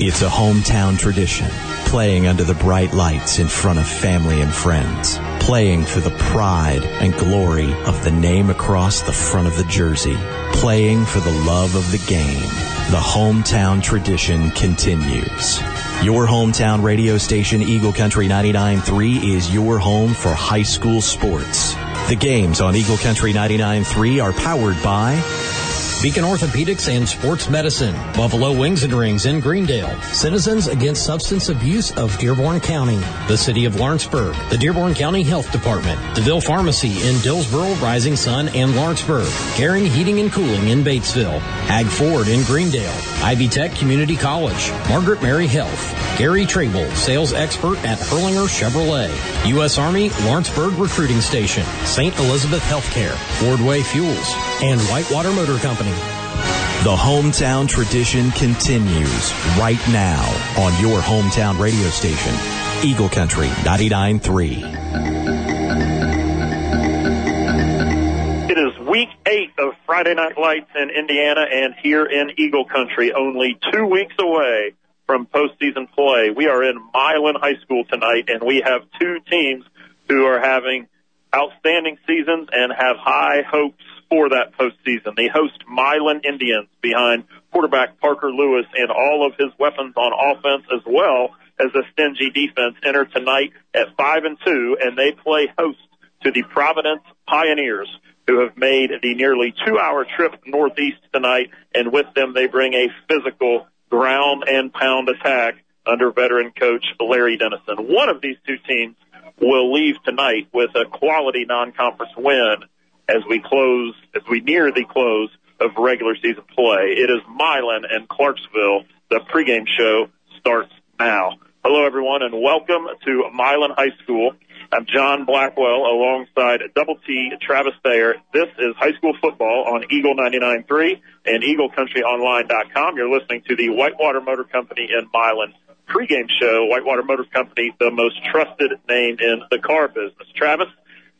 It's a hometown tradition, playing under the bright lights in front of family and friends, playing for the pride and glory of the name across the front of the jersey, playing for the love of the game. The hometown tradition continues. Your hometown radio station, Eagle Country 99.3, is your home for high school sports. The games on Eagle Country 99.3 are powered by Beacon Orthopedics and Sports Medicine, Buffalo Wings and Rings in Greendale, Citizens Against Substance Abuse of Dearborn County, the City of Lawrenceburg, the Dearborn County Health Department, DeVille Pharmacy in Dillsboro, Rising Sun, and Lawrenceburg, Caring Heating and Cooling in Batesville, Ag Ford in Greendale, Ivy Tech Community College, Margaret Mary Health, Gary Trable, sales expert at Hirlinger Chevrolet, U.S. Army Lawrenceburg Recruiting Station, St. Elizabeth Healthcare, Wardway Fuels, and Whitewater Motor Company. The hometown tradition continues right now on your hometown radio station, Eagle Country 99.3. It is week eight of Friday Night Lights in Indiana and here in Eagle Country, only two weeks away from postseason play. We are in Milan High School tonight and we have two teams who are having outstanding seasons and have high hopes for that postseason. They host Milan Indians behind quarterback Parker Lewis and all of his weapons on offense as well as a stingy defense enter tonight at five and two and they play host to the Providence Pioneers who have made the nearly two hour trip northeast tonight and with them they bring a physical ground and pound attack under veteran coach Larry Dennison. One of these two teams will leave tonight with a quality non-conference win as we close, as we near the close of regular season play. It is Milan and Clarksville. The pregame show starts now. Hello everyone and welcome to Milan High School. I'm John Blackwell alongside Double T Travis Thayer. This is high school football on Eagle 99.3 and EagleCountryOnline.com. You're listening to the Whitewater Motor Company in Milan pregame show. Whitewater Motor Company, the most trusted name in the car business. Travis,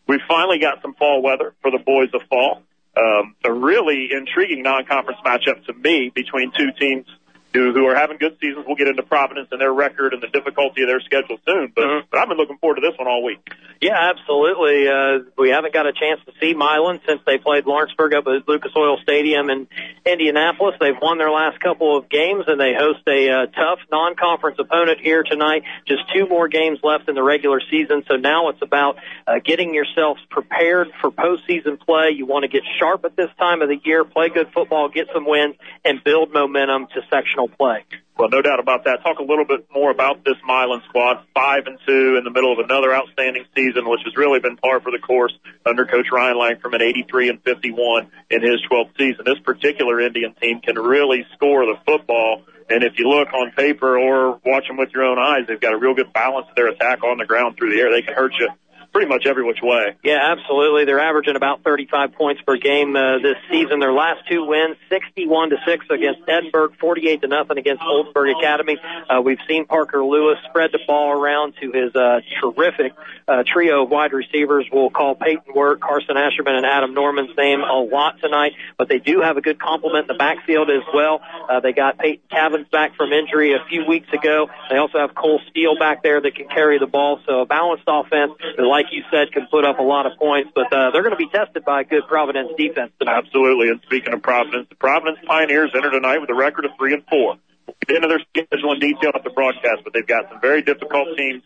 we finally got some fall weather for the boys of fall. Um, a really intriguing non-conference matchup to me between two teams who, who are having good seasons. We'll get into Providence and their record and the difficulty of their schedule soon, but, mm-hmm. but I've been looking forward to this one all week. Yeah, absolutely. Uh, we haven't got a chance to see Milan since they played Lawrenceburg up at Lucas Oil Stadium in Indianapolis. They've won their last couple of games and they host a uh, tough non-conference opponent here tonight. Just two more games left in the regular season, so now it's about uh, getting yourselves prepared for postseason play. You want to get sharp at this time of the year, play good football, get some wins, and build momentum to section play. Well, no doubt about that. Talk a little bit more about this Milan squad. Five and two in the middle of another outstanding season, which has really been par for the course under Coach Ryan Langford at 83 and 51 in his 12th season. This particular Indian team can really score the football. And if you look on paper or watch them with your own eyes, they've got a real good balance of their attack on the ground through the air. They can hurt you pretty much every which way. Yeah, absolutely. They're averaging about 35 points per game uh, this season. Their last two wins, 61 to 6 against Edinburgh, 48 to nothing against Oldenburg Academy. Uh, we've seen Parker Lewis spread the ball around to his uh, terrific uh, trio of wide receivers. We'll call Peyton Work, Carson Asherman, and Adam Norman's name a lot tonight, but they do have a good complement in the backfield as well. Uh, they got Peyton Cavins back from injury a few weeks ago. They also have Cole Steele back there that can carry the ball, so a balanced offense. Like you said, can put up a lot of points, but uh, they're going to be tested by a good Providence defense tonight. Absolutely. And speaking of Providence, the Providence Pioneers enter tonight with a record of three and four. We'll get into their schedule in detail at the broadcast, but they've got some very difficult teams,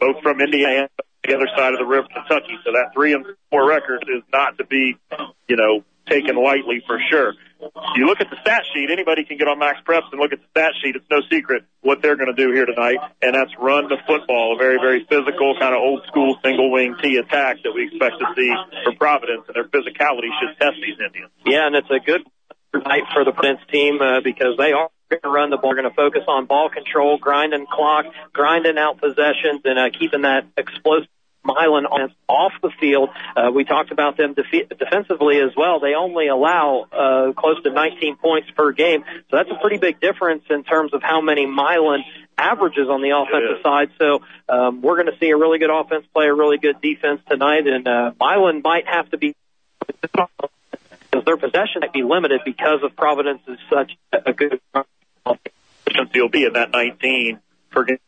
both from Indiana and the other side of the river, Kentucky. So that three and four record is not to be, you know, taken lightly for sure. You look at the stat sheet, anybody can get on Max Preps and look at the stat sheet. It's no secret what they're going to do here tonight, and that's run the football, a very, very physical, kind of old school single wing T attack that we expect to see from Providence, and their physicality should test these Indians. Yeah, and it's a good night for the Providence team uh, because they are going to run the ball. They're going to focus on ball control, grinding clock, grinding out possessions, and uh, keeping that explosive Milan off the field. Uh, we talked about them defe- defensively as well. They only allow uh, close to 19 points per game, so that's a pretty big difference in terms of how many Milan averages on the offensive side. So um, we're going to see a really good offense play a really good defense tonight, and uh, Milan might have to be because their possession might be limited because of Providence is such a good will be in that 19 per game.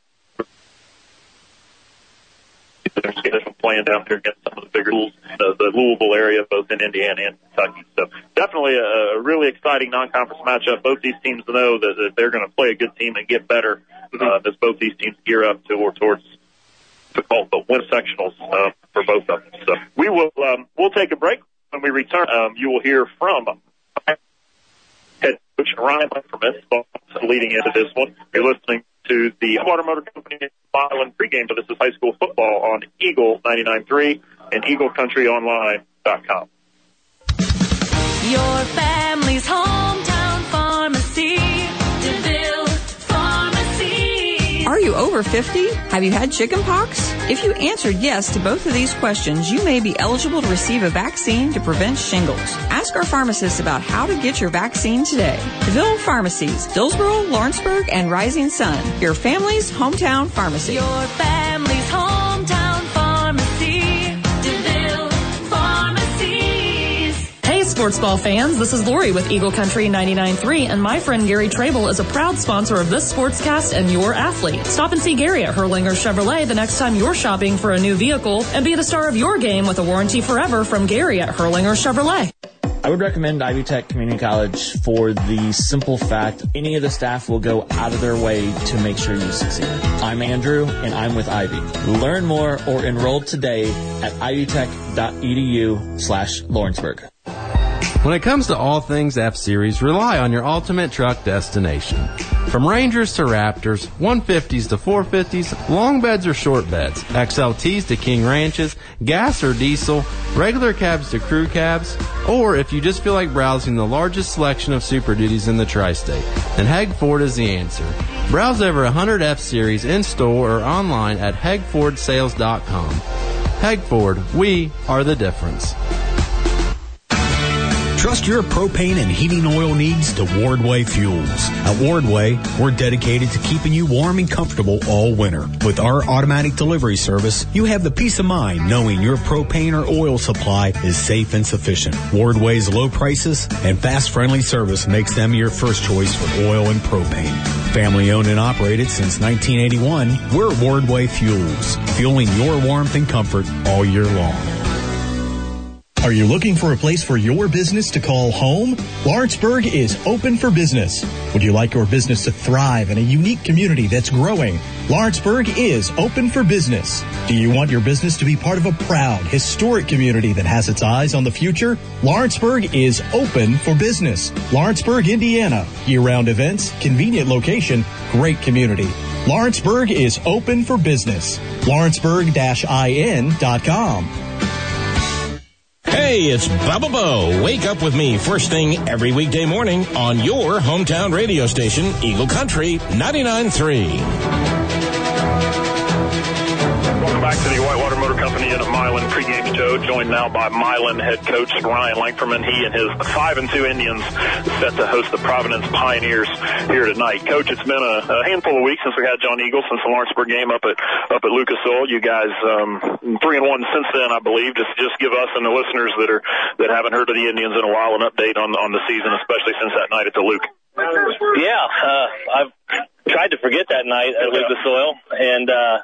There's playing down here against some of the bigger schools, the, the Louisville area, both in Indiana and Kentucky. So definitely a, a really exciting non-conference matchup. Both these teams know that, that they're going to play a good team and get better uh, as both these teams gear up to or towards difficult but win sectionals uh, for both of them. So we will um, we'll take a break. When we return, um, you will hear from head coach Ryan from Espo leading into this one. You're listening to the Water Motor Company Milan pregame. So this is high school football on Eagle 99.3 and EagleCountryOnline.com. Your family's hometown you over 50? Have you had chicken pox? If you answered yes to both of these questions, you may be eligible to receive a vaccine to prevent shingles. Ask our pharmacist about how to get your vaccine today. DeVille Pharmacies, Dillsboro, Lawrenceburg, and Rising Sun. Your family's hometown pharmacy. Your family's hometown sports ball fans, this is Lori with Eagle Country 99.3, and my friend Gary Trable is a proud sponsor of this sportscast and your athlete. Stop and see Gary at Hirlinger Chevrolet the next time you're shopping for a new vehicle, and be the star of your game with a warranty forever from Gary at Hirlinger Chevrolet. I would recommend Ivy Tech Community College for the simple fact any of the staff will go out of their way to make sure you succeed. I'm Andrew and I'm with Ivy. Learn more or enroll today at ivytech.edu slash Lawrenceburg. When it comes to all things F-Series, rely on your ultimate truck destination. From Rangers to Raptors, 150s to 450s, long beds or short beds, XLTs to King Ranches, gas or diesel, regular cabs to crew cabs, or if you just feel like browsing the largest selection of Super Duties in the tri-state, then Heg Ford is the answer. Browse over 100 F-Series in store or online at hegfordsales.com. Heg Ford, we are the difference. Trust your propane and heating oil needs to Wardway Fuels. At Wardway, we're dedicated to keeping you warm and comfortable all winter. With our automatic delivery service, you have the peace of mind knowing your propane or oil supply is safe and sufficient. Wardway's low prices and fast friendly service makes them your first choice for oil and propane. Family owned and operated since 1981, we're Wardway Fuels, fueling your warmth and comfort all year long. Are you looking for a place for your business to call home? Lawrenceburg is open for business. Would you like your business to thrive in a unique community that's growing? Lawrenceburg is open for business. Do you want your business to be part of a proud, historic community that has its eyes on the future? Lawrenceburg is open for business. Lawrenceburg, Indiana. Year-round events, convenient location, great community. Lawrenceburg is open for business. Lawrenceburg-in.com. Hey, it's Bubba Bo. Wake up with me first thing every weekday morning on your hometown radio station, Eagle Country 99.3. Welcome back to the In Milan pregame show, joined now by Milan head coach Ryan Langferman. He and his 5 and 2 Indians set to host the Providence Pioneers here tonight. Coach, it's been a, a handful of weeks since we had John Eagle since the Lawrenceburg game up at up at Lucas Oil. You guys um, 3 and 1 since then, I believe. Just just give us and the listeners that are that haven't heard of the Indians in a while an update on on the season, especially since that night at the Luke. Yeah, uh, I've tried to forget that night at Lucas Oil, and uh,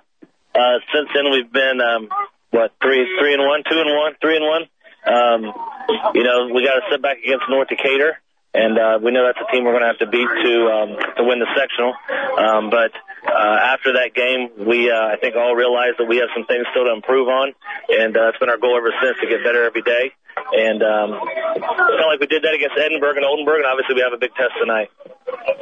uh, since then we've been um, what three three and one, two and one, three and one. Um, you know, we got to sit back against North Decatur, and uh, we know that's a team we're going to have to beat to um, to win the sectional. Um, but uh, after that game, we uh, I think all realized that we have some things still to improve on, and uh, it's been our goal ever since to get better every day. And um, it felt like we did that against Edinburgh and Oldenburg, and obviously we have a big test tonight.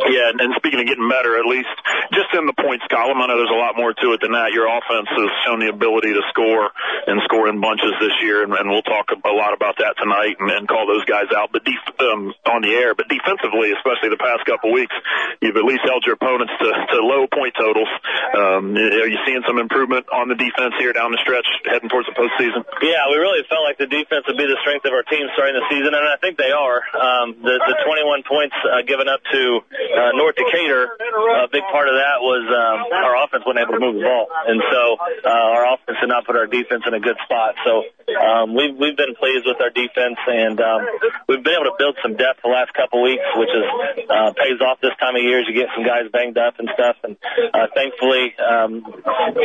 Yeah, and speaking of getting better, at least just in the points column, I know there's a lot more to it than that. Your offense has shown the ability to score and score in bunches this year, and, and we'll talk a lot about that tonight and, and call those guys out. But def- um, on the air, but defensively, especially the past couple weeks, you've at least held your opponents to, to low point totals. Um, are you seeing some improvement on the defense here down the stretch, heading towards the postseason? Yeah, we really felt like the defense would be the strength of our team starting the season, and I think they are. Um, the, the 21 points uh, given up to uh, North Decatur, a big part of that was um, our offense wasn't able to move the ball, and so uh, our offense did not put our defense in a good spot. So um, we've we've been pleased with our defense, and um, we've been able to build some depth the last couple weeks, which is uh, pays off this time of year as you get some guys banged up and stuff. And uh, thankfully, um,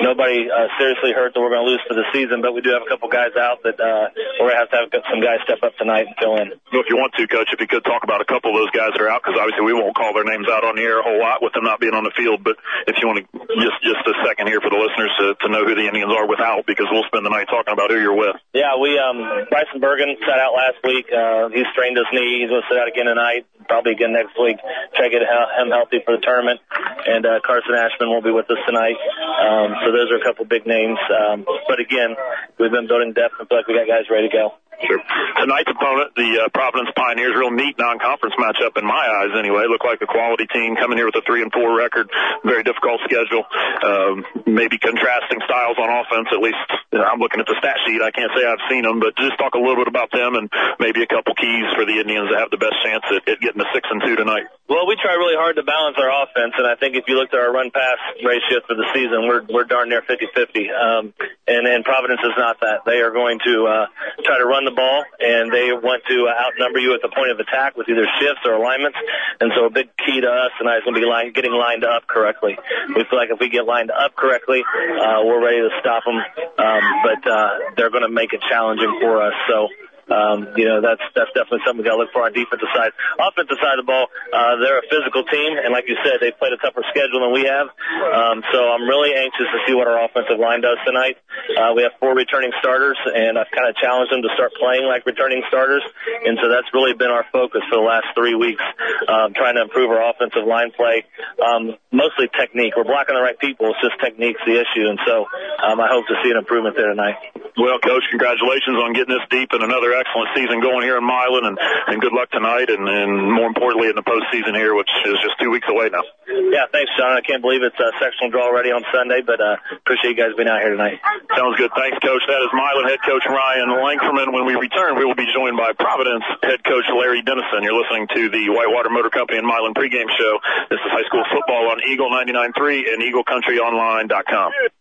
nobody uh, seriously hurt that we're going to lose for the season, but we do have a couple guys out that uh, we're going to have to have some guys step up tonight and fill in. If you want to, Coach, if you could talk about a couple of those guys that are out, because obviously we won't call their names out on the air a whole lot with them not being on the field. But if you want to just just a second here for the listeners to, to know who the Indians are without, because we'll spend the night talking about who you're with. We um Bryson Bergen sat out last week. Uh, he strained his knee. He's going to sit out again tonight, probably again next week. Try to get him healthy for the tournament. And uh, Carson Ashman will be with us tonight. Um, so those are a couple big names. Um, but again, we've been building depth and feel like we got guys ready to go. Sure. Tonight's opponent, the uh, Providence Pioneers, real neat non-conference matchup in my eyes. Anyway, look like a quality team coming here with a three and four record. Very difficult schedule. Um, maybe contrasting styles on offense. At least you know, I'm looking at the stat sheet. I can't say I've seen them, but just talk a little bit about them and maybe a couple keys for the Indians to have the best chance at, at getting a six and two tonight. Well, we try really hard to balance our offense, and I think if you looked at our run pass ratio for the season, we're we're darn near 50-50. Um, and and Providence is not that. They are going to uh, try to run the ball, and they want to outnumber you at the point of attack with either shifts or alignments. And so a big key to us tonight is going to be line, getting lined up correctly. We feel like if we get lined up correctly, uh, we're ready to stop them. Um, but uh, they're going to make it challenging for us. So um, you know, that's that's definitely something we got to look for on defensive side. Offensive side of the ball, uh, they're a physical team, and like you said, they played a tougher schedule than we have. Um, so I'm really anxious to see what our offensive line does tonight. Uh, we have four returning starters, and I've kind of challenged them to start playing like returning starters, and so that's really been our focus for the last three weeks, um, trying to improve our offensive line play. Um, mostly technique. We're blocking the right people. It's just technique's the issue, and so um, I hope to see an improvement there tonight. Well, Coach, congratulations on getting this deep in another excellent season going here in Milan, and, and good luck tonight, and, and more importantly in the postseason here, which is just two weeks away now. Yeah, thanks, John. I can't believe it's a sectional draw already on Sunday, but uh, appreciate you guys being out here tonight. Sounds good. Thanks, Coach. That is Milan head coach Ryan Langferman. When we return, we will be joined by Providence head coach Larry Dennison. You're listening to the Whitewater Motor Company and Milan pregame show. This is high school football on Eagle 99.3 and EagleCountryOnline.com.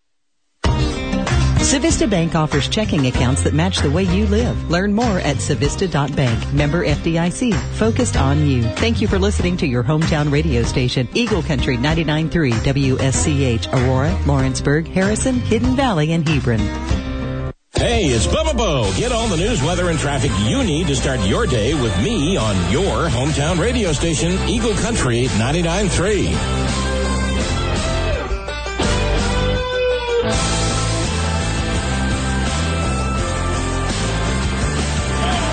Civista Bank offers checking accounts that match the way you live. Learn more at civista.bank. Member FDIC. Focused on you. Thank you for listening to your hometown radio station, Eagle Country 99.3 WSCH, Aurora, Lawrenceburg, Harrison, Hidden Valley, and Hebron. Hey, it's Bubba Bo. Get all the news, weather, and traffic you need to start your day with me on your hometown radio station, Eagle Country 99.3.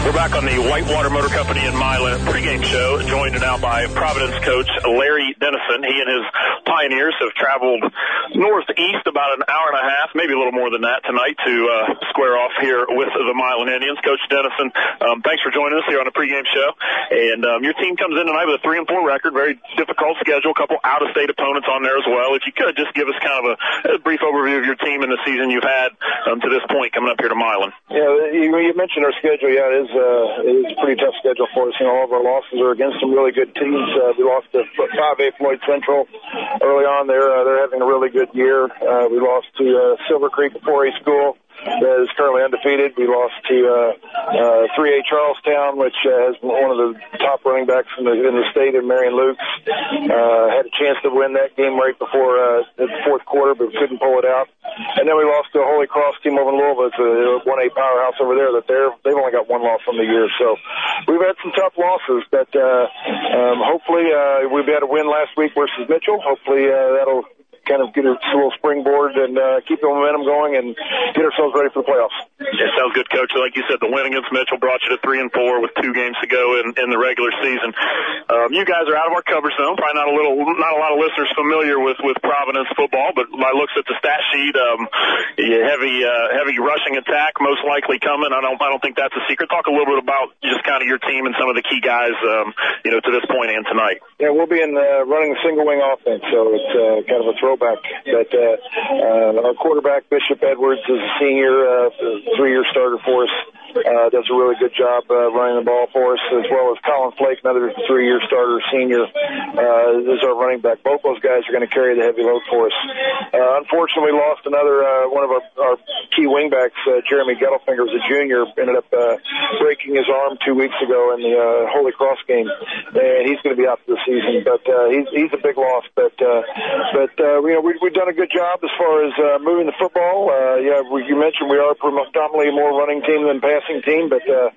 We're back on the Whitewater Motor Company in Milan pregame show, joined now by Providence coach Larry Dennison. He and his Pioneers have traveled northeast about an hour and a half, maybe a little more than that tonight to uh, square off here with the Milan Indians. Coach Dennison, um, thanks for joining us here on the pregame show. And um, your team comes in tonight with a three and four record, very difficult schedule, a couple out-of-state opponents on there as well. If you could just give us kind of a, a brief overview of your team and the season you've had um, to this point coming up here to Milan. Yeah, you, you mentioned our schedule. Yeah, it is uh, it is a pretty tough schedule for us. You know, all of our losses are against some really good teams. Uh, we lost to 5A Floyd Central early on. They're uh, they're having a really good year. Uh, we lost to uh, Silver Creek 4A school that is currently undefeated. We lost to uh, uh, 3A Charlestown, which uh, has one of the top running backs in the, in the state, in Marion Lukes. Uh, had a chance to win that game right before uh, the fourth quarter, but couldn't pull it out. And then we lost to a Holy Cross team over in Louisville. It's a 1A powerhouse over there. That they're they've only got one loss on the year, so we've had some tough losses. But uh, um, hopefully, uh, we had a win last week versus Mitchell. Hopefully, uh, that'll kind of get a little springboard and uh, keep the momentum going and get ourselves ready for the playoffs. It sounds good, Coach. Like you said, the win against Mitchell brought you to three and four with two games to go in, in the regular season. Um, you guys are out of our coverage zone. Probably not a little, not a lot of listeners familiar with with Providence football, but by looks at the stat sheet, um, heavy uh, heavy rushing attack most likely coming. I don't I don't think that's a secret. Talk a little bit about just kind of your team and some of the key guys, um, you know, to this point and tonight. Yeah, we'll be in uh, running the single wing offense, so it's uh, kind of a throwback. But uh, uh, our quarterback Bishop Edwards is a senior, uh, three year starter for us. Uh, does a really good job uh, running the ball for us, as well as Colin Flake, another three-year starter, senior, uh, is our running back. Both those guys are going to carry the heavy load for us. Uh, unfortunately, we lost another uh, one of our, our key wingbacks, uh, Jeremy Gettelfinger, was a junior, ended up uh, breaking his arm two weeks ago in the uh, Holy Cross game, and he's going to be out for the season. But uh, he's he's a big loss. But uh, but uh, you know we, we've done a good job as far as uh, moving the football. Uh, yeah, we, you mentioned we are predominantly more running team than passing team, but uh,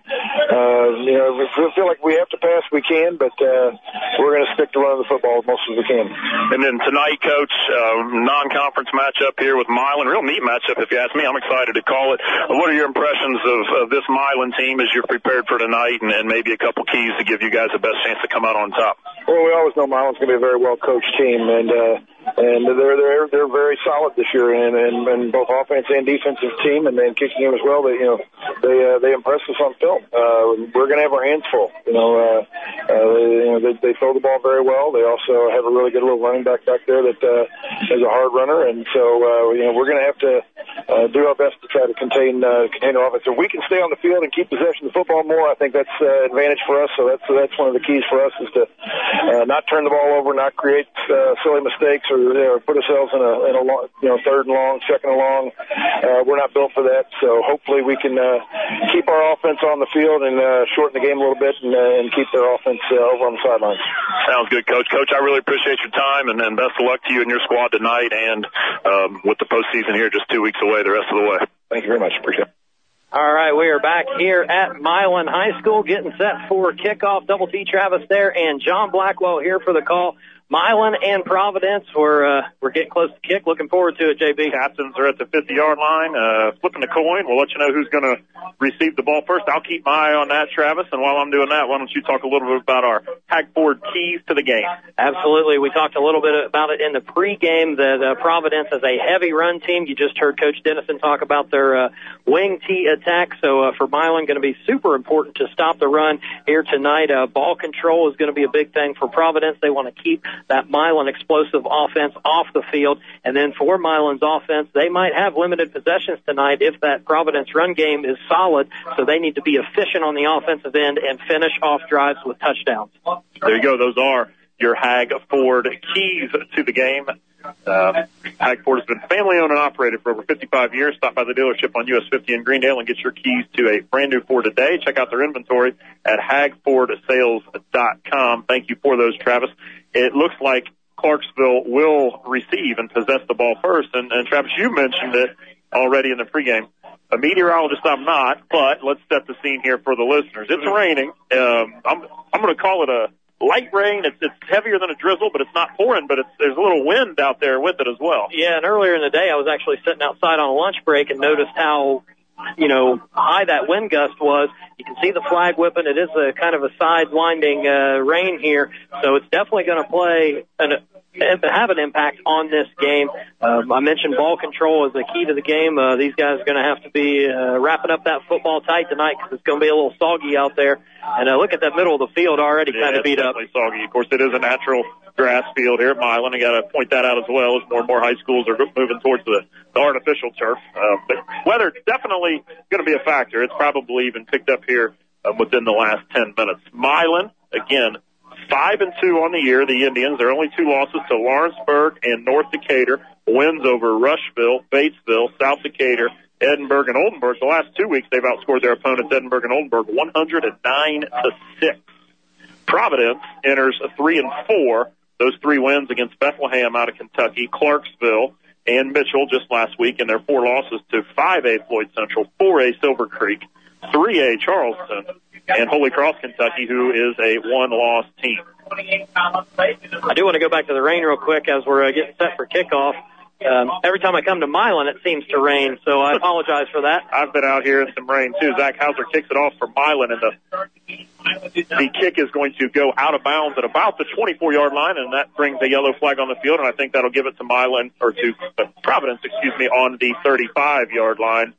uh, you know if we feel like we have to pass, we can. But uh, we're going to stick to running the football as most as we can. And then tonight, Coach, uh, non-conference matchup here with Milan. Real neat matchup, if you ask me. I'm excited to call it. What are your impressions of, of this Milan team as you're prepared for tonight, and, and maybe a couple keys to give you guys the best chance to come out on top? Well, we always know Milan's going to be a very well coached team, and uh, and they're they're they're very solid this year, and and, and both offense and defensive team, and then kicking game as well. They you know they uh, they impress us on film. Uh, we're to have our hands full. You know, uh, uh, you know they, they throw the ball very well. They also have a really good little running back back there that uh, is a hard runner, and so uh, you know we're to have to uh, do our best to try to contain uh, contain the offense. If we can stay on the field and keep possession of the football more, I think that's uh, advantage for us. So that's that's one of the keys for us is to uh, not turn the ball over, not create uh, silly mistakes, or you know, put ourselves in a in a long, you know third and long, second and long. Uh, we're not built for that. So hopefully we can uh, keep our offense on the field and uh, shorten the game a little bit and, uh, and keep their offense uh, over on the sidelines. Sounds good, Coach. Coach, I really appreciate your time, and, and best of luck to you and your squad tonight, and um, with the postseason here just two weeks away, the rest of the way. Thank you very much. Appreciate it. All right, we are back here at Milan High School getting set for kickoff. Double T Travis there and John Blackwell here for the call. Milan and Providence, we're, uh, we're getting close to kick. Looking forward to it, JB. Captains are at the 50 yard line, uh, flipping the coin. We'll let you know who's going to receive the ball first. I'll keep my eye on that, Travis. And while I'm doing that, why don't you talk a little bit about our Hagford keys to the game? Absolutely. We talked a little bit about it in the pregame that uh, Providence is a heavy run team. You just heard Coach Dennison talk about their uh, wing T attack. So uh, for Milan, going to be super important to stop the run here tonight. Uh, ball control is going to be a big thing for Providence. They want to keep that Milan explosive offense off the field. And then for Milan's offense, they might have limited possessions tonight if that Providence run game is solid. So they need to be efficient on the offensive end and finish off drives with touchdowns. There you go. Those are your Hag Ford keys to the game. Uh, Hag Ford has been family owned and operated for over 55 years. Stop by the dealership on US 50 in Greendale and get your keys to a brand new Ford today. Check out their inventory at hagfordsales.com. Thank you for those, Travis. It looks like Clarksville will receive and possess the ball first. And, and Travis, you mentioned it already in the pregame. A meteorologist I'm not, but let's set the scene here for the listeners. It's raining. Um, I'm, I'm going to call it a light rain. It's, it's heavier than a drizzle, but it's not pouring, but it's, there's a little wind out there with it as well. Yeah, and earlier in the day, I was actually sitting outside on a lunch break and noticed how, you know, high that wind gust was. You can see the flag whipping. It is a kind of a side winding uh, rain here, so it's definitely going to play an have an impact on this game. Um, I mentioned ball control is the key to the game. Uh, these guys are going to have to be uh, wrapping up that football tight tonight because it's going to be a little soggy out there. And uh, look at that middle of the field already Yeah, kind of beat up. soggy. Of course, it is a natural grass field here at Milan. I got to point that out as well as more and more high schools are moving towards the, the artificial turf. Uh, but weather definitely going to be a factor. It's probably even picked up here um, within the last 10 minutes. Milan, again, five and two on the year. The Indians, their only two losses to Lawrenceburg and North Decatur. Wins over Rushville, Batesville, South Decatur, Edinburgh, and Oldenburg. The last two weeks, they've outscored their opponents, Edinburgh and Oldenburg, 109 to six. Providence enters three and four. Those three wins against Bethlehem out of Kentucky, Clarksville, and Mitchell just last week, and their four losses to 5A Floyd Central, 4A Silver Creek, 3A Charlestown, and Holy Cross, Kentucky, who is a one-loss team. I do want to go back to the rain real quick as we're uh, getting set for kickoff. Um, every time I come to Milan, it seems to rain, so I apologize for that. I've been out here in some rain too. Zach Hauser kicks it off for Milan, and the the kick is going to go out of bounds at about the 24 yard line, and that brings a yellow flag on the field, and I think that'll give it to Milan or to uh, Providence, excuse me, on the 35 yard line,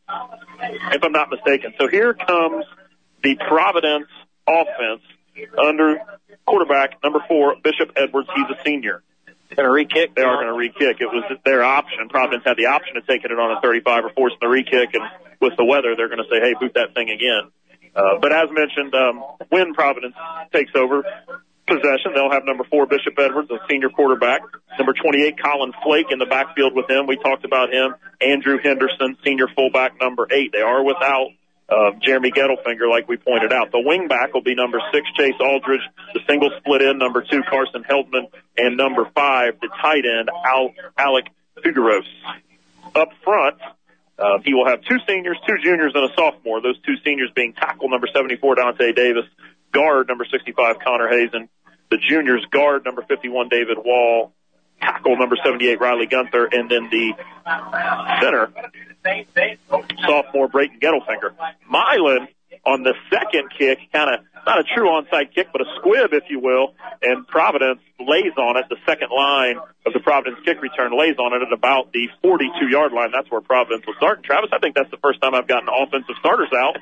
if I'm not mistaken. So here comes the Providence offense under quarterback number four, Bishop Edwards. He's a senior. Going to re-kick. They are going to re-kick. It was their option. Providence had the option of taking it on a 35 or forcing the re-kick, and with the weather, they're going to say, "Hey, boot that thing again." Uh, but as mentioned, um, when Providence takes over possession, they'll have number four Bishop Edwards, a senior quarterback. Number 28 Colin Flake in the backfield with him. We talked about him. Andrew Henderson, senior fullback, number eight. They are without uh, Jeremy Gettelfinger, like we pointed out. The wingback will be number six, Chase Aldridge. The single split end, number two, Carson Heldman. And number five, the tight end, Al- Alec Figueros. Up front, uh, he will have two seniors, two juniors, and a sophomore. Those two seniors being tackle number 74, Dante Davis, guard number 65, Connor Hazen. The juniors, guard number 51, David Wall, tackle number 78, Riley Gunther, and then the center, sophomore Brayton Gettelfinger. Milan on the second kick, kind of not a true onside kick, but a squib, if you will, and Providence lays on it. The second line of the Providence kick return lays on it at about the 42 yard line. That's where Providence will start. And Travis, I think that's the first time I've gotten offensive starters out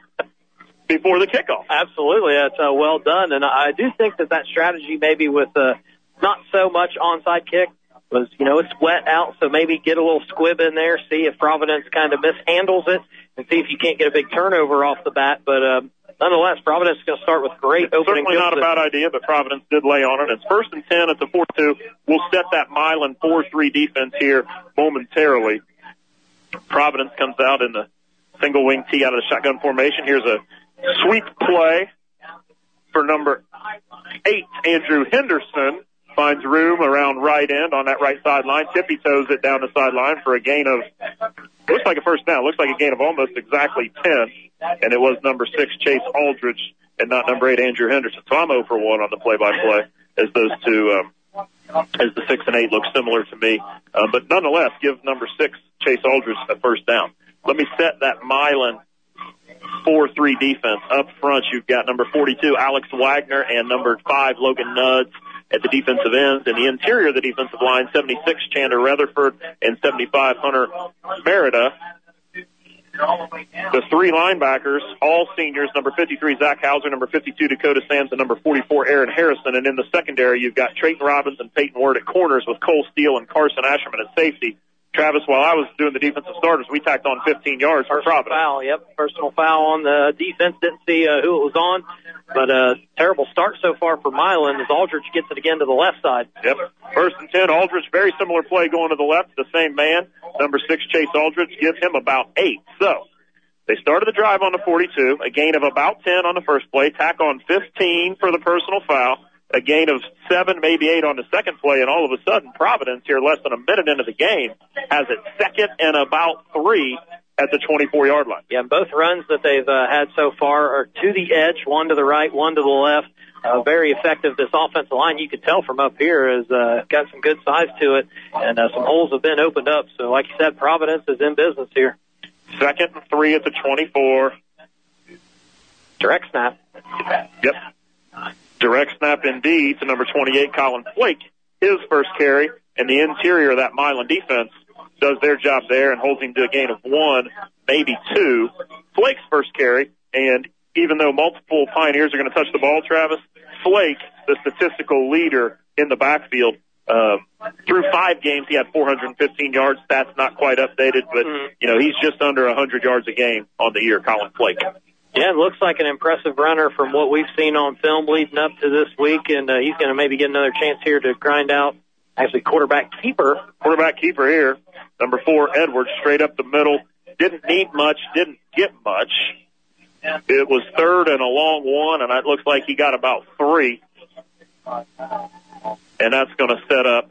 before the kickoff. Absolutely, that's uh, well done, and I do think that that strategy, maybe with uh, not so much onside kick, was you know it's wet out, so maybe get a little squib in there, see if Providence kind of mishandles it, and see if you can't get a big turnover off the bat. But um, nonetheless, Providence is going to start with great opening. Certainly not a bad idea, but Providence did lay on it. It's first and 10 at the 4-2. We'll set that Milan 4-3 defense here momentarily. Providence comes out in the single wing tee out of the shotgun formation. Here's a sweep play for number eight, Andrew Henderson. Finds room around right end on that right sideline. Tippy toes it down the sideline for a gain of, looks like a first down. Looks like a gain of almost exactly 10. And it was number six, Chase Aldridge, and not number eight, Andrew Henderson. So I'm 0 for 1 on the play by play as those two, um, as the six and eight look similar to me. Uh, but nonetheless, give number six, Chase Aldridge, a first down. Let me set that Milan 4-3 defense. Up front, you've got number 42, Alex Wagner, and number 5, Logan Nuds at the defensive ends. In the interior of the defensive line, 76, Chandler Rutherford, and 75, Hunter Merida. The three linebackers, all seniors, number 53, Zach Hauser, number 52, Dakota Sands, and number 44, Aaron Harrison. And in the secondary, you've got Trayton Robbins and Peyton Ward at corners with Cole Steele and Carson Asherman at safety. Travis, while I was doing the defensive starters, we tacked on 15 yards for Personal Providence. foul, yep. Personal foul on the defense. Didn't see uh, who it was on, but uh, terrible start so far for Milan as Aldridge gets it again to the left side. Yep. First and 10, Aldridge, very similar play going to the left, the same man. Number six, Chase Aldridge, give him about eight. So, they started the drive on the 42, a gain of about 10 on the first play, tack on 15 for the personal foul, a gain of seven, maybe eight on the second play, and all of a sudden, Providence here less than a minute into the game has it second and about three at the 24 yard line. Yeah, both runs that they've uh, had so far are to the edge, one to the right, one to the left. Uh, very effective. This offensive line, you can tell from up here, has uh, got some good size to it, and uh, some holes have been opened up. So, like you said, Providence is in business here. Second and three at the 24. Direct snap. Yep. Direct snap indeed to number 28, Colin Flake. His first carry, and the interior of that Milan defense does their job there and holds him to a gain of one, maybe two. Flake's first carry, and even though multiple Pioneers are going to touch the ball, Travis, Flake, the statistical leader in the backfield, um, through five games, he had 415 yards. That's not quite updated, but you know he's just under 100 yards a game on the year. Colin Flake. Yeah, it looks like an impressive runner from what we've seen on film leading up to this week, and uh, he's going to maybe get another chance here to grind out actually quarterback keeper. Quarterback keeper here, number four Edwards, straight up the middle. Didn't need much, didn't get much. It was third and a long one, and it looks like he got about three. And that's going to set up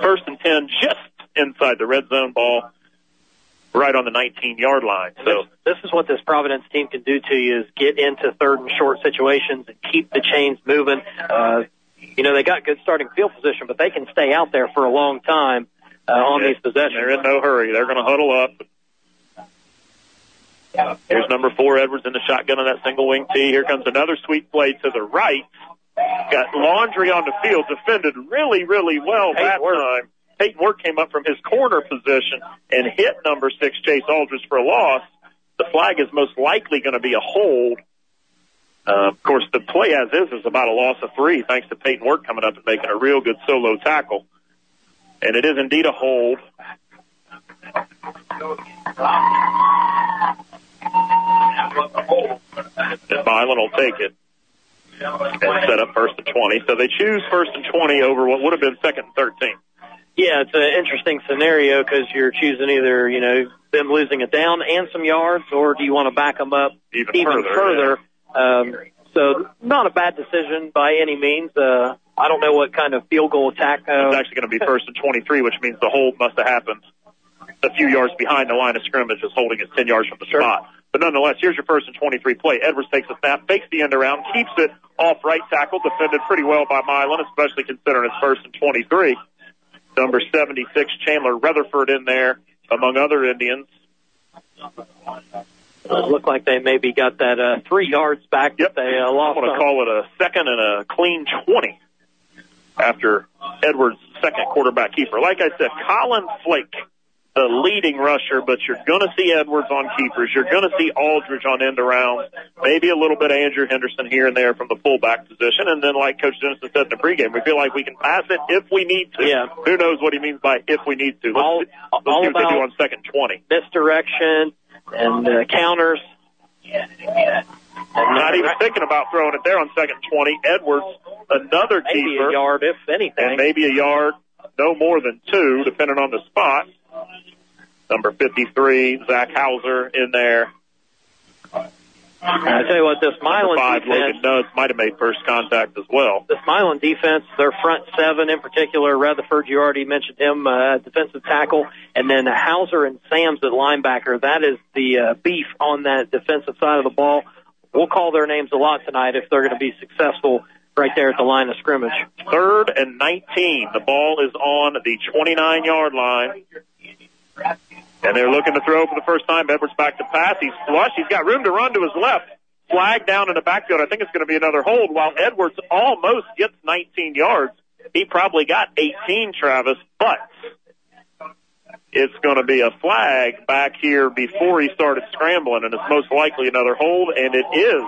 first and ten just inside the red zone ball, right on the 19 yard line. So This is what this Providence team can do to you is get into third and short situations and keep the chains moving. Uh, you know, they got good starting field position, but they can stay out there for a long time uh, on these possessions. They're in no hurry. They're going to huddle up. Here's number four Edwards in the shotgun on that single wing tee. Here comes another sweet play to the right. Got Laundry on the field, defended really, really well that time. Peyton Work came up from his corner position and hit number six Chase Aldridge for a loss. The flag is most likely going to be a hold. Uh, of course, the play as is is about a loss of three, thanks to Peyton Work coming up and making a real good solo tackle. And it is indeed a hold. And Milan will take it and set up first and 20. So they choose first and 20 over what would have been second and 13. Yeah, it's an interesting scenario because you're choosing either, you know, them losing a down and some yards, or do you want to back them up Even further? further, Um, so not a bad decision by any means. Uh, I don't know what kind of field goal attack. Uh, It's actually going to be first and 23, which means the hold must have happened a few yards behind the line of scrimmage, is holding it 10 yards from the spot. But nonetheless, here's your first and 23 play. Edwards takes a snap, fakes the end around, keeps it off right tackle, defended pretty well by Milan, especially considering it's first and 23. Number 76, Chandler Rutherford in there, among other Indians. Looked like they maybe got that uh, three yards back Yep. that they uh, lost. going to call it a second and a clean 20 after Edwards' second quarterback keeper. Like I said, Colin Flake, the leading rusher, but you're going to see Edwards on keepers. You're going to see Aldridge on end around, Maybe a little bit of Andrew Henderson here and there from the fullback position. And then, like Coach Dennison said in the pregame, we feel like we can pass it if we need to. Yeah. Who knows what he means by if we need to. Let's, All- see- let's all see what they do on second 20. misdirection and uh, counters. I'm not even thinking about throwing it there on second 20. Edwards, another Maybe keeper. a yard, if anything. and maybe a yard, no more than two, depending on the spot. Number 53, Zach Hauser in there. I tell you what, this Milan five, defense, Logan might have made first contact as well. this Milan defense, their front seven in particular, Rutherford, you already mentioned him, uh, defensive tackle, and then Hauser and Sams at linebacker. That is the uh, beef on that defensive side of the ball. We'll call their names a lot tonight if they're going to be successful right there at the line of scrimmage. Third and 19. The ball is on the 29 yard line. And they're looking to throw for the first time. Edwards back to pass. He's flush. He's got room to run to his left. Flag down in the backfield. I think it's going to be another hold. While Edwards almost gets 19 yards, he probably got 18, Travis, but it's going to be a flag back here before he started scrambling, and it's most likely another hold, and it is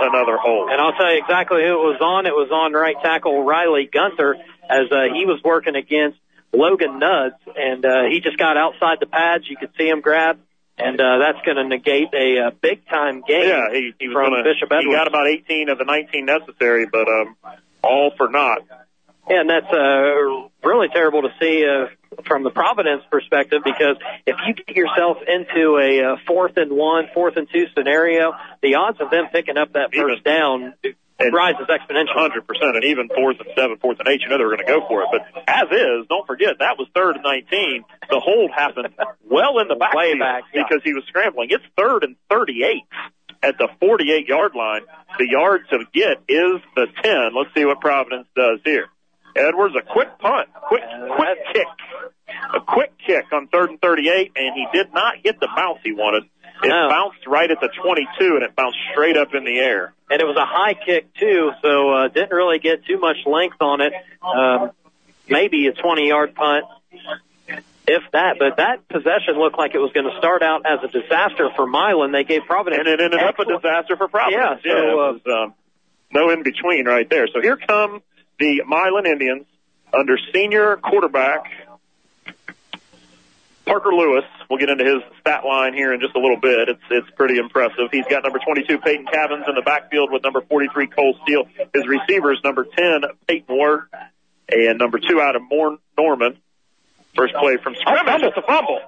another hold. And I'll tell you exactly who it was on. It was on right tackle Riley Gunther as uh, he was working against Logan Nuds, and uh, he just got outside the pads. You could see him grab, and uh, that's going to negate a uh, big time game Yeah, he, he was from gonna, Bishop he got about 18 of the 19 necessary, but um, all for naught. Yeah, and that's uh, really terrible to see uh, from the Providence perspective because if you get yourself into a uh, fourth and one, fourth and two scenario, the odds of them picking up that first down And rises exponentially. Hundred percent, and even fourth and seven, fourth and eight, you know they were going to go for it. But as is, don't forget that was third and nineteen. The hold happened well in the back, Way back, yeah. because he was scrambling. It's third and thirty-eight at the forty-eight yard line. The yard to get is the ten. Let's see what Providence does here. Edwards, a quick punt, quick, quick kick, a quick kick on third and thirty-eight, and he did not get the bounce he wanted. It No. bounced right at the twenty-two, and it bounced straight up in the air. and it was a high kick too, so uh, didn't really get too much length on it. Um, maybe a 20 yard punt, if that. But that possession looked like it was going to start out as a disaster for Milan. They gave Providence, and it ended up a disaster for Providence. Yeah, so, it uh, was, um, no in between right there. So here come the Milan Indians under senior quarterback Parker Lewis. We'll get into his stat line here in just a little bit. It's it's pretty impressive. He's got number 22 Peyton Cavins in the backfield with number 43 Cole Steele. His receivers number 10 Peyton Ward and number two out of Norman. First play from scrimmage. It's a fumble.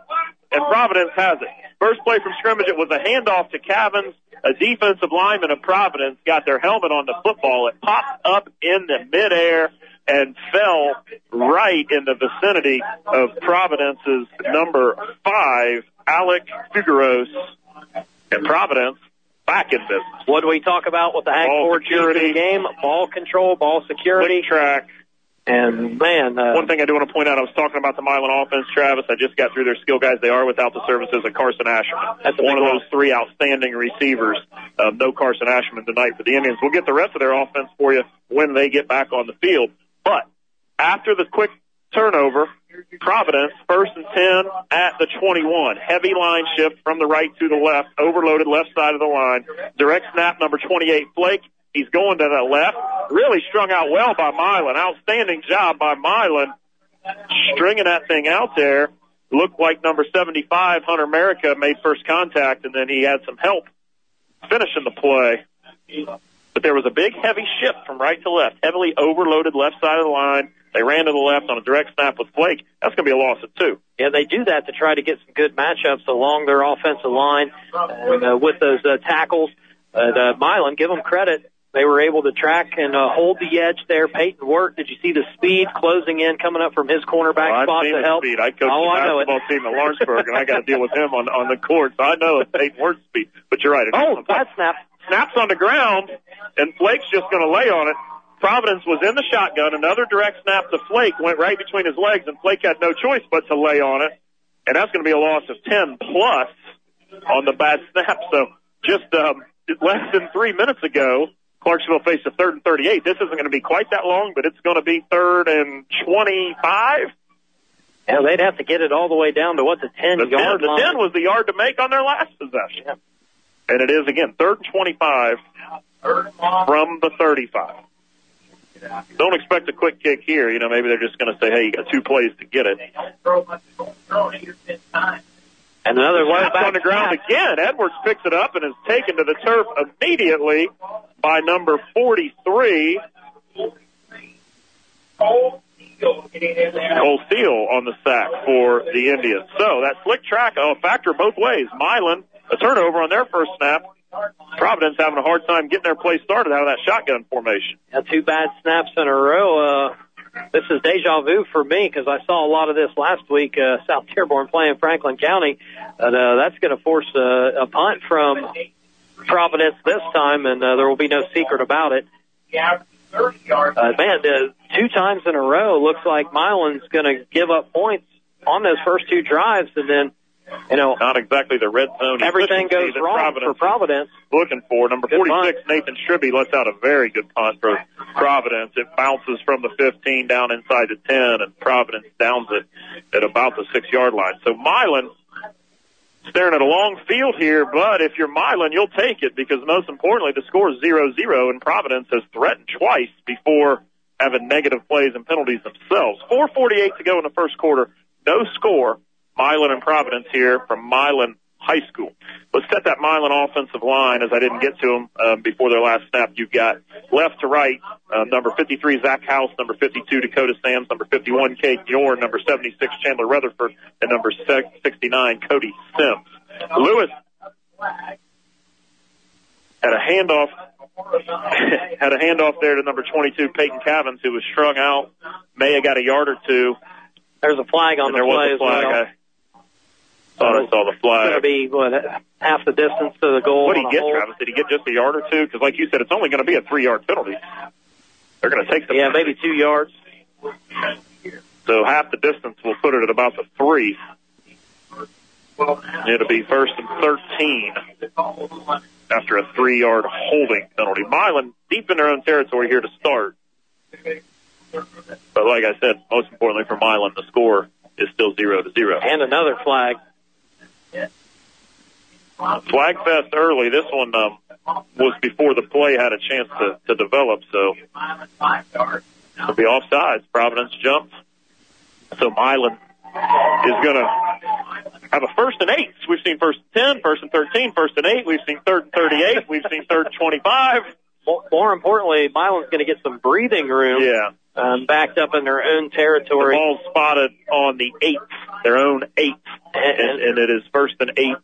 And Providence has it. First play from scrimmage, it was a handoff to Cavins. A defensive lineman of Providence got their helmet on the football. It popped up in the midair and fell right in the vicinity of Providence's number five, Alec Figueros. And Providence back in business. what do we talk about with the Ford security. game? Ball control, ball security, track. And man, uh, One thing I do want to point out, I was talking about the Milan offense, Travis. I just got through their skill guys. They are without the services of Carson Asherman. That's one of those three outstanding receivers. Um, no Carson Asherman tonight for the Indians. We'll get the rest of their offense for you when they get back on the field. But after the quick turnover, Providence, first and 10 at the 21. Heavy line shift from the right to the left, overloaded left side of the line. Direct snap number 28, Flake. He's going to the left. Really strung out well by Milan. Outstanding job by Milan. Stringing that thing out there. Looked like number 75, Hunter Merida, made first contact, and then he had some help finishing the play. But there was a big heavy shift from right to left, heavily overloaded left side of the line. They ran to the left on a direct snap with Flake. That's going to be a loss of two. Yeah, they do that to try to get some good matchups along their offensive line uh, with those uh, tackles. But uh, Milan, give them credit. They were able to track and uh, hold the edge there. Peyton Work, did you see the speed closing in, coming up from his cornerback Well, spot seen to help? speed. I coach oh, the I know it. basketball team at Lawrenceburg, and I got to deal with him on on the court, so I know Peyton Ward's speed. But you're right. Oh, that snap. Snaps on the ground, and Flake's just going to lay on it. Providence was in the shotgun. Another direct snap to Flake went right between his legs, and Flake had no choice but to lay on it. And that's going to be a loss of 10 plus on the bad snap. So just um, less than three minutes ago, Clarksville faced a third and 38. This isn't going to be quite that long, but it's going to be third and 25. Yeah, they'd have to get it all the way down to what's a 10 The 10, yard the 10 was the yard to make on their last possession. And it is again third and 25 from the 35. Don't expect a quick kick here. You know, maybe they're just going to say, hey, you got two plays to get it. And another back on the ground again. Edwards picks it up and is taken to the turf immediately by number 43. Cole Steele on the sack for the Indians. So that slick track, a factor both ways. Milan, a turnover on their first snap. Providence having a hard time getting their play started out of that shotgun formation. Yeah, two bad snaps in a row. Uh, this is deja vu for me because I saw a lot of this last week. Uh, South Dearborn playing Franklin County, and uh, that's going to force a, a punt from Providence this time, and uh, there will be no secret about it. Uh, man, uh, two times in a row looks like Milan's going to give up points on those first two drives, and then you know Not exactly the red zone. everything goes wrong Providence for Providence. looking for. Number Good 46, Nathan Stribby lets out a very good punt for Providence. It bounces from the 15 down inside the 10, and Providence downs it at about the six yard line. So Milan staring at a long field here, but if you're Milan, you'll take it because most importantly, the score is 0-0, and Providence has threatened twice before having negative plays and penalties themselves. 4.48 to go in the first quarter. No score. Milan and Providence here from Milan High School. Let's set that Milan offensive line as I didn't get to them um, before their last snap. You've got left to right, uh, number 53 Zach House, number 52 Dakota Sams, number 51 Kate Yorn, number 76 Chandler Rutherford, and number 69 Cody Sims. Lewis had a handoff had a handoff there to number 22 Peyton Cavins who was strung out. May have got a yard or two. There's a flag on and the there play was a flag. well. I thought I saw the flag. It's going to be what half the distance to the goal. What did he get, hold. Travis? Did he get just a yard or two? Because, like you said, it's only going to be a three-yard penalty. They're going to take the Yeah, maybe two yards. so half the distance. We'll put it at about the three. It'll be first and thirteen after a three-yard holding penalty. Milan deep in their own territory here to start. But like I said, most importantly for Milan, the score is still zero to zero. And another flag. Flag fest early. This one um, was before the play had a chance to, to develop, so it'll be offsides. Providence jumps. So Milan is going to have a first and eight. We've seen first and 10, first and 13, first and eight. We've seen third and 38. We've seen third and 25. More, more importantly, Milan's going to get some breathing room. Yeah. Um, backed up in their own The territory. ball's spotted on the eight, their own eight, and, and it is first and eight.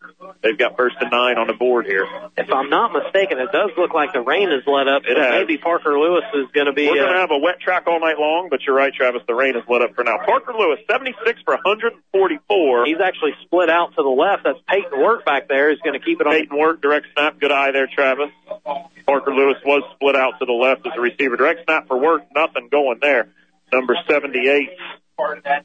They've got first and nine on the board here. If I'm not mistaken, it does look like the rain has let up. It so has. Maybe Parker Lewis is going to be. We're going to Uh, have a wet track all night long, but you're right, Travis. The rain has let up for now. Parker Lewis, 76 for 144. he's actually split out to the left. That's Peyton Wirt back there. He's going to keep it on. Peyton Wirt, direct snap. Good eye there, Travis. Parker Lewis was split out to the left as a receiver. Direct snap for Wirt, nothing going there. Number 78,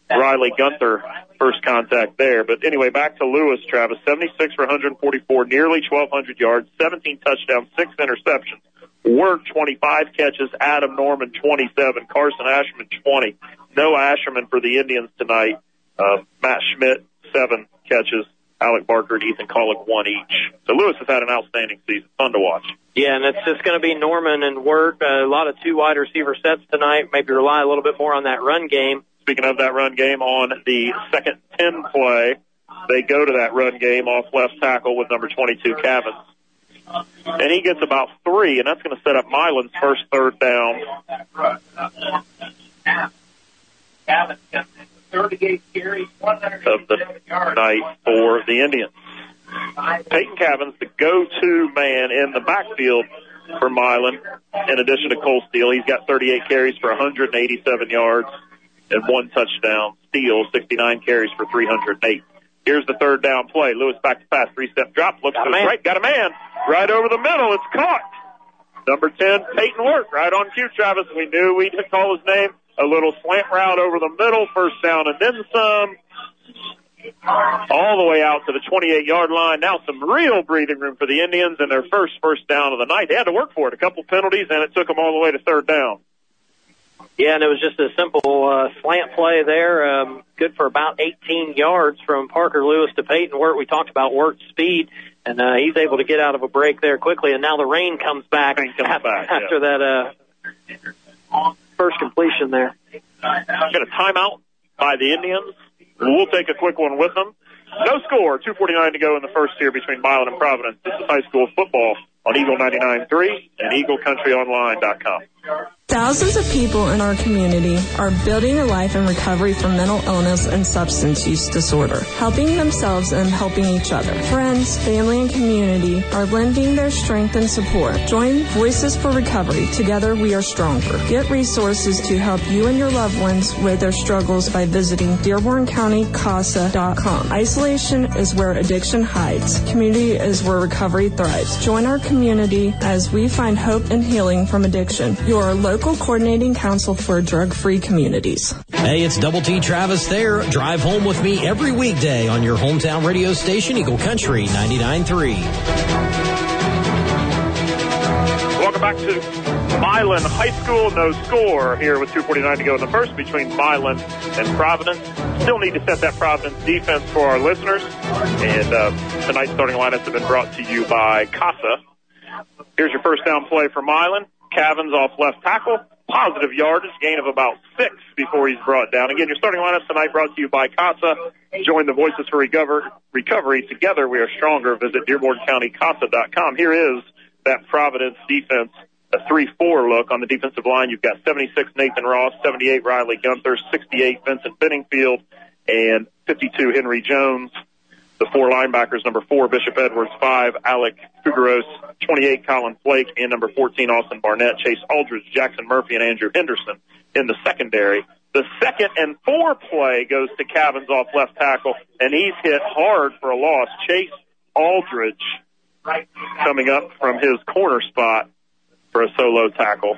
Riley Gunther, first contact there. But anyway, back to Lewis, Travis. 76 for 144, nearly 1,200 yards, 17 touchdowns, 6 interceptions. Wirt 25 catches, Adam Norman 27, Carson Asherman 20. No Asherman for the Indians tonight. Uh, Matt Schmidt, seven catches. Alec Barker and Ethan Collick, one each. So Lewis has had an outstanding season. Fun to watch. Yeah, and it's just going to be Norman and Wirt. Uh, a lot of two wide receiver sets tonight. Maybe rely a little bit more on that run game. Speaking of that run game, on the second 10 play, they go to that run game off left tackle with number 22, Cavins. And he gets about three, and that's going to set up Milan's first third down. Cavins 38 carries, of the night for the Indians. Peyton Cavins, the go-to man in the backfield for Milan, in addition to Cole Steele. He's got 38 carries for 187 yards and one touchdown. Steele, 69 carries for 308. Here's the third down play. Lewis back to pass, three-step drop, looks to his right, got a man right over the middle. It's caught. Number 10, Peyton Wirt, right on cue, Travis. We knew we'd call his name. A little slant route over the middle, first down and then some. All the way out to the 28 yard line. Now some real breathing room for the Indians and their first first down of the night. They had to work for it. A couple penalties and it took them all the way to third down. Yeah, and it was just a simple uh, slant play there. Um, good for about 18 yards from Parker Lewis to Peyton Wirt. We talked about Wirt's speed, and uh, he's able to get out of a break there quickly. And now the rain comes back Rain comes after, back, after that uh, first completion there. Got a timeout by the Indians. We'll take a quick one with them. No score, 2.49 to go in the first here between Milan and Providence. This is high school football on Eagle 99.3 and EagleCountryOnline.com. Thousands of people in our community are building a life in recovery from mental illness and substance use disorder, helping themselves and helping each other. Friends, family, and community are lending their strength and support. Join Voices for Recovery. Together we are stronger. Get resources to help you and your loved ones with their struggles by visiting DearbornCountyCASA.com. Isolation is where addiction hides. Community is where recovery thrives. Join our community as we find hope and healing from addiction. Your local coordinating council for drug-free communities. Hey, it's Double T Travis there. Drive home with me every weekday on your hometown radio station, Eagle Country 99.3. Welcome back to Milan High School. No score here with 2.49 to go in the first between Milan and Providence. Still need to set that Providence defense for our listeners. And uh, tonight's starting lineups have been brought to you by CASA. Here's your first down play for Milan. Cavins off left tackle. Positive yardage, gain of about six before he's brought down. Again, your starting lineups tonight brought to you by CASA. Join the Voices for Recover- Recovery. Together we are stronger. Visit DearbornCountyCASA.com. Here is that Providence defense, a 3-4 look on the defensive line. You've got 76 Nathan Ross, 78 Riley Gunther, 68 Vincent Benningfield, and 52 Henry Jones. The four linebackers, number four, Bishop Edwards, five, Alec Figueros, 28, Colin Flake, and number 14, Austin Barnett, Chase Aldridge, Jackson Murphy, and Andrew Henderson in the secondary. The second and four play goes to Cavins off left tackle, and he's hit hard for a loss. Chase Aldridge coming up from his corner spot for a solo tackle.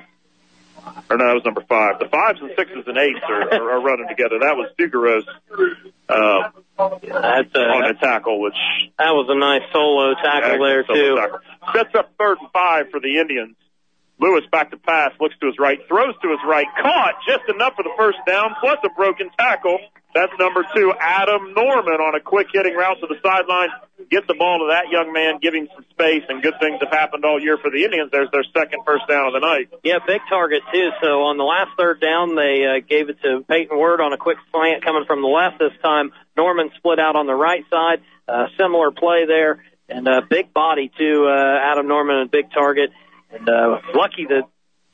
Or no, that was number five. The fives and sixes and eights are, are, are running together. That was Figueros uh, That's a, on the tackle, which that was a nice solo tackle there too. tackle. Sets up third and five for the Indians. Lewis back to pass, looks to his right, throws to his right, caught just enough for the first down, plus a broken tackle. That's number two, Adam Norman on a quick hitting route to the sideline. Get the ball to that young man, him some space, and good things have happened all year for the Indians. There's their second first down of the night. Yeah, big target too. So on the last third down, they uh, gave it to Peyton Wirt on a quick slant coming from the left this time. Norman split out on the right side. Uh, similar play there, and uh, big body too. Uh, Adam Norman and big target, and uh, lucky that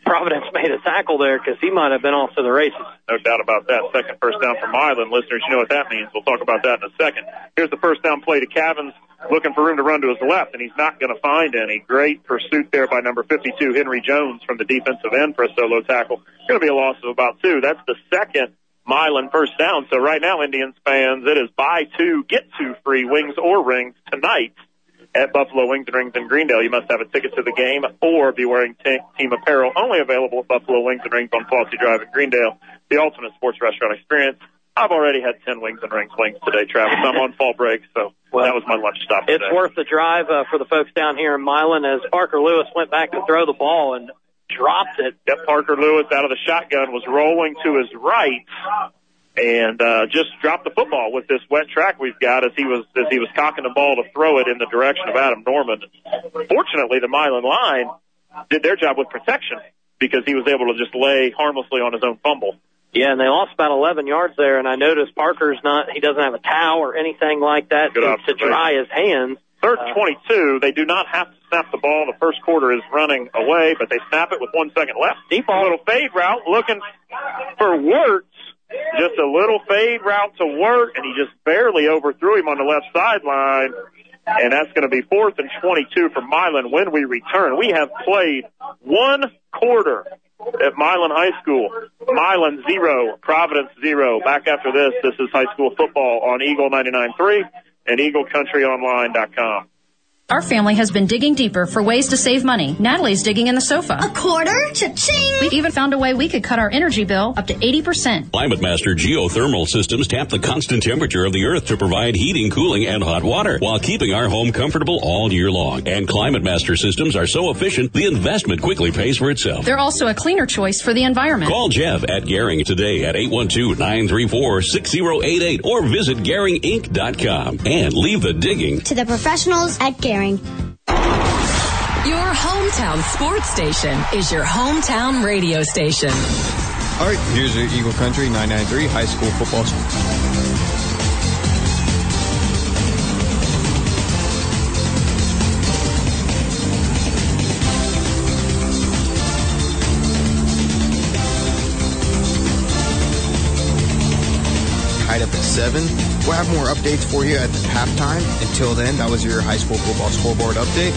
Providence made a tackle there because he might have been off to the races. No doubt about that. Second first down from Milan. Listeners, you know what that means. We'll talk about that in a second. Here's the first down play to Cavins, looking for room to run to his left, and he's not going to find any. Great pursuit there by number 52, Henry Jones, from the defensive end for a solo tackle. Going to be a loss of about two. That's the second Milan first down. So right now, Indians fans, it is buy two, get two free wings or rings tonight at Buffalo Wings and Rings in Greendale. You must have a ticket to the game or be wearing t- team apparel. Only available at Buffalo Wings and Rings on Flossie Drive in Greendale. The ultimate sports restaurant experience. I've already had 10 Wings and Rings wings today, Travis. I'm on fall break, so well, that was my lunch stop today. It's worth the drive uh, for the folks down here in Milan as Parker Lewis went back to throw the ball and dropped it. Yep, Parker Lewis out of the shotgun was rolling to his right and uh, just dropped the football with this wet track we've got as he was as he was cocking the ball to throw it in the direction of Adam Norman. Fortunately, the Milan line did their job with protection because he was able to just lay harmlessly on his own fumble. Yeah, and they lost about 11 yards there, and I noticed Parker's not, he doesn't have a towel or anything like that to, to dry his hands. Third and 22, they do not have to snap the ball. The first quarter is running away, but they snap it with one second left. Deep A little fade route, looking for Wirtz. Just a little fade route to Wirt, and he just barely overthrew him on the left sideline. And that's going to be fourth and 22 for Milan when we return. We have played one quarter at Milan High School. Milan zero, Providence zero. Back after this, this is high school football on Eagle 99.3 and EagleCountryOnline.com. Our family has been digging deeper for ways to save money. Natalie's digging in the sofa. A quarter? Cha-ching! We even found a way we could cut our energy bill up to 80%. Climate Master geothermal systems tap the constant temperature of the earth to provide heating, cooling, and hot water while keeping our home comfortable all year long. And Climate Master systems are so efficient, the investment quickly pays for itself. They're also a cleaner choice for the environment. Call Jeff at Garing today at 812-934-6088 or visit GaringInc.com and leave the digging To the professionals at Garing. Your hometown sports station is your hometown radio station. All right, here's your Eagle Country 993 high school football. Up at seven. We'll have more updates for you at halftime. Until then, that was your high school football scoreboard update.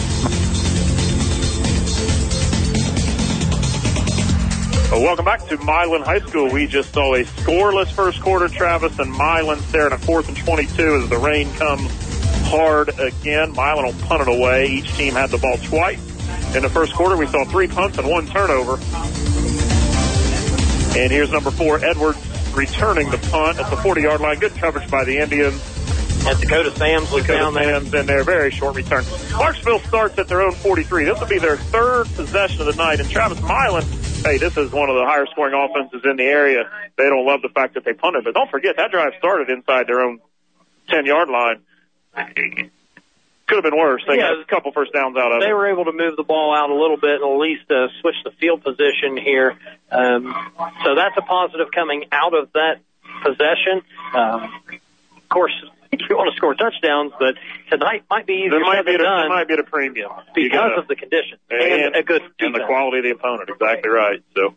Well, welcome back to Milan High School. We just saw a scoreless first quarter, Travis, and Milan staring at fourth and 22 as the rain comes hard again. Milan will punt it away. Each team had the ball twice. In the first quarter, we saw three punts and one turnover. And here's number four, Edwards, returning the punt at the 40 yard line. Good coverage by the Indians. And Dakota Sam's was Dakota down there. Sam's in there. Very short return. Clarksville starts at their own 43. This will be their third possession of the night. And Travis Milan, hey, this is one of the higher scoring offenses in the area. They don't love the fact that they punted, but don't forget that drive started inside their own 10 yard line. Could have been worse. They Yeah. got a couple first downs out of They it. were able to move the ball out a little bit and at least uh, switch the field position here. Um, so that's a positive coming out of that possession. Um, of course, you want to score touchdowns, but tonight might be easier might be, than a, done might be at a premium because gotta- of the conditions and, a good and the quality of the opponent. Exactly right. So,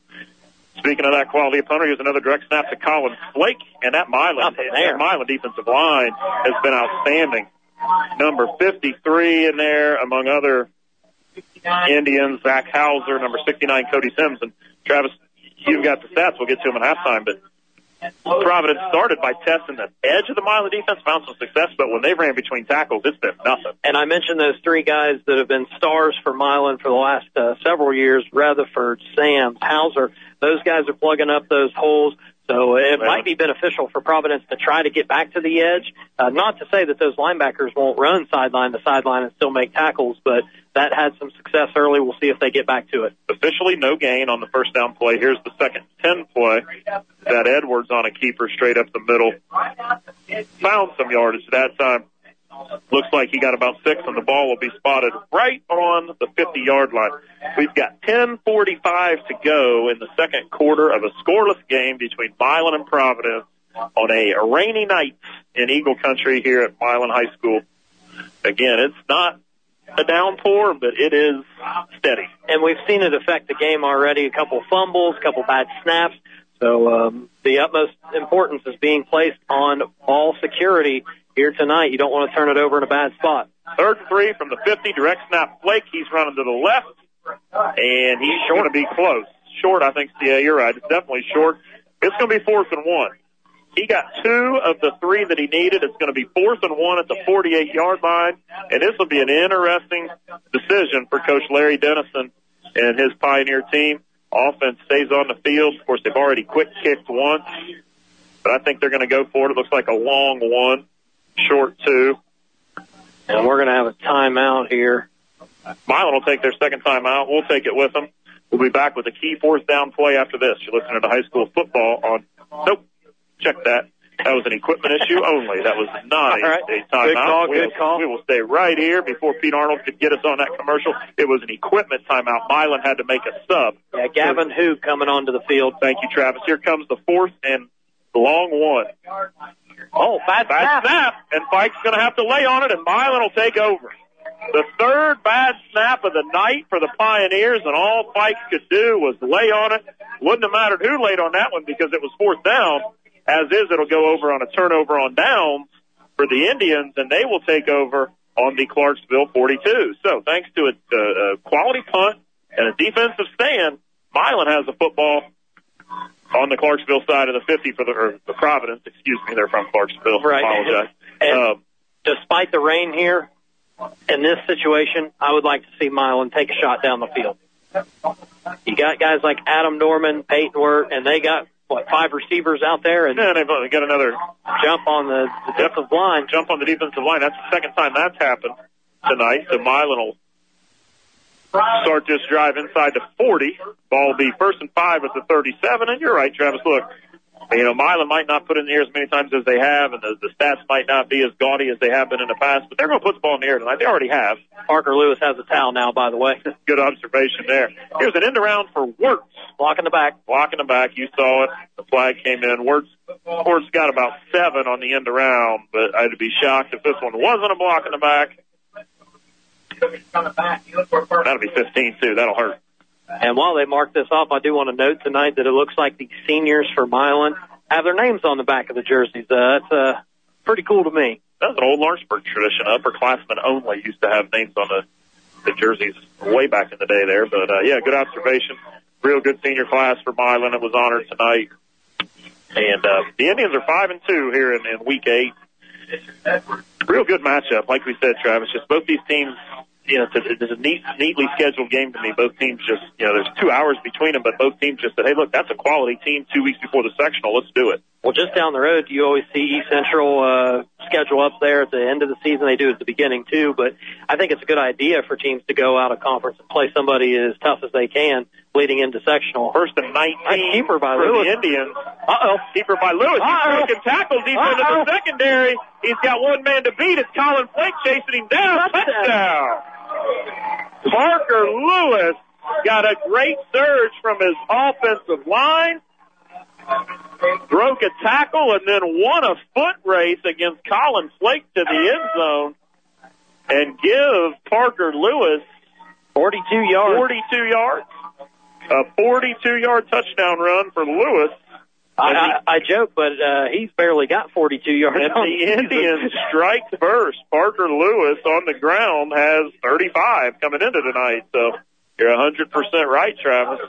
speaking of that quality opponent, here's another direct snap to Colin Flake, and that Milan, that Milan defensive line has been outstanding. Number 53 in there, among other Indians, Zach Hauser, number 69, Cody Sims, and Travis. You've got the stats. We'll get to them at halftime, but. Providence started by testing the edge of the Milan defense, found some success, but when they ran between tackles, it's been nothing. And I mentioned those three guys that have been stars for Milan for the last uh, several years: Rutherford, Sam, Hauser. Those guys are plugging up those holes. So it might be beneficial for Providence to try to get back to the edge. Uh, not to say that those linebackers won't run sideline to sideline and still make tackles, but that had some success early. We'll see if they get back to it. officially no gain on the first down play. Here's the second 10 play that Edwards on a keeper straight up the middle. Found some yardage that time. Looks like he got about six and the ball will be spotted right on the 50 yard line. We've got 10.45 to go in the second quarter of a scoreless game between Milan and Providence on a rainy night in Eagle Country here at Milan High School. Again, it's not a downpour, but it is steady. and we've seen it affect the game already. A couple fumbles, a couple bad snaps. So um, the utmost importance is being placed on ball security here tonight. You don't want to turn it over in a bad spot. Third and three from the 50, direct snap. Flake, he's running to the left, and he's going to be close. Short, I think. Yeah, you're right. It's definitely short. It's going to be fourth and one. He got two of the three that he needed. It's going to be fourth and one at the 48 yard line, and this will be an interesting decision for Coach Larry Dennison and his Pioneer team. Offense stays on the field. Of course, they've already quick kicked once, but I think they're going to go for it. It looks like a long one, short two. And we're going to have a timeout here. Milan will take their second timeout. We'll take it with them. We'll be back with a key fourth down play after this. You're listening to high school football on, nope, check that. That was an equipment issue only. That was not a, All right. a timeout. Good call, we good will, call. We will stay right here before Pete Arnold could get us on that commercial. It was an equipment timeout. Milan had to make a sub. Yeah, Gavin Who coming onto the field. Thank you, Travis. Here comes the fourth and long one. Oh, bad, bad snap. And Pike's going to have to lay on it, and Milan will take over. The third bad snap of the night for the Pioneers, and all Pike could do was lay on it. Wouldn't have mattered who laid on that one because it was fourth down. As is, it'll go over on a turnover on downs for the Indians, and they will take over on the Clarksville 42. So thanks to a, a, a quality punt and a defensive stand, Milan has the football on the Clarksville side of the 50 for the, or the Providence, excuse me, they're from Clarksville. Right. Apologize. And Um, despite the rain here, in this situation, I would like to see Milan take a shot down the field. You got guys like Adam Norman, Peyton Wirt, and they got what five receivers out there, and yeah, they've uh, got another jump on the, the defensive line. Jump on the defensive line. That's the second time that's happened tonight. So Milan will start this drive inside the 40. Ball will be first and five at the 37. And you're right, Travis. Look, you know, Milan might not put in the air as many times as they have, and the, the stats might not be as gaudy as they have been in the past, but they're going to put the ball in the air tonight. They already have. Parker Lewis has a towel now, by the way. Good observation there. Here's an end around for Wirtz. Blocking the back. Blocking the back. You saw it. The flag came in. Wirtz, Wirtz got about seven on the end around, but I'd be shocked if this one wasn't a block in the back. That'll be 15 too. That'll hurt. And while they mark this off, I do want to note tonight that it looks like the seniors for Milan have their names on the back of the jerseys. Uh, that's uh, pretty cool to me. That's an old Lawrenceburg tradition. Upperclassmen only used to have names on the, the jerseys way back in the day there. But, uh, yeah, good observation. Real good senior class for Milan. It was honored tonight. And, uh, the Indians are five and two here in, in week eight. Real good matchup. Like we said, Travis, just both these teams, you know, it's a, it's a neat, neatly scheduled game to me. Both teams just, you know, there's two hours between them, but both teams just said, hey, look, that's a quality team two weeks before the sectional. Let's do it. Well, just down the road, you always see East Central uh, schedule up there at the end of the season. They do at the beginning too, but I think it's a good idea for teams to go out of conference and play somebody as tough as they can leading into sectional. First and 19 Nice keeper by for Lewis. the Indians. Uh oh. Keeper by Lewis. Uh-oh. He's broken tackles deep into Uh-oh. the secondary. He's got one man to beat. It's Colin Flake chasing him down. Touchdown. Parker Lewis got a great surge from his offensive line. Broke a tackle and then won a foot race against Colin Flake to the end zone and give Parker Lewis 42 yards. 42 yards. A 42 yard touchdown run for Lewis. I, I, I joke, but uh, he's barely got 42 yards. And on the. Indians strike first. Parker Lewis on the ground has 35 coming into tonight. So you're 100% right, Travis.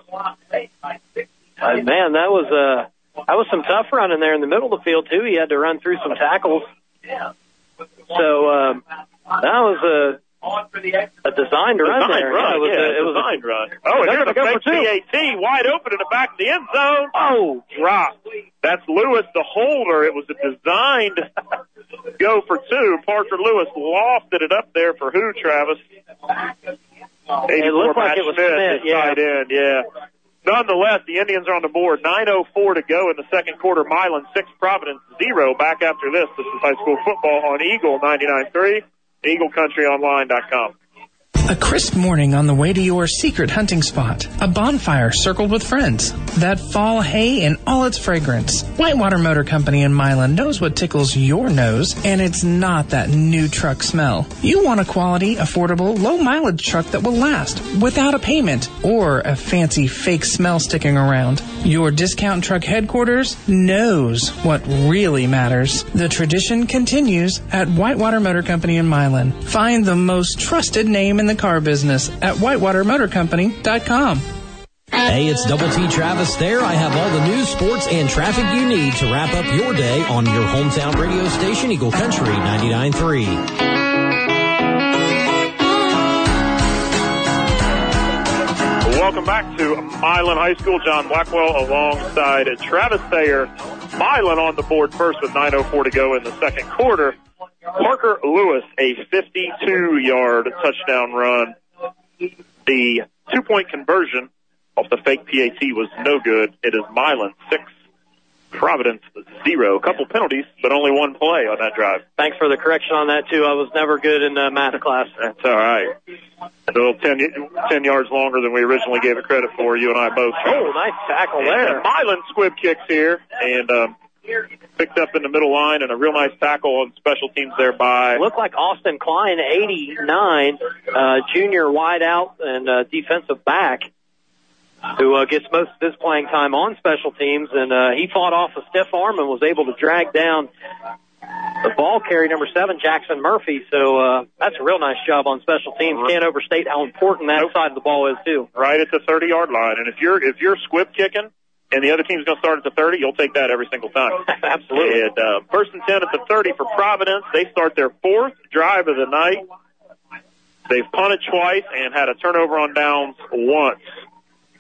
Uh, man, that was uh, that was some tough running there in the middle of the field too. He had to run through some tackles. Yeah. So um, that was a a designed run Designed there. run, Yeah, it was yeah, a, it was designed run. Oh, and They're here's gonna a go for fake two. PAT wide open in the back of the end zone. Oh, dropped. That's Lewis, the holder. It was a designed go for two. Parker Lewis lofted it up there for who, Travis? It looked like Matt it was Smith, Smith, his yeah. tight end, yeah. Nonetheless, the Indians are on the board. 9.04 to go in the second quarter. Milan 6, Providence 0. Back after this. This is high school football on Eagle 99.3, EagleCountryOnline.com. A crisp morning on the way to your secret hunting spot. A bonfire circled with friends. That fall hay in all its fragrance. Whitewater Motor Company in Milan knows what tickles your nose, and it's not that new truck smell. You want a quality, affordable, low mileage truck that will last without a payment or a fancy fake smell sticking around. Your discount truck headquarters knows what really matters. The tradition continues at Whitewater Motor Company in Milan. Find the most trusted name in the car business at whitewatermotorcompany.com. Hey, it's Double T Travis there. I have all the news, sports, and traffic you need to wrap up your day on your hometown radio station, Eagle Country 99.3. Welcome back to Milan High School. John Blackwell alongside Travis Thayer. Milan on the board first with 9.04 to go in the second quarter. Parker Lewis, a 52-yard touchdown run. The two-point conversion off the fake PAT was no good. It is Milan 6, Providence zero. A couple penalties, but only one play on that drive. Thanks for the correction on that too. I was never good in uh, math class. That's all right. So 10, 10 yards longer than we originally gave it credit for. You and I both. Oh, nice tackle there. And Milan squib kicks here and um, picked up in the middle line and a real nice tackle on special teams there by. Looked like Austin Klein, 89, uh, junior wideout and uh, defensive back who uh, gets most of his playing time on special teams, and uh, he fought off a stiff arm and was able to drag down the ball carrier number seven, Jackson Murphy. So uh, that's a real nice job on special teams. Can't overstate how important that side of the ball is too. Right at the 30 yard line, and if you're if you're squib kicking. And the other team's going to start at the 30. You'll take that every single time. Absolutely. And uh, first and 10 at the 30 for Providence. They start their fourth drive of the night. They've punted twice and had a turnover on downs once.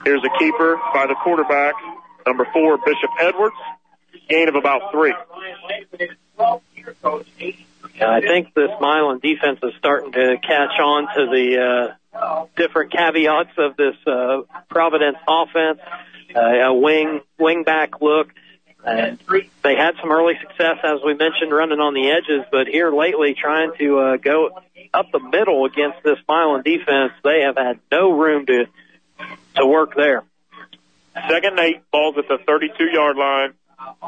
Here's a keeper by the quarterback, number four, Bishop Edwards. Gain of about three. I think this Milan defense is starting to catch on to the uh, different caveats of this uh, Providence offense. Uh, a wing wing back look. And they had some early success, as we mentioned, running on the edges, but here lately, trying to uh, go up the middle against this Milan defense, they have had no room to to work there. Second eight, balls at the 32 yard line.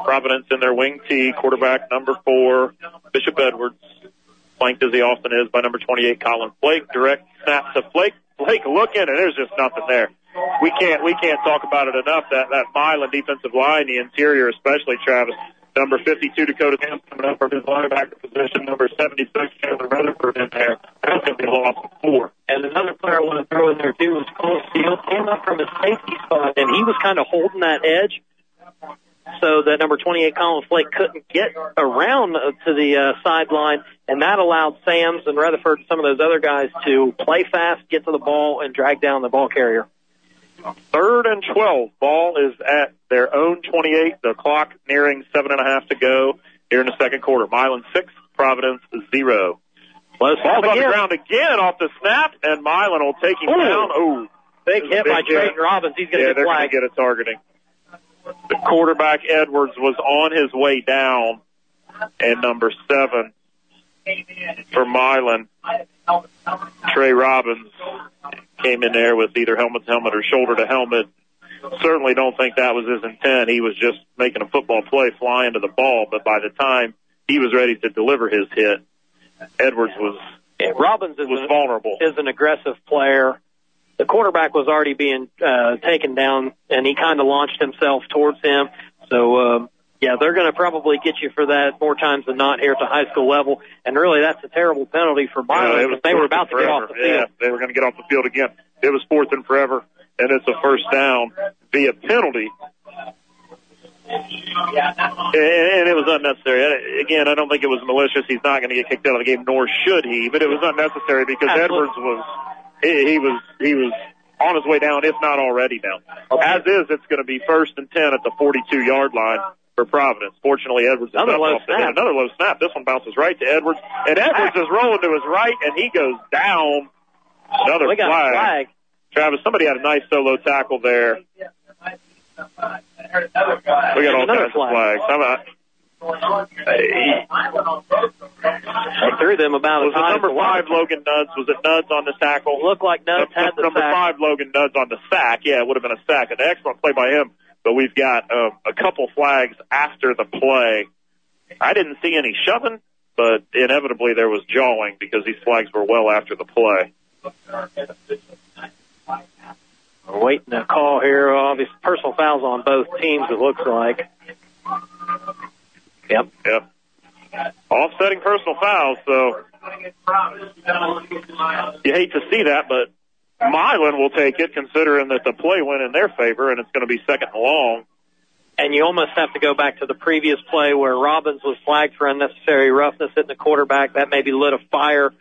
Providence in their wing T, quarterback number four, Bishop Edwards, flanked as he often is by number 28, Colin Flake. Direct snap to Flake. Flake looking, and there's just nothing there. We can't we can't talk about it enough. That that Milan defensive line, the interior especially, Travis. Number 52, Dakota Camp coming up from his linebacker position. Number 76, Chandler Rutherford in there. That's going to be of four. And another player I want to throw in there too was Cole Steele. Came up from his safety spot, and he was kind of holding that edge so that number 28 Colin Flake couldn't get around to the uh, sideline, and that allowed Sams and Rutherford, and some of those other guys, to play fast, get to the ball, and drag down the ball carrier. Third and 12. Ball is at their own 28. The clock nearing seven and a half to go here in the second quarter. Milan six, Providence zero. Ball's on the ground again off the snap, and Milan will take him Ooh. down. Oh, Big hit by Drayton Robbins. He's going to yeah, get they're going to get a targeting. The quarterback Edwards was on his way down, and number seven for Milan, Trey Robbins came in there with either helmet to helmet or shoulder to helmet. Certainly don't think that was his intent. He was just making a football play, flying to the ball. But by the time he was ready to deliver his hit, Edwards was Yeah, Robbins is was an, vulnerable. is an aggressive player. The quarterback was already being uh, taken down, and he kind of launched himself towards him. So, um, yeah, they're going to probably get you for that more times than not here at the high school level. And really, that's a terrible penalty for Yeah, because they were about to get off the field. Yeah, they were going to get off the field again. It was fourth and forever, and it's a first down via penalty. And and it was unnecessary. Again, I don't think it was malicious. He's not going to get kicked out of the game, nor should he. But it was unnecessary because Absolutely. Edwards was he, he was he was on his way down, if not already down. As is, it's going to be first and ten at the 42 yard line for Providence. Fortunately, Edwards is Another low snap. Another low snap. This one bounces right to Edwards, and Edwards is rolling to his right, and he goes down. Another We flag. flag. Travis, somebody had a nice solo tackle there. We got all Another kinds of flags. How about? They threw them about Was as high it as number the wall. five Logan Nuds? Was it Nuds on the tackle? Looked like Nuds had the number sack. five Logan Nuds on the sack. Yeah, it would have been a sack. An excellent play by him. But we've got uh, a couple flags after the play. I didn't see any shoving, but inevitably there was jawing because these flags were well after the play. We're waiting to call here. Obviously, personal fouls on both teams. It looks like. Yep. Yep. Offsetting personal fouls, so you hate to see that, but Milan will take it considering that the play went in their favor and it's going to be second and long. And you almost have to go back to the previous play where Robbins was flagged for unnecessary roughness hitting the quarterback. That maybe lit a fire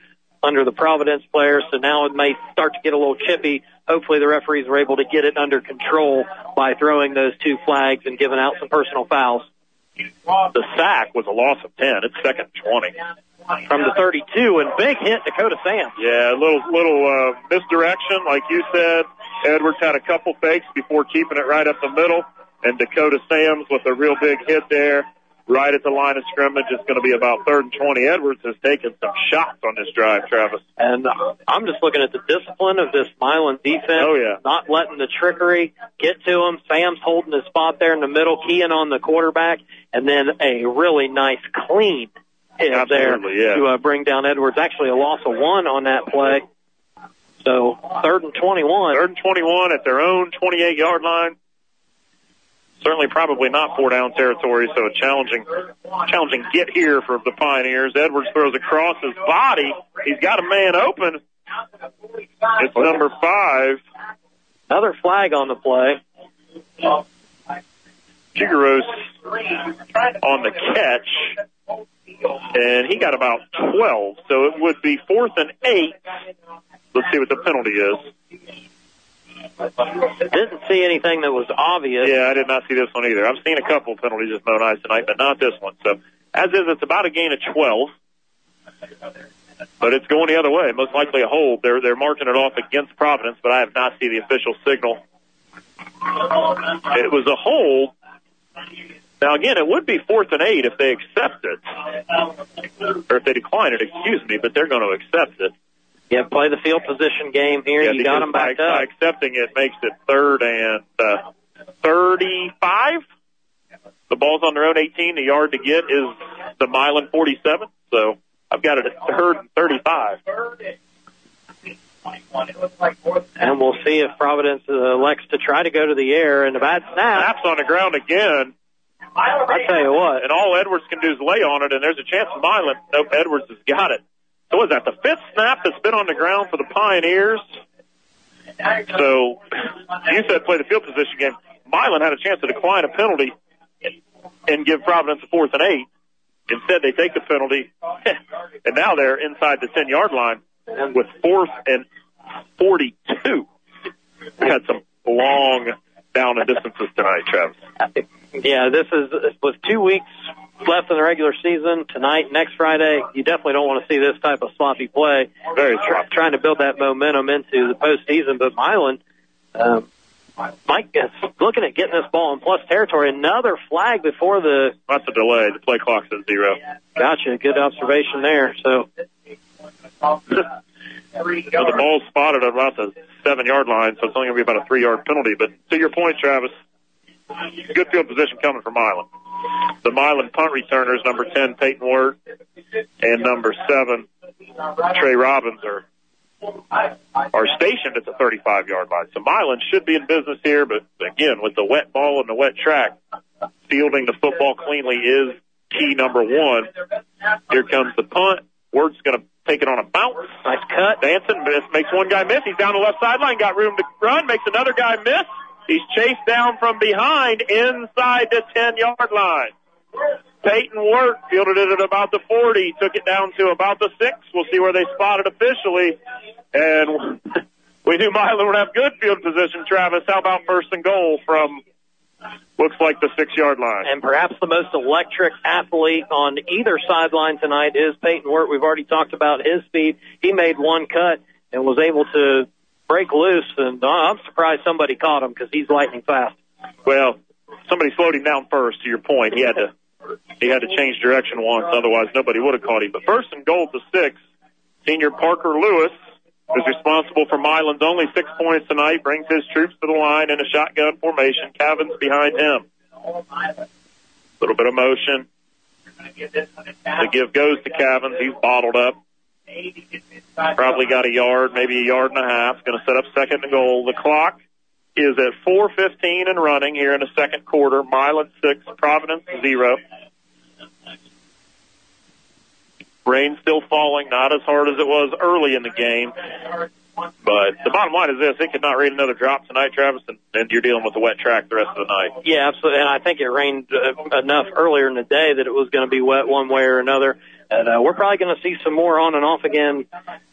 under the Providence players. So now it may start to get a little chippy. Hopefully the referees were able to get it under control by throwing those two flags and giving out some personal fouls. The sack was a loss of 10. It's second and 20. From the 32 and big hit Dakota Sam. Yeah, a little, little, uh, misdirection, like you said. Edwards had a couple fakes before keeping it right up the middle. And Dakota Sams with a real big hit there right at the line of scrimmage. It's going to be about third and 20. Edwards has taken some shots on this drive, Travis. And uh, I'm just looking at the discipline of this Milan defense. Oh, yeah. Not letting the trickery get to him. Sam's holding his spot there in the middle, keying on the quarterback, and then a really nice clean hit there yeah. to uh, bring down Edwards. Actually, a loss of one on that play. So third and 21. Third and 21 at their own 28 yard line. Certainly probably not four down territory, so a challenging, challenging get here for the Pioneers. Edwards throws across his body. He's got a man open. It's number five. Another flag on the play. Figueros on the catch. And he got about 12, so it would be fourth and eight. Let's see what the penalty is. Didn't see anything that was obvious. Yeah, I did not see this one either. I've seen a couple penalties at Mount Ice tonight, but not this one. So, as is, it's about a gain of 12. But it's going the other way. Most likely a hold. They're they're marking it off against Providence, but I have not seen the official signal. It was a hold. Now again, it would be fourth and eight if they accept it, or if they decline it. Excuse me, but they're going to accept it. Yeah, play the field position game here. Yeah, you got them back by, up. by accepting it makes it third and uh, 35. The ball's on their own 18. The yard to get is the Milan 47. So I've got it at third and 35. And we'll see if Providence uh, elects to try to go to the air. And a bad snap. Snaps on the ground again. I tell you what. And all Edwards can do is lay on it, and there's a chance Milan. Nope, Edwards has got it. So is that the fifth snap that's been on the ground for the Pioneers? So you said play the field position game. Milan had a chance to decline a penalty and give Providence a fourth and eight. Instead, they take the penalty, and now they're inside the 10 yard line with fourth and 42. We had some long down and distances tonight, Travis. Yeah, this is with two weeks left in the regular season tonight, next Friday. You definitely don't want to see this type of sloppy play. Very Try, trying to build that momentum into the postseason. But Milan, um, Mike is looking at getting this ball in plus territory. Another flag before the. That's a delay. The play clock's at zero. Gotcha. Good observation there. So. So the ball's spotted at about the seven yard line, so it's only going to be about a three yard penalty. But to your point, Travis, good field position coming from Milan. The Milan punt returners, number 10, Peyton Wirt, and number 7, Trey Robbins, are are stationed at the 35 yard line. So Milan should be in business here, but again, with the wet ball and the wet track, fielding the football cleanly is key number one. Here comes the punt. Wirt's going to take it on a bounce. Nice cut. Dancing miss, makes one guy miss. He's down the left sideline, got room to run, makes another guy miss. He's chased down from behind inside the 10 yard line. Peyton Wirt fielded it at about the 40, took it down to about the 6. We'll see where they spot it officially. And we knew Milan would have good field position, Travis. How about first and goal from looks like the 6 yard line? And perhaps the most electric athlete on either sideline tonight is Peyton Wirt. We've already talked about his speed. He made one cut and was able to break loose, and uh, I'm surprised somebody caught him because he's lightning fast. Well, somebody slowed him down first. To your point, he had to he had to change direction once, otherwise nobody would have caught him. But first and goal to six, senior Parker Lewis is responsible for Milan's only six points tonight. Brings his troops to the line in a shotgun formation. Cavin's behind him. A little bit of motion. The give goes to Cavins. He's bottled up. Probably got a yard, maybe a yard and a half. Going to set up second and goal. The clock is at 4:15 and running here in the second quarter. Milan six, Providence zero. Rain still falling, not as hard as it was early in the game. But the bottom line is this: it could not rain another drop tonight, Travis, and, and you're dealing with a wet track the rest of the night. Yeah, absolutely. And I think it rained uh, enough earlier in the day that it was going to be wet one way or another. And uh, we're probably going to see some more on and off again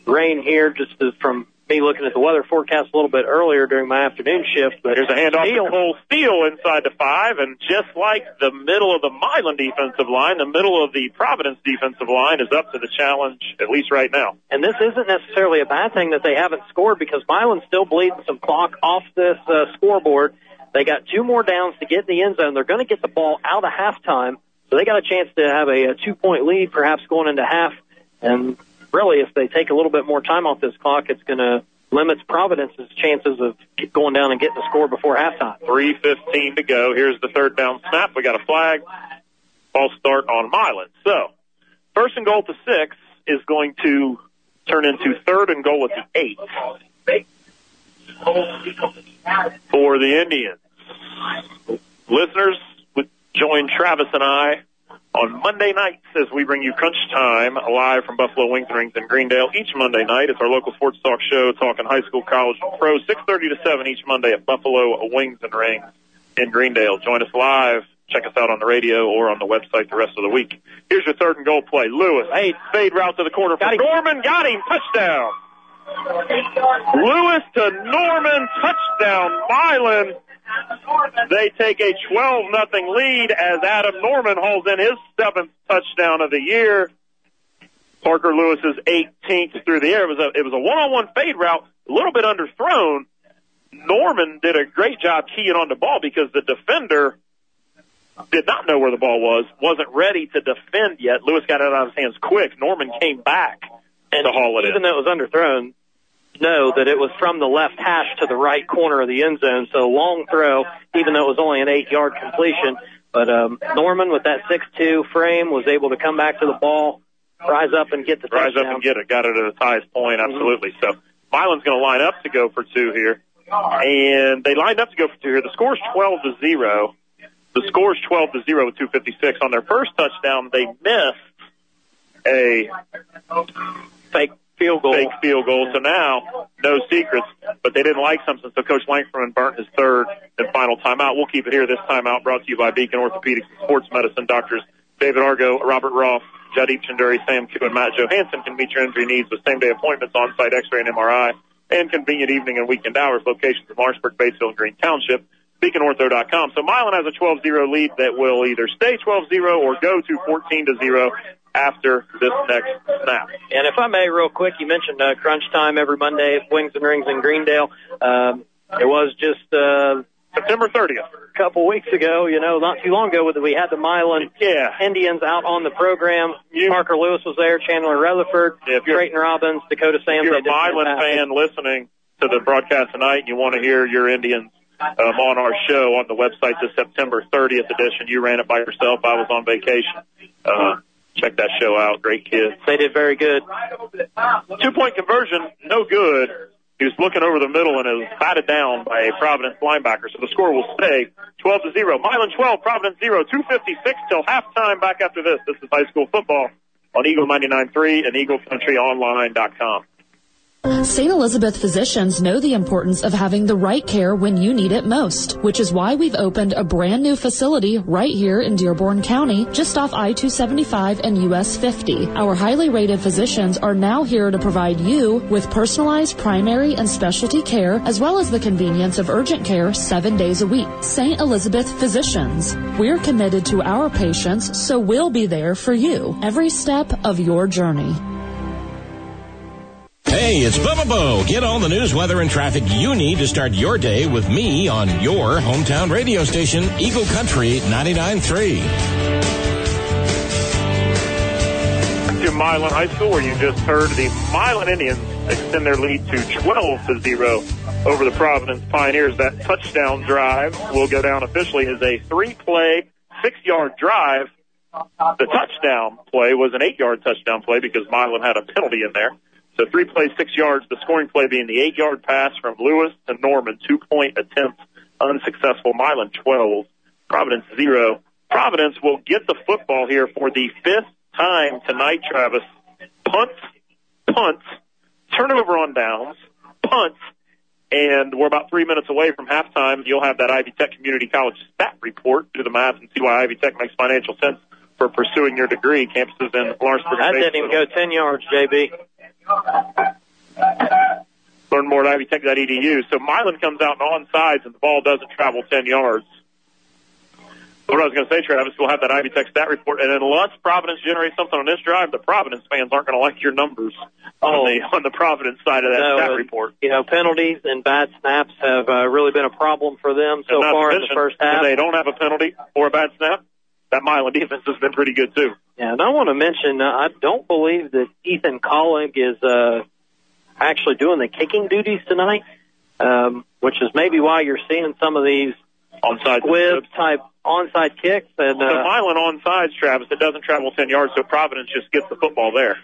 rain here, just as from me looking at the weather forecast a little bit earlier during my afternoon shift. But There's a handoff to Cole Steele inside the five, and just like the middle of the Milan defensive line, the middle of the Providence defensive line is up to the challenge, at least right now. And this isn't necessarily a bad thing that they haven't scored because Milan's still bleeding some clock off this uh, scoreboard. They got two more downs to get in the end zone. They're going to get the ball out of halftime, so they got a chance to have a, a two point lead, perhaps going into half. And really, if they take a little bit more time off this clock, it's going to limit Providence's chances of going down and getting the score before halftime. 3.15 to go. Here's the third down snap. We got a flag. Ball start on Milan. So, first and goal to six is going to turn into third and goal at the eight for the Indians. Listeners, join Travis and I on Monday nights as we bring you Crunch Time live from Buffalo Wings and Rings in Greendale each Monday night. It's our local sports talk show talking high school, college, and pro, 6.30 to 7 each Monday at Buffalo Wings and Rings in Greendale. Join us live. Check us out on the radio or on the website the rest of the week. Here's your third and goal play. Lewis, hey, fade route to the corner for Norman. Got him. Touchdown. Lewis to Norman. Touchdown. Milan. They take a 12 nothing lead as Adam Norman hauls in his seventh touchdown of the year. Parker Lewis's 18th through the air. It was a it was a one-on-one fade route, a little bit underthrown. Norman did a great job keying on the ball because the defender did not know where the ball was, wasn't ready to defend yet. Lewis got it out of his hands quick. Norman came back and to haul it even in. though it was underthrown, know that it was from the left hash to the right corner of the end zone. So long throw, even though it was only an eight yard completion. But um, Norman, with that six-two frame, was able to come back to the ball, rise up and get the Rise touchdown. up and get it. Got it at its highest point. Absolutely. So Milan's going to line up to go for two here. And they lined up to go for two here. The score's 12 to 0. The score's 12 to 0 with 256. On their first touchdown, they missed a fake field goal. Fake field goal. So now, no secrets, but they didn't like something, so Coach Langford burnt his third and final timeout. We'll keep it here. This timeout brought to you by Beacon Orthopedics and Sports Medicine doctors David Argo, Robert Roth, Jaideep Chunduri, Sam Koo, and Matt Johansson can meet your injury needs with same day appointments, on site x ray and MRI, and convenient evening and weekend hours. Locations in Lawrenceburg, Batesville, and Green Township. BeaconOrtho.com. So Milan has a 12-0 lead that will either stay 12-0 or go to 14-0 after this next snap. And if I may, real quick, you mentioned uh, crunch time every Monday at Wings and Rings in Greendale. Um, it was just uh, September 30th, a couple weeks ago. You know, not too long ago, we had the Milan yeah. Indians out on the program. Parker Lewis was there, Chandler Rutherford, if Creighton Robbins, Dakota Sands. If you're a Milan fan listening to the broadcast tonight and you want to hear your Indians um, on our show on the website, the September 30th edition, you ran it by yourself. I was on vacation. Uh, check that show out. Great kids. They did very good. Two point conversion, no good. He was looking over the middle and it was batted down by a Providence linebacker. So the score will stay 12 to 0. Milan 12, Providence 0, 256 till halftime back after this. This is high school football on Eagle 99.3 and EagleCountryOnline.com. St. Elizabeth physicians know the importance of having the right care when you need it most, which is why we've opened a brand new facility right here in Dearborn County, just off I-275 and US 50. Our highly rated physicians are now here to provide you with personalized primary and specialty care, as well as the convenience of urgent care seven days a week. St. Elizabeth Physicians. We're committed to our patients, so we'll be there for you every step of your journey. Hey, it's Bubba Bo. Get all the news, weather, and traffic you need to start your day with me on your hometown radio station, Eagle Country 99.3. to Milan High School, where you just heard the Milan Indians extend their lead to 12 to 0 over the Providence Pioneers. That touchdown drive will go down officially as a three play, six yard drive. The touchdown play was an eight yard touchdown play because Milan had a penalty in there. So three plays, six yards, the scoring play being the eight yard pass from Lewis to Norman, two point attempt, unsuccessful. Milan 12, Providence 0. Providence will get the football here for the fifth time tonight, Travis. Punts, punts, turnover on downs, punts, and we're about three minutes away from halftime. You'll have that Ivy Tech Community College stat report. Do the math and see why Ivy Tech makes financial sense for pursuing your degree. Campuses in Lawrenceburg. That and didn't even go 10 yards, JB. Learn more at ivytech.edu. So Milan comes out and on sides and the ball doesn't travel 10 yards. what I was going to say, Travis, we'll have that Ivy Tech stat report, and unless Providence generates something on this drive, the Providence fans aren't going to like your numbers on the on the Providence side of that No, stat uh, report. You know, penalties and bad snaps have uh, really been a problem for them so And not to far in the first half. They don't have a penalty or a bad snap, that Milan defense has been pretty good too. And I want to mention, uh, I don't believe that Ethan Collig is uh, actually doing the kicking duties tonight, um, which is maybe why you're seeing some of these onside squib type onside kicks. And So uh, Milan on sides, Travis, it doesn't travel 10 yards, so Providence just gets the football there.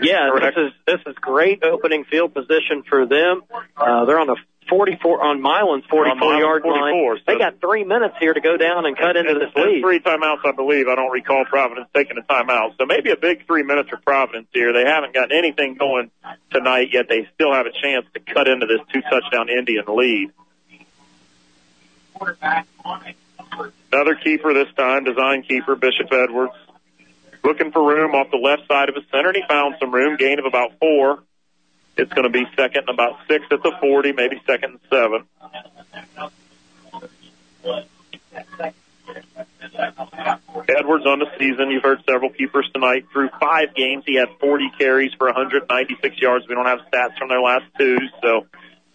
yeah, this is this is great opening field position for them. Uh, they're on the 44 on Milan's 44 Milan's yard 44, line. so- They got three minutes here to go down and cut into this And lead. three timeouts, I believe. I don't recall Providence taking a timeout. So maybe a big three minutes for Providence here. They haven't gotten anything going tonight yet. They still have a chance to cut into this two touchdown Indian lead. Another keeper this time, design keeper, Bishop Edwards. Looking for room off the left side of his center, and he found some room, gain of about four. It's going to be second and about six at the 40, maybe second and seven. Edwards on the season. You've heard several keepers tonight. Through five games, he had 40 carries for 196 yards. We don't have stats from their last two, so,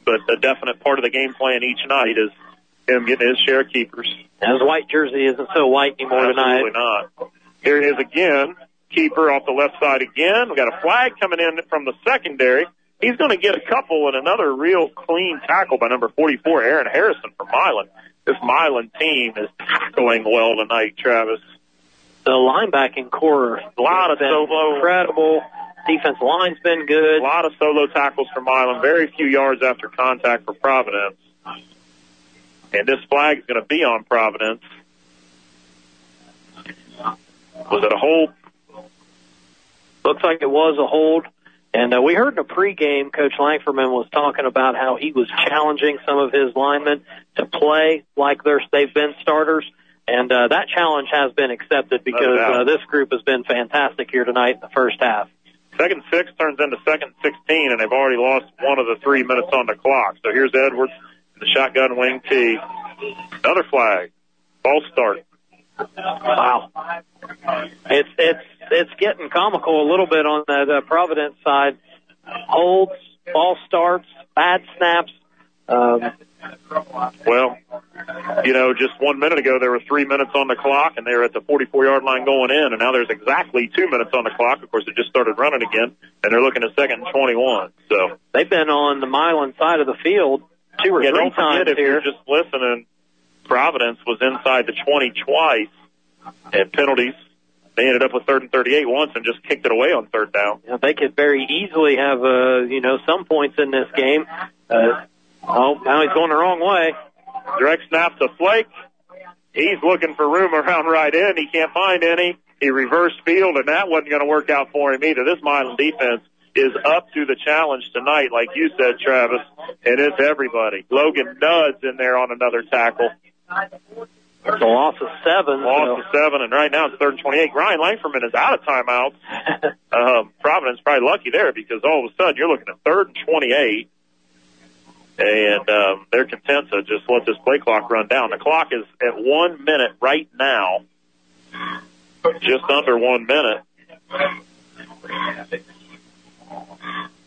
but a definite part of the game plan each night is him getting his share of keepers. And his white jersey isn't so white anymore tonight. Absolutely not. Here he is again. Keeper off the left side again. We got a flag coming in from the secondary. He's going to get a couple and another real clean tackle by number 44, Aaron Harrison from Milan. This Milan team is tackling well tonight, Travis. The linebacking core, A lot of solo, incredible. Defense line's been good. a lot of solo tackles for Milan. Very few yards after contact for Providence. And this flag is going to be on Providence. Was it a hold? Looks like it was a hold. And uh, we heard in a pregame, Coach Langferman was talking about how he was challenging some of his linemen to play like they're, they've been starters. And uh, that challenge has been accepted because uh, this group has been fantastic here tonight in the first half. Second six turns into second 16, and they've already lost one of the three minutes on the clock. So here's Edwards, the shotgun wing T. Another flag. Ball start. Wow. It's it's it's getting comical a little bit on that uh, Providence side. Holds, ball starts, bad snaps. Um, Well, you know, just one minute ago there were three minutes on the clock, and they were at the 44 yard line going in, and now there's exactly two minutes on the clock. Of course, it just started running again, and they're looking at second and 21. So they've been on the Milan side of the field two or yeah, three don't times if here. you're just listening, Providence was inside the 20 twice, and penalties. They ended up with third and 38 once and just kicked it away on third down. Know, they could very easily have, uh, you know, some points in this game. Uh, oh, now he's going the wrong way. Direct snap to Flake. He's looking for room around right end. He can't find any. He reversed field, and that wasn't going to work out for him either. This Milan defense is up to the challenge tonight, like you said, Travis, and it's everybody. Logan Nuds in there on another tackle. It's a loss of seven. Loss of seven, and right now it's third and 28. Ryan Langferman is out of timeouts. um, Providence probably lucky there because all of a sudden you're looking at third and 28. And um, they're content to just let this play clock run down. The clock is at one minute right now, just under one minute.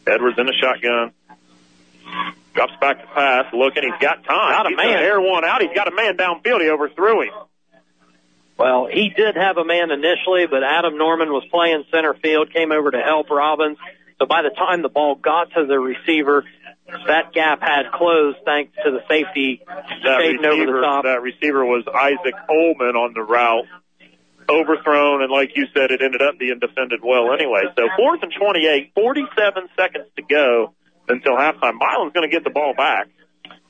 Edwards in the shotgun. Drops back to pass, looking. He's got time. Got a He's man. air one out. He's got a man downfield. He overthrew him. Well, he did have a man initially, but Adam Norman was playing center field, came over to help Robbins. So by the time the ball got to the receiver, that gap had closed thanks to the safety that fading over the receiver, top. that receiver was Isaac Ullman on the route. Overthrown, and like you said, it ended up being defended well anyway. So fourth and 28, 47 seconds to go until halftime. Milan's going to get the ball back.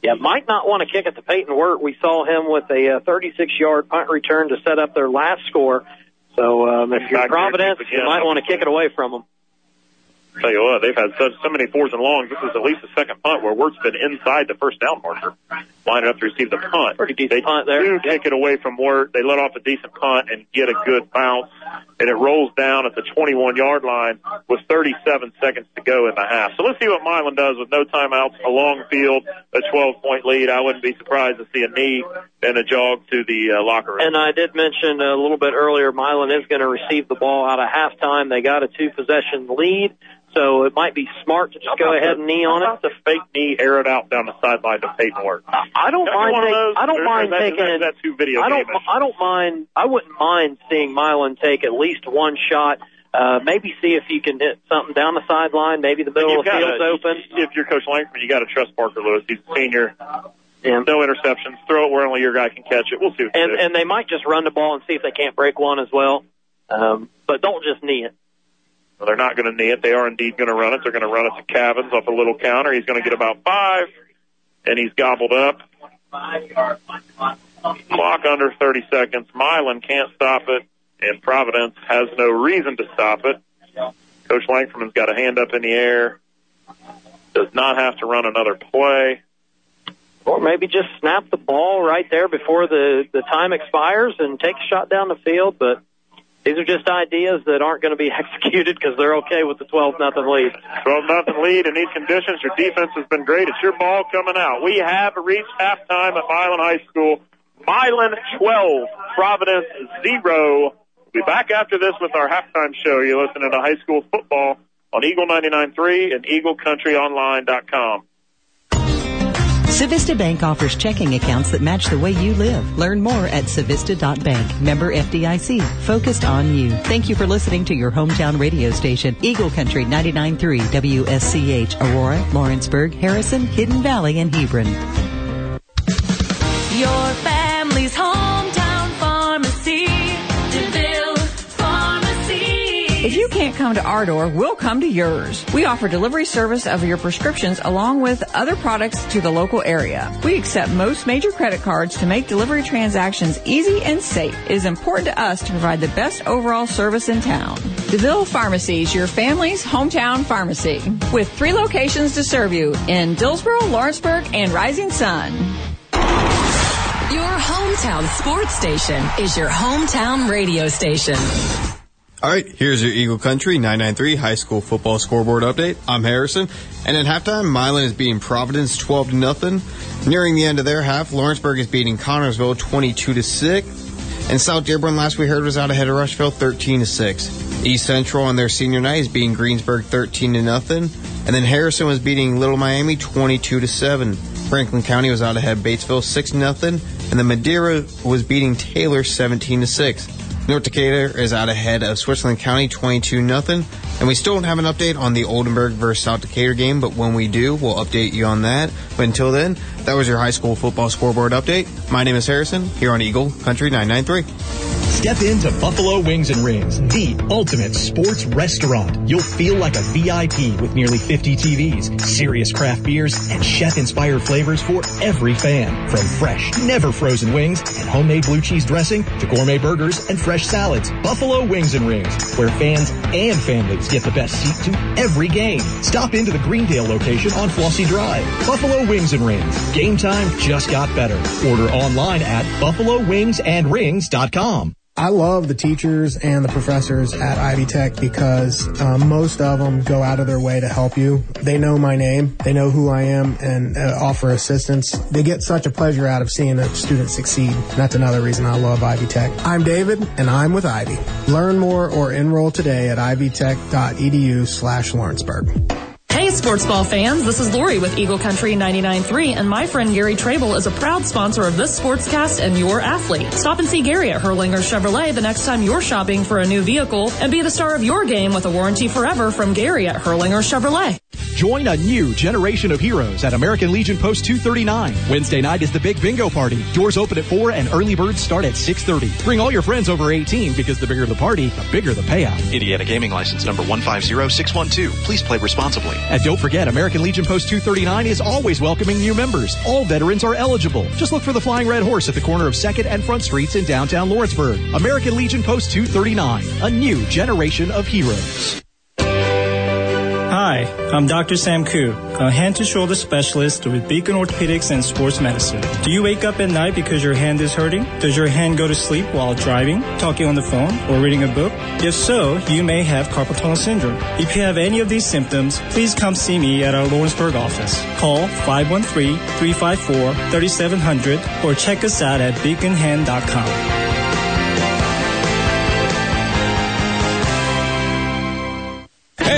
Yeah, might not want to kick it to Peyton Wirt. We saw him with a uh, 36-yard punt return to set up their last score. So um, if you're Providence, you might want to kick it away from them. Tell you what, they've had such so many fours and longs. This is at least the second punt where Wirt's been inside the first down marker, lining up to receive the punt. Pretty decent they punt there. do kick it away from Wirt. They let off a decent punt and get a good bounce, and it rolls down at the 21 yard line with 37 seconds to go in the half. So let's see what Milan does with no timeouts, a long field, a 12 point lead. I wouldn't be surprised to see a knee and a jog to the uh, locker room. And I did mention a little bit earlier, Milan is going to receive the ball out of halftime. They got a two possession lead. So it might be smart to just go ahead and knee on it. The fake knee, air it out down the sideline to Peyton Wirt. I don't mind. Take, those, I don't mind that- taking. that- that's too video I don't. game-ish. I don't mind. I wouldn't mind seeing Milan take at least one shot. Uh, maybe see if you can hit something down the sideline. Maybe the middle of the field's open. If you're Coach Langford, you got to trust Parker Lewis. He's a senior. Yeah. No interceptions. Throw it where only your guy can catch it. We'll see. And do. and they might just run the ball and see if they can't break one as well. Um, but don't just knee it. Well, they're not going to knee it. They are indeed going to run it. They're going to run it to Cavins off a little counter. He's going to get about five, and he's gobbled up. Clock under 30 seconds. Milan can't stop it, and Providence has no reason to stop it. Coach Langfordman's got a hand up in the air. Does not have to run another play. Or maybe just snap the ball right there before the, the time expires and take a shot down the field. But these are just ideas that aren't going to be executed because they're okay with the 12 nothing lead. 12 nothing lead in these conditions. Your defense has been great. It's your ball coming out. We have reached halftime at Milan High School. Milan 12, Providence 0. We'll be back after this with our halftime show. You're listening to high school football on Eagle 99.3 and EagleCountryOnline.com. Civista Bank offers checking accounts that match the way you live. Learn more at civista.bank. Member FDIC. Focused on you. Thank you for listening to your hometown radio station, Eagle Country 99.3 WSCH, Aurora, Lawrenceburg, Harrison, Hidden Valley, and Hebron. Your family's hometown If you can't come to our door, we'll come to yours. We offer delivery service of your prescriptions along with other products to the local area. We accept most major credit cards to make delivery transactions easy and safe. It is important to us to provide the best overall service in town. DeVille Pharmacy is your family's hometown pharmacy with three locations to serve you in Dillsboro, Lawrenceburg, and Rising Sun. Your hometown sports station is your hometown radio station. All right, here's your Eagle Country 993 high school football scoreboard update. I'm Harrison, and at halftime, Milan is beating Providence 12 to nothing. Nearing the end of their half, Lawrenceburg is beating Connersville 22 to 6. And South Dearborn, last we heard, was out ahead of Rushville 13 to 6. East Central on their senior night is beating Greensburg 13 to nothing. And then Harrison was beating Little Miami 22 to 7. Franklin County was out ahead of Batesville 6 to nothing. And then Madeira was beating Taylor 17 to 6. North Decatur is out ahead of Switzerland County 22 nothing. And we still don't have an update on the Oldenburg versus South Decatur game, but when we do, we'll update you on that. But until then, that was your high school football scoreboard update. My name is Harrison, here on Eagle Country 993. Step into Buffalo Wings and Rings, the ultimate sports restaurant. You'll feel like a VIP with nearly 50 TVs, serious craft beers, and chef-inspired flavors for every fan. From fresh, never frozen wings and homemade blue cheese dressing to gourmet burgers and fresh salads. Buffalo Wings and Rings, where fans and families get the best seat to every game. Stop into the Greendale location on Flossie Drive. Buffalo Wings and Rings. Game time just got better. Order online at buffalowingsandrings.com. I love the teachers and the professors at Ivy Tech because um, most of them go out of their way to help you. They know my name, they know who I am, and uh, offer assistance. They get such a pleasure out of seeing a student succeed. That's another reason I love Ivy Tech. I'm David, and I'm with Ivy. Learn more or enroll today at ivytech.edu slash Lawrenceburg. Hey, sports ball fans, this is Lori with Eagle Country 99.3, and my friend Gary Trable is a proud sponsor of this sportscast and your athlete. Stop and see Gary at Hirlinger Chevrolet the next time you're shopping for a new vehicle, and be the star of your game with a warranty forever from Gary at Hirlinger Chevrolet. Join a new generation of heroes at American Legion Post 239. Wednesday night is the big bingo party. Doors open at 4 and early birds start at 6.30. Bring all your friends over 18 because the bigger the party, the bigger the payout. Indiana Gaming License number 150612. Please play responsibly. And don't forget, American Legion Post 239 is always welcoming new members. All veterans are eligible. Just look for the Flying Red Horse at the corner of 2nd and Front Streets in downtown Lawrenceburg. American Legion Post 239, a new generation of heroes. I'm Dr. Sam Koo, a hand to shoulder specialist with Beacon Orthopedics and Sports Medicine. Do you wake up at night because your hand is hurting? Does your hand go to sleep while driving, talking on the phone, or reading a book? If so, you may have carpal tunnel syndrome. If you have any of these symptoms, please come see me at our Lawrenceburg office. Call 513-354-3700 or check us out at beaconhand.com.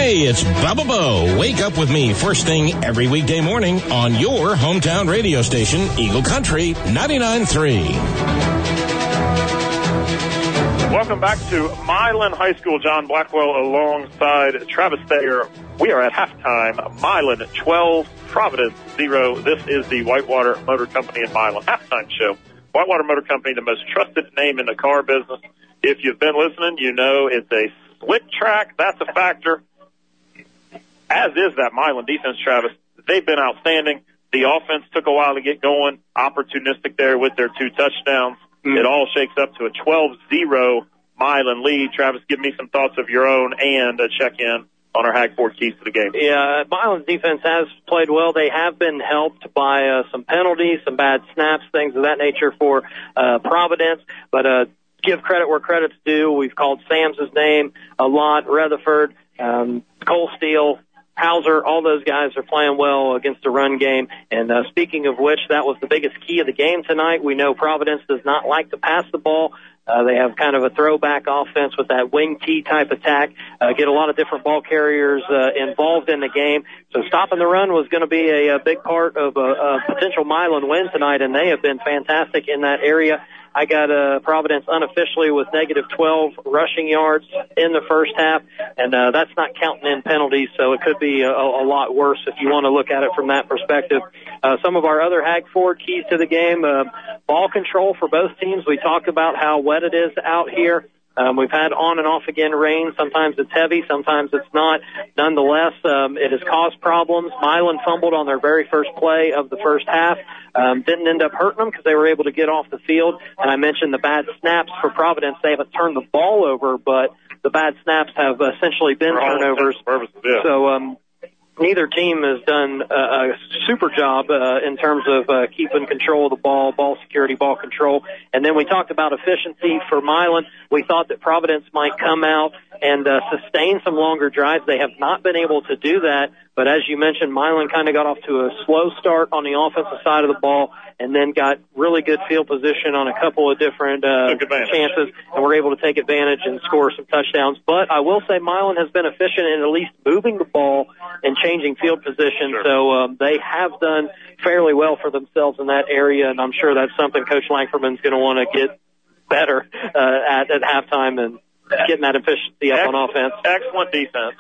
Hey, it's Bubba Bo. Wake up with me first thing every weekday morning on your hometown radio station, Eagle Country 99.3. Welcome back to Milan High School. John Blackwell alongside Travis Thayer. We are at halftime. Milan 12, Providence 0. This is the Whitewater Motor Company in Milan halftime show. Whitewater Motor Company, the most trusted name in the car business. If you've been listening, you know it's a slick track. That's a factor as is that Milan defense, Travis. They've been outstanding. The offense took a while to get going, opportunistic there with their two touchdowns. Mm. It all shakes up to a 12-0 Milan lead. Travis, give me some thoughts of your own and a check-in on our Hag Ford keys to the game. Yeah, Milan's defense has played well. They have been helped by uh, some penalties, some bad snaps, things of that nature for uh, Providence. But uh, give credit where credit's due. We've called Sam's name a lot. Rutherford, um, Cole Steele, Hauser, all those guys are playing well against the run game. And uh, speaking of which, that was the biggest key of the game tonight. We know Providence does not like to pass the ball. Uh, they have kind of a throwback offense with that wing T type attack. Uh, get a lot of different ball carriers uh, involved in the game. So stopping the run was going to be a, a big part of a, a potential Milan win tonight, and they have been fantastic in that area. I got uh, Providence unofficially with negative 12 rushing yards in the first half, and uh, that's not counting in penalties, so it could be a, a lot worse if you want to look at it from that perspective. Uh, some of our other Hag Ford keys to the game, uh, ball control for both teams. We talked about how wet it is out here. Um, we've had on and off again rain. Sometimes it's heavy, sometimes it's not. Nonetheless, um, it has caused problems. Milan fumbled on their very first play of the first half. Um, didn't end up hurting them because they were able to get off the field. And I mentioned the bad snaps for Providence. They haven't turned the ball over, but the bad snaps have essentially been turnovers. So um, neither team has done a, a super job uh, in terms of uh, keeping control of the ball, ball security, ball control. And then we talked about efficiency for Milan. We thought that Providence might come out and uh, sustain some longer drives. They have not been able to do that. But as you mentioned, Milan kind of got off to a slow start on the offensive side of the ball and then got really good field position on a couple of different uh, chances and were able to take advantage and score some touchdowns. But I will say Milan has been efficient in at least moving the ball and changing field position. Sure. So um, they have done fairly well for themselves in that area, and I'm sure that's something Coach Langfordman's going to want to get better uh, at at halftime and getting that efficiency up on offense. Excellent defense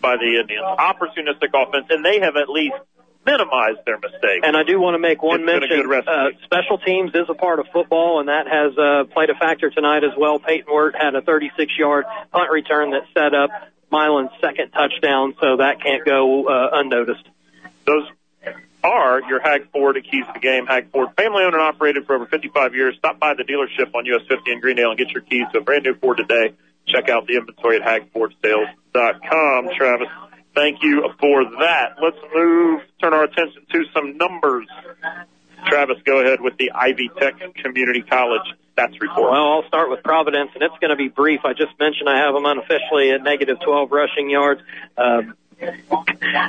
by the Indians. Opportunistic offense, and they have at least minimized their mistakes. And I do want to make one it's mention. Uh, special teams is a part of football, and that has uh, played a factor tonight as well. Peyton Wirt had a 36-yard punt return that set up Milan's second touchdown, so that can't go uh, unnoticed. Those are your Hag Ford keys to the game. Hag Ford, family owned and operated for over 55 years. Stop by the dealership on US 50 in Greendale and get your keys to a brand new Ford today. Check out the inventory at hagfordsales.com. Travis, thank you for that. Let's move, turn our attention to some numbers. Travis, go ahead with the Ivy Tech Community College stats report. Well, I'll start with Providence, and it's going to be brief. I just mentioned I have them unofficially at negative 12 rushing yards. Um,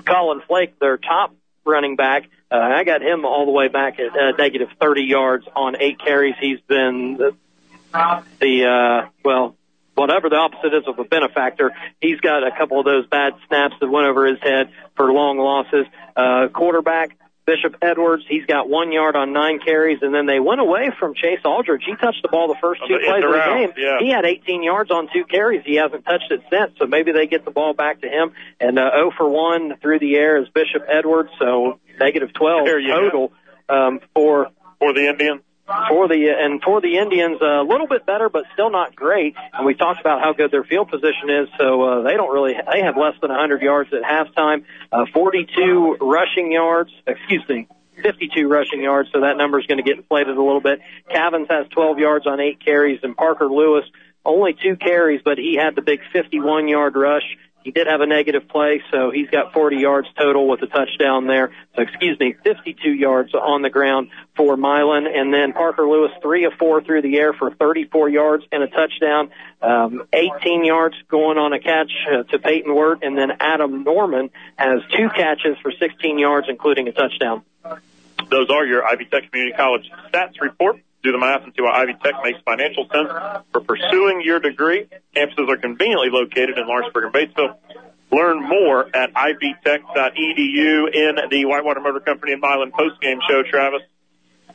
Colin Flake, their top running back. Uh, I got him all the way back at uh, negative 30 yards on eight carries. He's been the, the uh, well, whatever the opposite is of a benefactor. He's got a couple of those bad snaps that went over his head for long losses. Uh, quarterback, Bishop Edwards, he's got one yard on nine carries, and then they went away from Chase Aldridge. He touched the ball the first two plays of the game. Yeah. He had 18 yards on two carries. He hasn't touched it since, so maybe they get the ball back to him. And uh, 0 for 1 through the air is Bishop Edwards, so negative 12 total um, for for the Indians for the and for the Indians a little bit better, but still not great. And we talked about how good their field position is, so uh, they don't really they have less than 100 yards at halftime, uh, 42 rushing yards. Excuse me. 52 rushing yards, so that number is going to get inflated a little bit. Cavins has 12 yards on eight carries, and Parker Lewis only two carries, but he had the big 51 yard rush He did have a negative play, so he's got 40 yards total with a touchdown there. So, excuse me, 52 yards on the ground for Milan. And then Parker Lewis, three of four through the air for 34 yards and a touchdown. Um, 18 yards going on a catch uh, to Peyton Wirt. And then Adam Norman has two catches for 16 yards, including a touchdown. Those are your Ivy Tech Community College stats report. Do the math and see why Ivy Tech makes financial sense for pursuing your degree. Campuses are conveniently located in Lawrenceburg and Batesville. Learn more at ivytech.edu in the Whitewater Motor Company and Milan postgame show, Travis.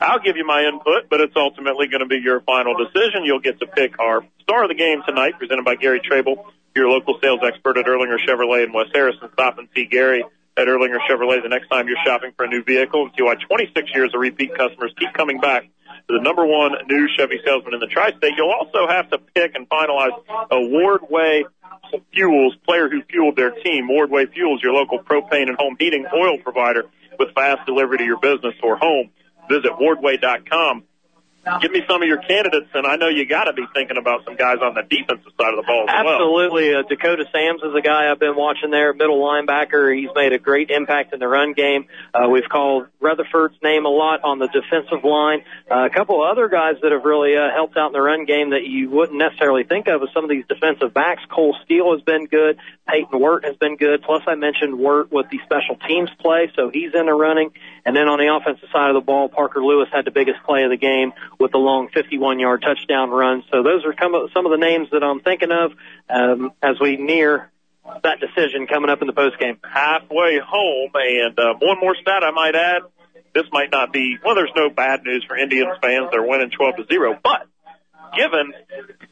I'll give you my input, but it's ultimately going to be your final decision. You'll get to pick our star of the game tonight, presented by Gary Trable, your local sales expert at Hirlinger Chevrolet in West Harrison. Stop and see Gary at Hirlinger Chevrolet the next time you're shopping for a new vehicle and see why 26 years of repeat customers keep coming back to the number one new Chevy salesman in the tri-state. You'll also have to pick and finalize a Wardway Fuels player who fueled their team. Wardway Fuels, your local propane and home heating oil provider with fast delivery to your business or home. Visit wardway.com. Give me some of your candidates, and I know you got to be thinking about some guys on the defensive side of the ball as well. Absolutely. Uh, Dakota Sams is a guy I've been watching there, middle linebacker. He's made a great impact in the run game. Uh, we've called Rutherford's name a lot on the defensive line. Uh, a couple of other guys that have really uh, helped out in the run game that you wouldn't necessarily think of as some of these defensive backs. Cole Steele has been good. Peyton Wirt has been good. Plus, I mentioned Wirt with the special teams play, so he's in the running. And then on the offensive side of the ball, Parker Lewis had the biggest play of the game with the long 51-yard touchdown run. So those are some of the names that I'm thinking of um, as we near that decision coming up in the postgame. Halfway home, and uh, one more stat I might add. This might not be well. There's no bad news for Indians fans. They're winning 12 to zero, but given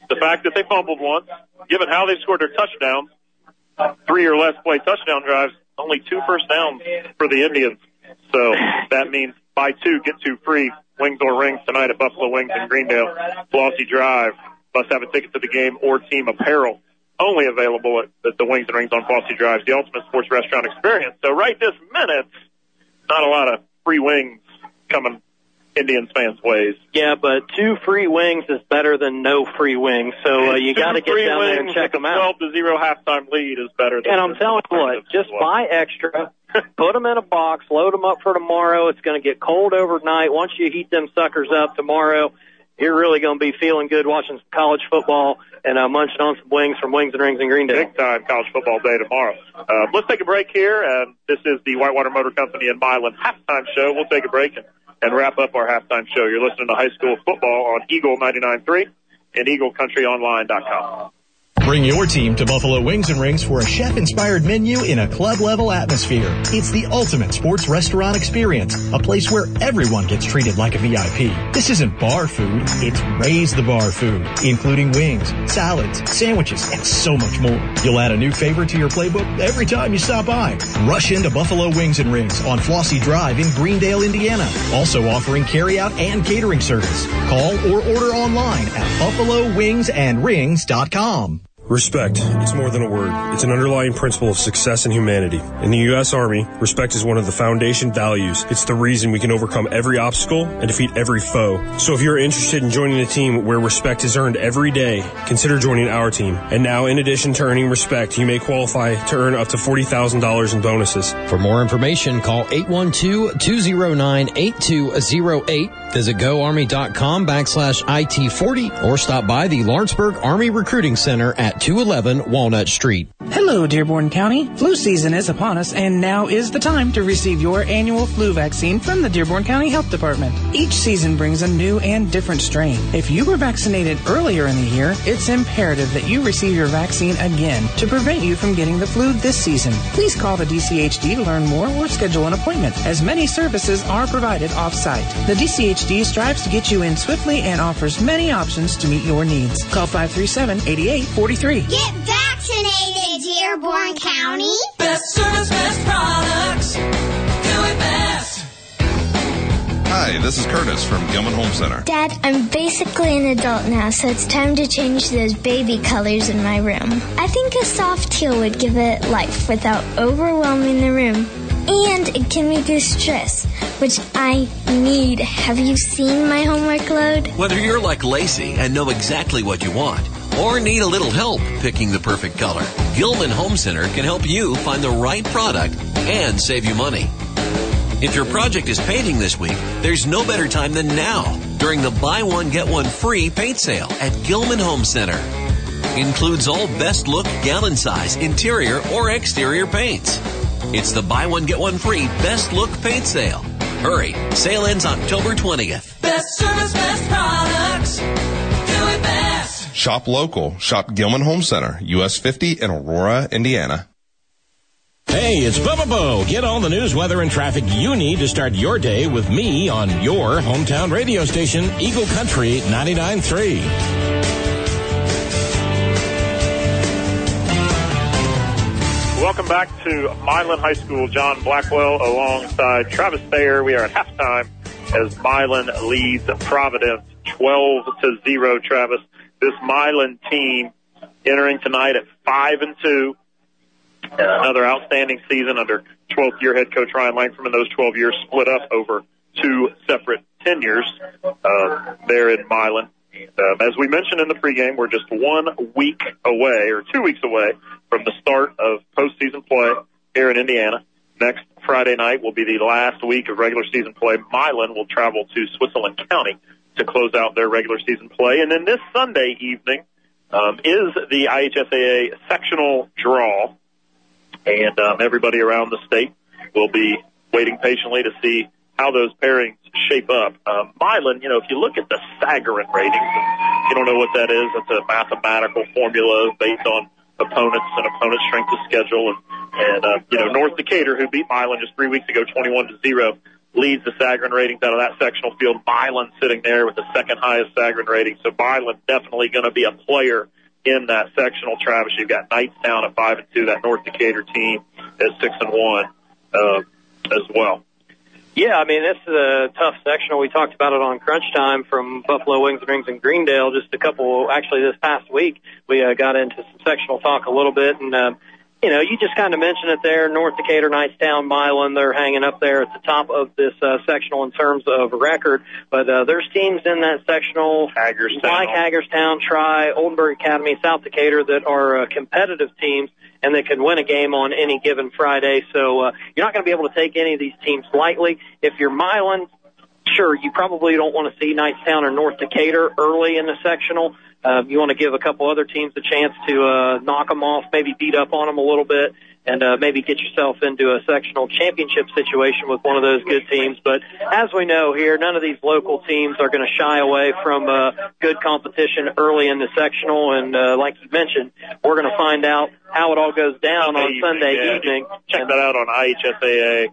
the fact that they fumbled once, given how they scored their touchdowns, three or less play touchdown drives, only two first downs for the Indians. So that means buy two, get two free. Wings or rings tonight at Buffalo Wings in Greendale. Flossy Drive. Must have a ticket to the game or team apparel. Only available at, at the Wings and Rings on Flossy Drive, the ultimate sports restaurant experience. So right this minute, not a lot of free wings coming Indians fans' ways. Yeah, but two free wings is better than no free wings. So uh, you got to get down there and check them out. 12 to zero halftime lead is better than. And I'm telling you what, just buy extra, put them in a box, load them up for tomorrow. It's going to get cold overnight. Once you heat them suckers up tomorrow, you're really going to be feeling good watching some college football and uh, munching on some wings from Wings and Rings in Greendale. Big time college football day tomorrow. Uh, let's take a break here. This is the Whitewater Motor Company in Milan halftime show. We'll take a break and, and wrap up our halftime show. You're listening to high school football on Eagle 99.3 and EagleCountryOnline.com. Bring your team to Buffalo Wings and Rings for a chef-inspired menu in a club-level atmosphere. It's the ultimate sports restaurant experience, a place where everyone gets treated like a VIP. This isn't bar food, it's raise the bar food, including wings, salads, sandwiches, and so much more. You'll add a new favorite to your playbook every time you stop by. Rush into Buffalo Wings and Rings on Flossie Drive in Greendale, Indiana. Also offering carryout and catering service. Call or order online at buffalowingsandrings.com. Respect. It's more than a word. It's an underlying principle of success and humanity. In the U.S. Army, respect is one of the foundation values. It's the reason we can overcome every obstacle and defeat every foe. So if you're interested in joining a team where respect is earned every day, consider joining our team. And now, in addition to earning respect, you may qualify to earn up to $40,000 in bonuses. For more information, call 812-209-8208. Visit goarmy.com backslash IT40 or stop by the Lawrenceburg Army Recruiting Center at 211 Walnut Street. Hello, Dearborn County. Flu season is upon us, and now is the time to receive your annual flu vaccine from the Dearborn County Health Department. Each season brings a new and different strain. If you were vaccinated earlier in the year, it's imperative that you receive your vaccine again to prevent you from getting the flu this season. Please call the DCHD to learn more or schedule an appointment, as many services are provided off-site. The DCHD strives to get you in swiftly and offers many options to meet your needs. Call 537-8843. Get vaccinated, Dearborn County. Best service, best products. Do it best. Hi, this is Curtis from Gilman Home Center. Dad, I'm basically an adult now, so it's time to change those baby colors in my room. I think a soft teal would give it life without overwhelming the room. And it can reduce stress, which I need. Have you seen my homework load? Whether you're like Lacey and know exactly what you want, or need a little help picking the perfect color, Gilman Home Center can help you find the right product and save you money. If your project is painting this week, there's no better time than now during the buy one get one free paint sale at Gilman Home Center. Includes all best look gallon size interior or exterior paints. It's the buy one get one free best look paint sale. Hurry, sale ends October 20th. Best service, best products. Do it best. Shop local. Shop Gilman Home Center, US 50 in Aurora, Indiana. Hey, it's Bubba Bo. Get all the news, weather, and traffic you need to start your day with me on your hometown radio station, Eagle Country 99.3. Welcome back to Milan High School. John Blackwell alongside Travis Thayer. We are at halftime as Milan leads Providence 12 to 0. Travis, this Milan team entering tonight at 5 and 2. Another outstanding season under 12th year head coach Ryan Langford. And those 12 years split up over two separate tenures uh, there in Milan. Um, as we mentioned in the pregame, we're just one week away, or two weeks away, from the start of postseason play here in Indiana. Next Friday night will be the last week of regular season play. Milan will travel to Switzerland County to close out their regular season play. And then this Sunday evening um, is the IHSAA sectional draw. And um, everybody around the state will be waiting patiently to see how those pairings shape up. Um, Milan, you know, if you look at the Sagarin ratings, you don't know what that is. It's a mathematical formula based on opponents and opponent strength of schedule. And, and uh, you know, North Decatur, who beat Milan just three weeks ago, 21 to 0, leads the Sagarin ratings out of that sectional field. Milan sitting there with the second highest Sagarin rating. So Milan definitely going to be a player in that sectional. Travis, you've got Knightstown at 5 and 2, that North Decatur team is 6 and 1 uh, as well. Yeah, I mean, this is a tough sectional. We talked about it on Crunch Time from Buffalo Wings and Rings in Greendale just a couple, actually this past week. We uh, got into some sectional talk a little bit and, um, you know, you just kind of mentioned it there. North Decatur, Knightstown, Milan, they're hanging up there at the top of this uh, sectional in terms of record. But uh, there's teams in that sectional, Hagerstown. like Hagerstown, Tri, Oldenburg Academy, South Decatur, that are uh, competitive teams and that can win a game on any given Friday. So uh, you're not going to be able to take any of these teams lightly. If you're Milan, sure, you probably don't want to see Knightstown or North Decatur early in the sectional. Uh, you want to give a couple other teams a chance to uh, knock them off, maybe beat up on them a little bit, and uh, maybe get yourself into a sectional championship situation with one of those good teams. But as we know here, none of these local teams are going to shy away from uh, good competition early in the sectional. And uh, like you mentioned, we're going to find out how it all goes down on Sunday yeah, evening. Check that out on IHSAA.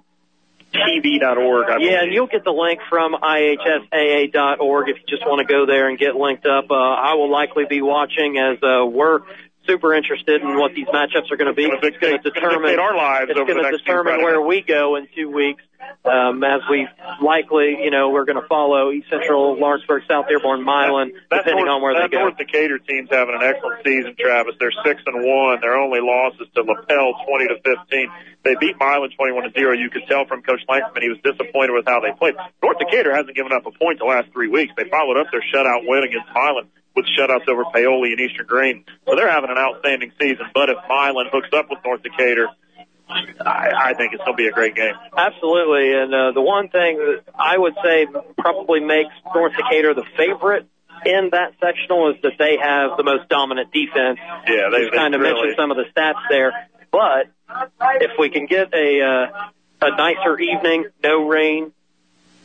TV.org. I Yeah, and you'll get the link from IHSAA.org if you just want to go there and get linked up. Uh, I will likely be watching as uh, we're super interested in what these matchups are going to be. It's It's going to determine our lives It's going to determine where we go in two weeks. Um, as we likely, you know, we're going to follow East Central, Lawrenceburg, South Dearborn, Milan, That depending North, on where they go. North Decatur team's having an excellent season, Travis. They're six and one. Their only loss is to Lapel, twenty to fifteen. They beat Milan twenty-one to zero. You could tell from Coach Lankman he was disappointed with how they played. North Decatur hasn't given up a point the last three weeks. They followed up their shutout win against Milan with shutouts over Paoli and Eastern Greene. So they're having an outstanding season. But if Milan hooks up with North Decatur, I, I think it's going to be a great game. Absolutely, and uh, the one thing that I would say probably makes North Decatur the favorite in that sectional is that they have the most dominant defense. Yeah, they, Just kind of really, mentioned some of the stats there, but if we can get a uh, a nicer evening, no rain,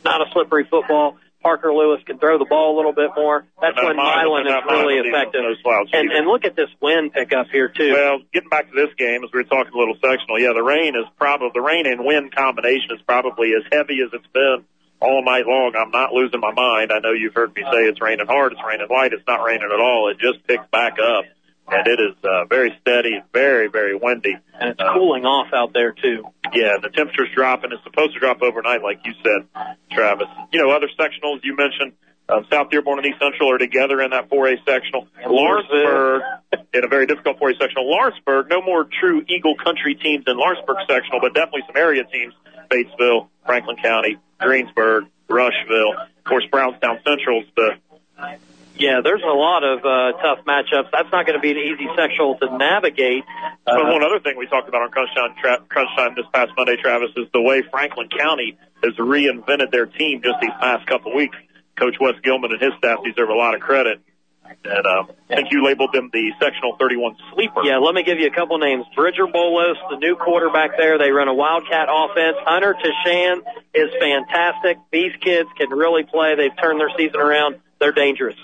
not a slippery football. Parker Lewis can throw the ball a little bit more. That's when Milan, is really effective. And, and look at this wind pickup here too. Well, getting back to this game, as we were talking a little sectional, yeah, the rain is probably the rain and wind combination is probably as heavy as it's been all night long. I'm not losing my mind. I know you've heard me say it's raining hard, it's raining light, it's not raining at all. It just picks back up, and it is uh, very steady, and very very windy, and it's cooling off out there too. Yeah, and the temperature's dropping. It's supposed to drop overnight, like you said, Travis. You know, other sectionals you mentioned. Um, South Dearborn and East Central are together in that 4A sectional. Lawrenceburg in a very difficult 4A sectional. Lawrenceburg, no more true Eagle Country teams in Lawrenceburg sectional, but definitely some area teams. Batesville, Franklin County, Greensburg, Rushville. Of course, Brownstown Central's the Yeah, there's a lot of uh, tough matchups. That's not going to be an easy sectional to navigate. But Uh, one other thing we talked about on Crunch Time, tra- Crunch Time this past Monday, Travis, is the way Franklin County has reinvented their team just these past couple weeks. Coach Wes Gilman and his staff deserve a lot of credit. And uh, I think you labeled them the sectional 31 sleeper. Yeah, let me give you a couple names. Bridger Bolos, the new quarterback there. They run a Wildcat offense. Hunter Tashan is fantastic. These kids can really play. They've turned their season around. They're dangerous.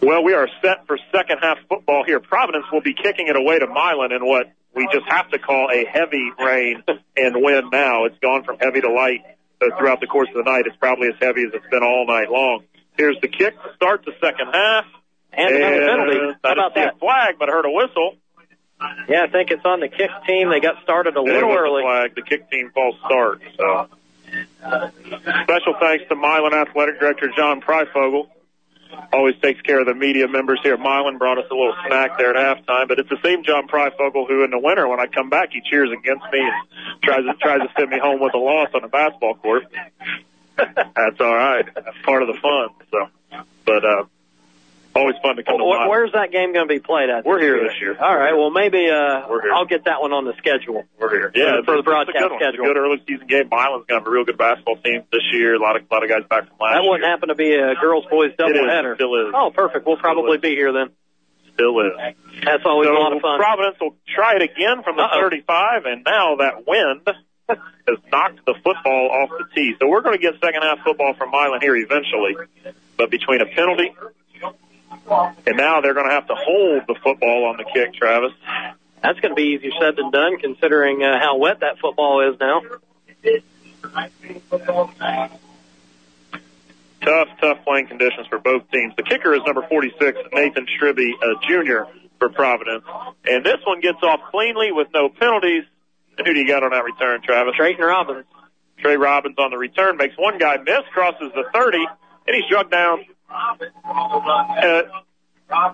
Well, we are set for second half football here. Providence will be kicking it away to Milan in what we just have to call a heavy rain and wind now. It's gone from heavy to light uh, throughout the course of the night. It's probably as heavy as it's been all night long. Here's the kick to start the second half. And another penalty. How I about that? a flag, but I heard a whistle. Yeah, I think it's on the kick team. They got started a little early. flag. The kick team false start. So, special thanks to Milan Athletic Director John Pryfogel. Always takes care of the media members here Milan. Brought us a little snack there at halftime. But it's the same John Pryfogel who, in the winter, when I come back, he cheers against me and tries to tries to send me home with a loss on a basketball court. That's all right. That's part of the fun. So, but uh, always fun to come to Wh- Where's that game going to be played at? We're here this year. All right. Well, maybe uh. I'll get that one on the schedule. We're here. Yeah, for the it's a broadcast good one. It's a schedule. good early season game. Milan's gonna have a real good basketball team this year. A lot of a lot of guys back from last year. That year. wouldn't happen to be a girls boys It is. doubleheader. Still is. Oh, perfect. We'll probably be here then. Still is. That's always so a lot of fun. Providence will try it again from the Uh-oh. 35, and now that wind has knocked the football off the tee. So we're going to get second half football from Milan here eventually, but between a penalty and now they're going to have to hold the football on the kick, Travis. That's going to be easier said than done, considering uh, how wet that football is now. Tough, tough playing conditions for both teams. The kicker is number 46, Nathan Stribby, uh, Jr. for Providence. And this one gets off cleanly with no penalties. And who do you got on that return, Travis? Trayton Robbins. Trey Robbins on the return makes one guy miss, crosses the 30, and he's drugged down at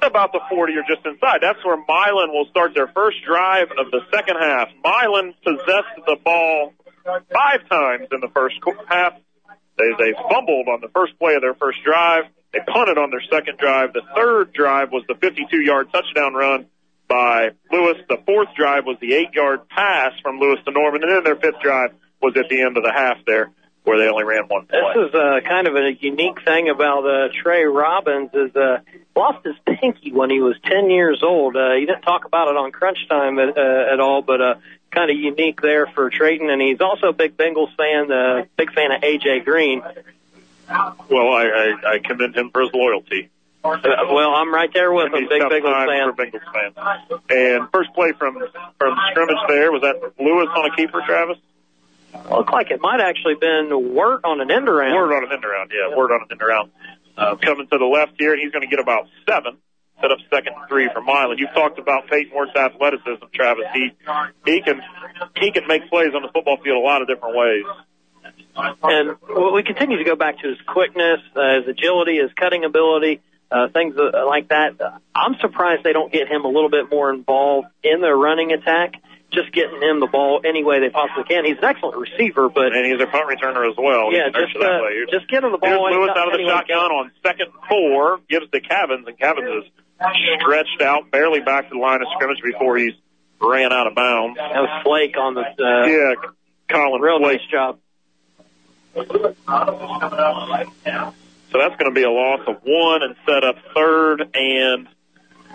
about the 40 or just inside. That's where Milan will start their first drive of the second half. Milan possessed the ball five times in the first half. They, they fumbled on the first play of their first drive. They punted on their second drive. The third drive was the 52 yard touchdown run by Lewis. The fourth drive was the eight yard pass from Lewis to Norman. And then their fifth drive was at the end of the half there where they only ran one play. This is uh, kind of a unique thing about uh, Trey Robbins is uh, lost his pinky when he was 10 years old. Uh, he didn't talk about it on Crunch Time at, uh, at all, but uh, kind of unique there for Trayton. And he's also a big Bengals fan, uh, big fan of AJ Green. Well, I, I, I commend him for his loyalty. Uh, well, I'm right there with him, big Bengals fan. for Bengals fans. And first play from from scrimmage there was that Lewis on a keeper, Travis. Looked like it might actually been Wirt on an end around. Wirt on an end around, yeah, Wirt on an end around. Uh, coming to the left here, he's going to get about seven. Set up second and three for Milan. You've talked about Peyton Wirt's athleticism, Travis. He he can he can make plays on the football field a lot of different ways. And we continue to go back to his quickness, uh, his agility, his cutting ability, uh, things uh, like that. I'm surprised they don't get him a little bit more involved in their running attack, just getting him the ball any way they possibly can. He's an excellent receiver, but And he's a punt returner as well. yeah, just uh, just get him the Here's. Lewis out of the any way he shotgun on second four, gives to Cavins, and Cavins is stretched out, barely back to the line of scrimmage before he's ran out of bounds. That was Flake on the uh, yeah, Colin real Flake. nice job. So that's going to be a loss of one and set up third and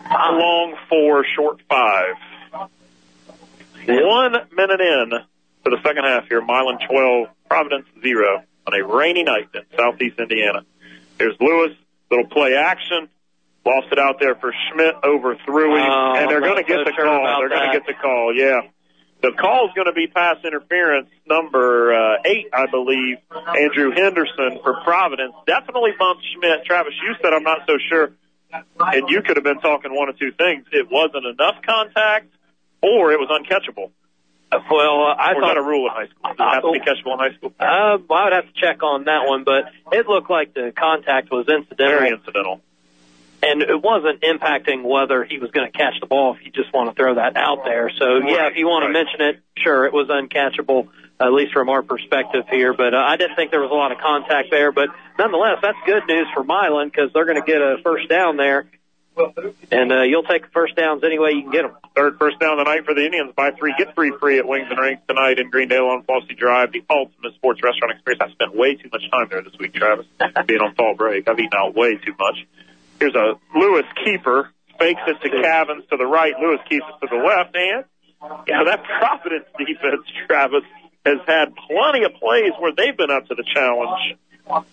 long four, short five. One minute in to the second half here. Milan 12, Providence 0 on a rainy night in southeast Indiana. Here's Lewis, little play action. Lost it out there for Schmidt, overthrew him, Oh, and they're going to get so the sure call. They're going to get the call, yeah. The call is going to be pass interference number uh, eight, I believe. Andrew Henderson for Providence definitely bumped Schmidt. Travis, you said I'm not so sure, and you could have been talking one of two things. It wasn't enough contact, or it was uncatchable. Well, uh, I or thought a rule in high school? Does it have to be catchable in high school? Uh, well, I would have to check on that one, but it looked like the contact was incidental. Very incidental. and it wasn't impacting whether he was going to catch the ball. If you just want to throw that out there, so yeah, if you want to mention it, sure, it was uncatchable at least from our perspective here. But uh, I didn't think there was a lot of contact there. But nonetheless, that's good news for Milan because they're going to get a first down there. And uh, you'll take first downs any way you can get them. Third first down of the night for the Indians. Buy three, get three free at Wings and Rings tonight in Greendale on Flossie Drive. The ultimate sports restaurant experience. I spent way too much time there this week, Travis, being on fall break. I've eaten out way too much. Here's a Lewis keeper. Fakes it to Cavins to the right. Lewis keeps it to the left. And yeah, that Providence defense, Travis, has had plenty of plays where they've been up to the challenge.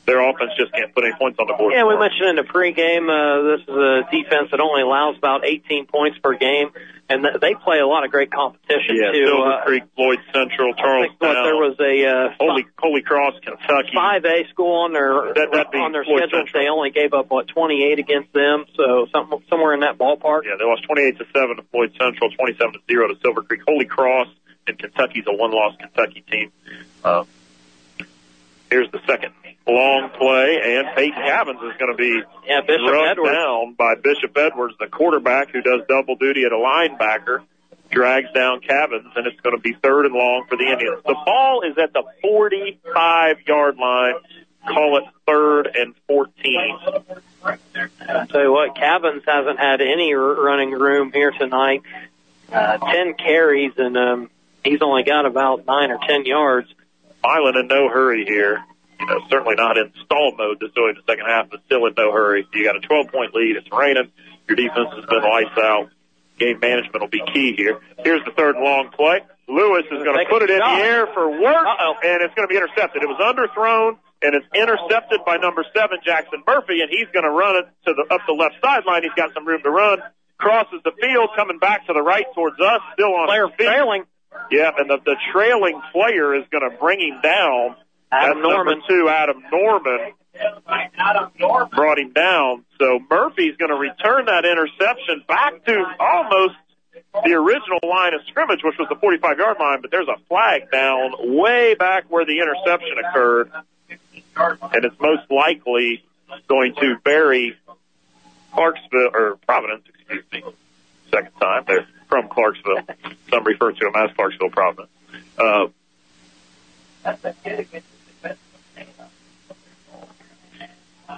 Their offense just can't put any points on the board. Yeah, we mentioned in the pregame, uh, this is a defense that only allows about 18 points per game, and th- they play a lot on great competition Yeah, too. Silver Uh, Creek, Floyd Central, Charles there was a uh, Holy Holy Cross, Kentucky. five A school on their That- on their Floyd schedule. They only gave up what 28 against them, so some, somewhere in that ballpark. Yeah, they lost 28 to seven to Floyd Central, 27 to zero to Silver Creek. Holy Cross and Kentucky's a one-loss Kentucky team. Uh, here's the second long play, and Peyton Cavins is going to be Yeah, Bishop rubbed Edwards. down by Bishop Edwards, the quarterback who does double duty at a linebacker. Drags down Cavins, and it's going to be third and long for the Indians. The ball is at the 45-yard line. Call it third and 14. I'll tell you what, Cavins hasn't had any running room here tonight. Uh, 10 carries, and um, he's only got about 9 or 10 yards. Milan in no hurry here. You know, certainly not in stall mode this early in the second half, but still in no hurry. You got a 12 point lead. It's raining. Your defense has been lights out. Game management will be key here. Here's the third and long play. Lewis is going to put it in the air for work, and it's going to be intercepted. It was underthrown, and it's intercepted by number seven, Jackson Murphy, and he's going to run it to the up the left sideline. He's got some room to run. Crosses the field, coming back to the right towards us, still on Player his trailing. Yeah, and the, the trailing player is going to bring him down. Adam That's number Norman. two, Adam Norman. Brought him down. So Murphy's going to return that interception back to almost the original line of scrimmage, which was the 45 yard line, but there's a flag down way back where the interception occurred. And it's most likely going to bury Clarksville, or Providence, excuse me, second time. They're from Clarksville. Some refer to them as Clarksville Providence. Uh,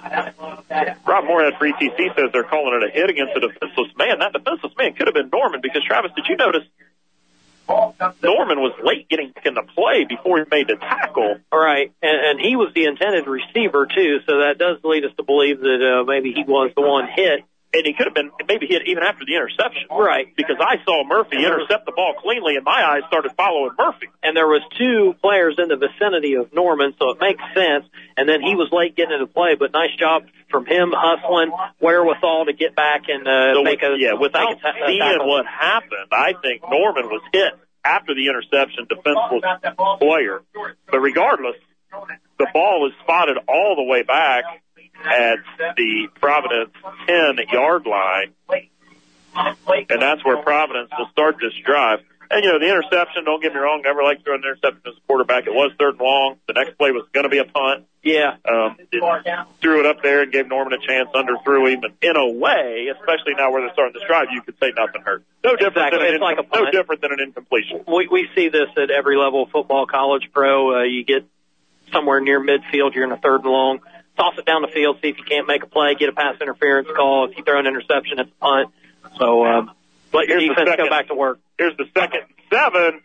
Rob Moorhead for ETC says they're calling it a hit against a defenseless man. That defenseless man could have been Norman because Travis, did you notice Norman was late getting in the play before he made the tackle? All right, and, and he was the intended receiver too, so that does lead us to believe that uh, maybe he was the one hit. And he could have been maybe hit even after the interception. Right. Because I saw Murphy intercept the ball cleanly and my eyes started following Murphy. And there was two players in the vicinity of Norman, so it makes sense. And then he was late getting into play, but nice job from him hustling, wherewithal to get back and uh, So make a yeah, without make a a seeing tackle. what happened, I think Norman was hit after the interception, defenseless player. But regardless, the ball is spotted all the way back at the Providence 10 yard line. And that's where Providence will start this drive. And, you know, the interception, don't get me wrong, never like throwing an interception as a quarterback. It was third and long. The next play was going to be a punt. Yeah. Um, threw it up there and gave Norman a chance, underthrew him. And in a way, especially now where they're starting this drive, you could say nothing hurt. No different Exactly. than an It's like a no different than an incompletion. We we see this at every level of football, college, pro. Uh, you get somewhere near midfield, you're in a third and long. Toss it down the field, see if you can't make a play, get a pass interference call. If you throw an interception, it's a punt. So um, let your Here's defense go back to work. Here's the second seven.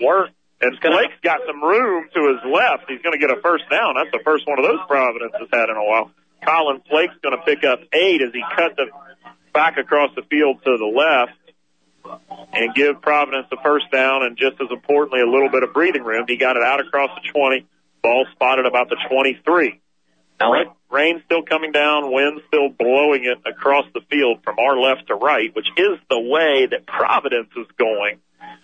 Work. And Flake's got some room to his left. He's going to get a first down. That's the first one of those Providence has had in a while. Colin Flake's going to pick up eight as he cut the back across the field to the left and give Providence the first down and just as importantly a little bit of breathing room. He got it out across the 20. Ball spotted about the 23. Rain, rain still coming down, wind still blowing it across the field from our left to right, which is the way that Providence is going.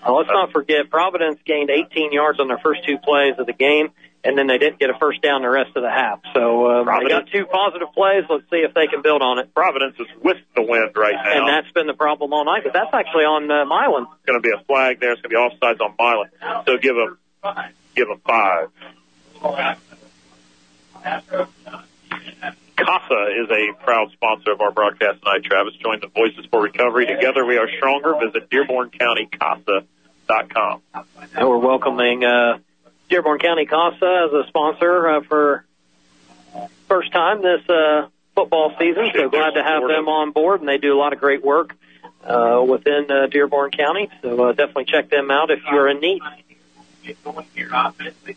Let's not forget, Providence gained 18 yards on their first two plays of the game, and then they didn't get a first down the rest of the half. So um, they got two positive plays. Let's see if they can build on it. Providence is with the wind right now. And that's been the problem all night, but that's actually on uh, Milan. It's going to be a flag there. It's going to be offsides on Milan. So give them, give them five. CASA is a proud sponsor of our broadcast tonight. Travis join the Voices for Recovery. Together we are stronger. Visit DearbornCountyCASA.com. And we're welcoming uh, Dearborn County CASA as a sponsor uh, for first time this uh, football season. So glad to have them on board, and they do a lot of great work uh, within uh, Dearborn County. So uh, definitely check them out if you're in need.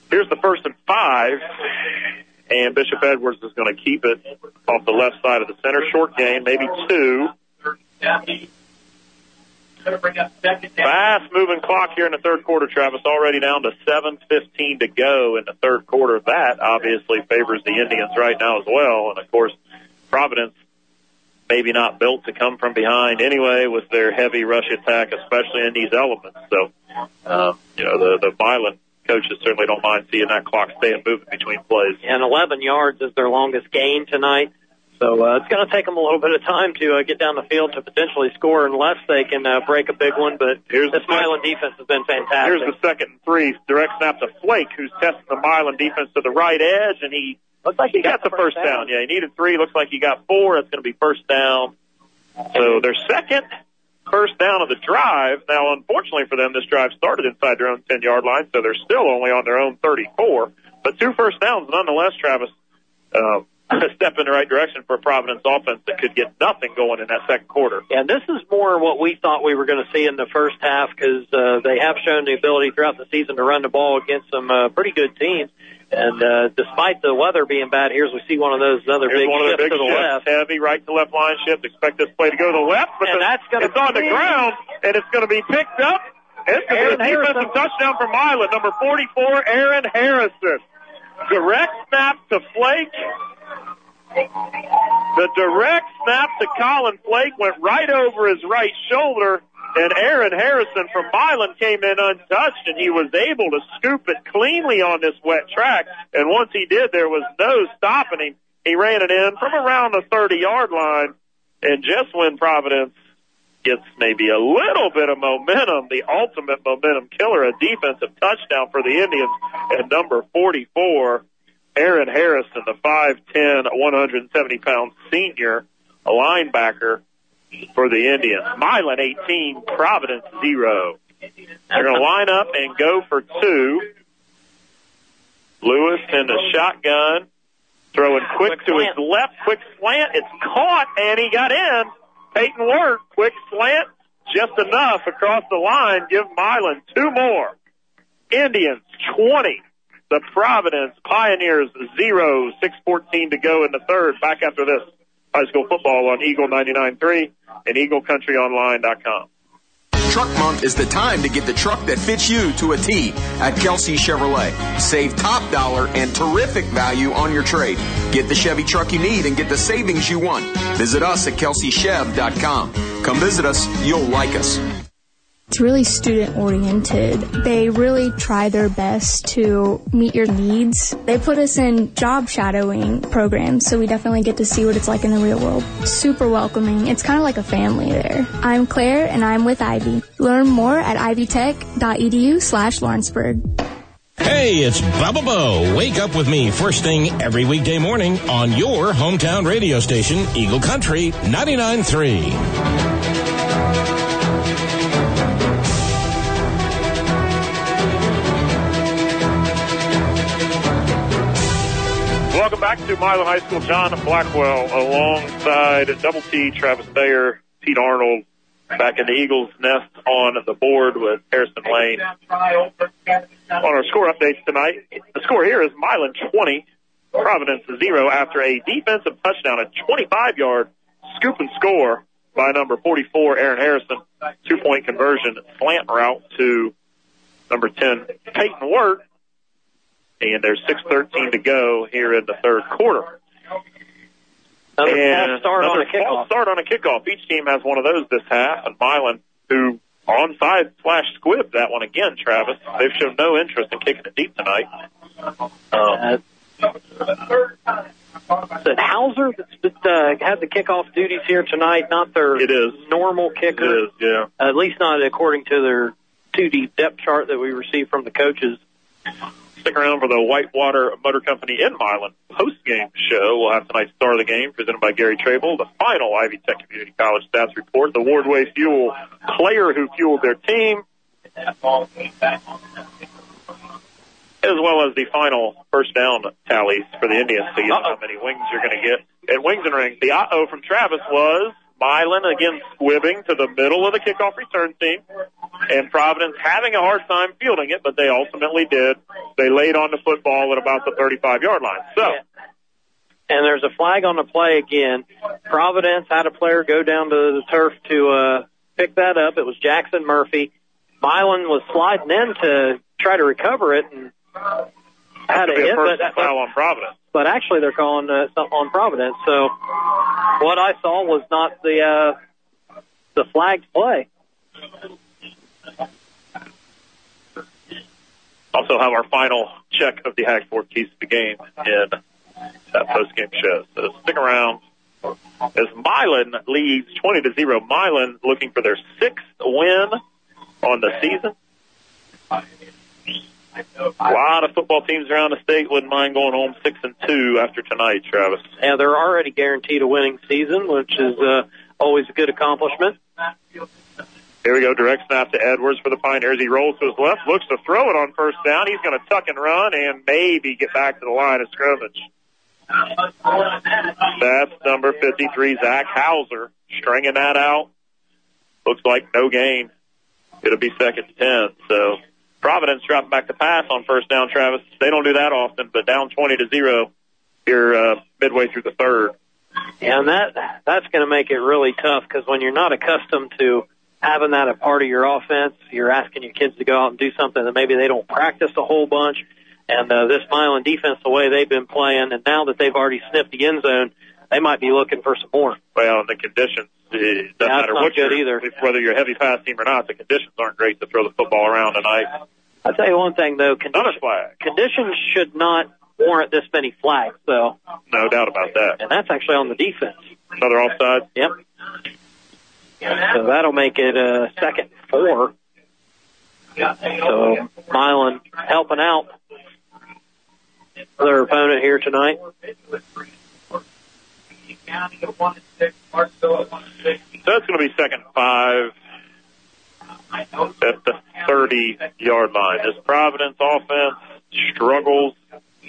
Here's the first and five, and Bishop Edwards is going to keep it off the left side of the center. Short gain, maybe two. Fast moving clock here in the third quarter, Travis. Already down to 7.15 to go in the third quarter. That obviously favors the Indians right now as well. And of course, Providence maybe not built to come from behind anyway with their heavy rush attack, especially in these elements. So, um, you know, the, the Milan coaches certainly don't mind seeing that clock stay and moving between plays. And 11 yards is their longest gain tonight. So uh, it's going to take them a little bit of time to uh, get down the field to potentially score unless they can uh, break a big one. But Here's this the Milan defense has been fantastic. Here's the second and three. Direct snap to Flake, who's testing the Milan defense to the right edge, and he looks like he got, the first down. Yeah, he needed three. Looks like he got four. It's going to be first down. So their second first down of the drive. Now, unfortunately for them, this drive started inside their own 10 yard line, so they're still only on their own 34. But two first downs nonetheless, Travis. Um, a step in the right direction for Providence offense that could get nothing going in that second quarter. Yeah, this is more what we thought we were going to see in the first half because uh, they have shown the ability throughout the season to run the ball against some uh, pretty good teams. And uh, despite the weather being bad, here's we see one of those other Here's big one of the big to the shifts. left. Heavy right to left line shift. Expect this play to go to the left, but And the- that's gonna it's on the ground, and it's going to be picked up. It's going to be a defensive Harrison. touchdown for Milan, number 44, Aaron Harrison. Direct snap to Flake. The direct snap to Colin Flake went right over his right shoulder, and Aaron Harrison from Milan came in untouched, and he was able to scoop it cleanly on this wet track. And once he did, there was no stopping him. He ran it in from around the 30 yard line, and just when Providence gets maybe a little bit of momentum, the ultimate momentum killer, a defensive touchdown for the Indians at number 44, Aaron Harrison, the 5'10", 170 pound senior, a linebacker for the Indians. Milan 18, Providence 0. They're going to line up and go for two. Lewis in the shotgun, throwing quick, to his left, quick slant. It's caught, and he got in. Peyton Wirt, quick slant, just enough across the line. Give Milan two more. Indians 20. The Providence Pioneers 0. 6.14 to go in the third. Back after this. High school football on Eagle 99.3 and EagleCountryOnline.com. Truck Month is the time to get the truck that fits you to a T at Kelsey Chevrolet. Save top dollar and terrific value on your trade. Get the Chevy truck you need and get the savings you want. Visit us at kelseychev.com. Come visit us. You'll like us. It's really student oriented. They really try their best to meet your needs. They put us in job shadowing programs, so we definitely get to see what it's like in the real world. Super welcoming. It's kind of like a family there. I'm Claire and I'm with Ivy. Learn more at ivytech.edu slash Lawrenceburg. Hey, it's Bubba Bo. Wake up with me first thing every weekday morning on your hometown radio station, Eagle Country 99.3. Welcome back to Milan High School. John Blackwell alongside Double T, Travis Thayer, Pete Arnold, back in the Eagles' nest on the board with Harrison Lane. On our score updates tonight, the score here is Milan 20, Providence 0 after a defensive touchdown, a 25-yard scoop and score by number 44, Aaron Harrison. Two-point conversion slant route to number 10, Peyton Wirt. And there's 6.13 to go here in the third quarter. Another and false start on a kickoff. false start on a kickoff. Each team has one of those this half, and Milan, who onside slash squib that one again, Travis. They've shown no interest in kicking it deep tonight. Um, Is it Hauser that's that, uh, had the kickoff duties here tonight? Not their It is. normal kicker. It is, yeah. At least not according to their two deep depth chart that we received from the coaches. Stick around for the Whitewater Motor Company in Milan post-game show. We'll have tonight's star of the game presented by Gary Trable, the final Ivy Tech Community College stats report, the Wardway Fuel player who fueled their team, as well as the final first down tallies for the Indians you know how many wings you're going to get. And Wings and Rings, the uh-oh from Travis was Milan again squibbing to the middle of the kickoff return team. And Providence having a hard time fielding it, but they ultimately did. They laid on the football at about the 35 yard line. So, and there's a flag on the play again. Providence had a player go down to the turf to uh, pick that up. It was Jackson Murphy. Milan was sliding in to try to recover it and had a hit, but, foul on Providence. but actually they're calling uh, something on Providence. So what I saw was not the uh, the flagged play. Also have our final check of the Heg Ford keys to the game in that post-game show. So stick around as Milan leads 20 to 0. Milan looking for their sixth win on the season. A lot of football teams around the state wouldn't mind going home six and two after tonight, Travis. Yeah, they're already guaranteed a winning season, which is uh, always a good accomplishment. Here we go, direct snap to Edwards for the Pioneers. He rolls to his left, looks to throw it on first down. He's going to tuck and run and maybe get back to the line of scrimmage. That's number 53, Zach Hauser, stringing that out. Looks like no gain. It'll be second to 10. So Providence dropping back to pass on first down, Travis. They don't do that often, but down 20 to 0 here uh, midway through the third. Yeah, and that that's going to make it really tough because when you're not accustomed to having that a part of your offense, you're asking your kids to go out and do something that maybe they don't practice a whole bunch. And uh, this Milan defense, the way they've been playing, and now that they've already sniffed the end zone, they might be looking for some more. Well, and the conditions, it doesn't Yeah, matter what good you're, either. whether you're a heavy pass team or not, the conditions aren't great to throw the football around tonight. I'll tell you one thing though, condition, Not a flag. conditions should not warrant this many flags. So, No doubt about that. and that's actually on the defense. Another offside. Yep. So that'll make it a second four. So Milan helping out their opponent here tonight. So it's going to be second five at the 30 yard line. This Providence offense struggles,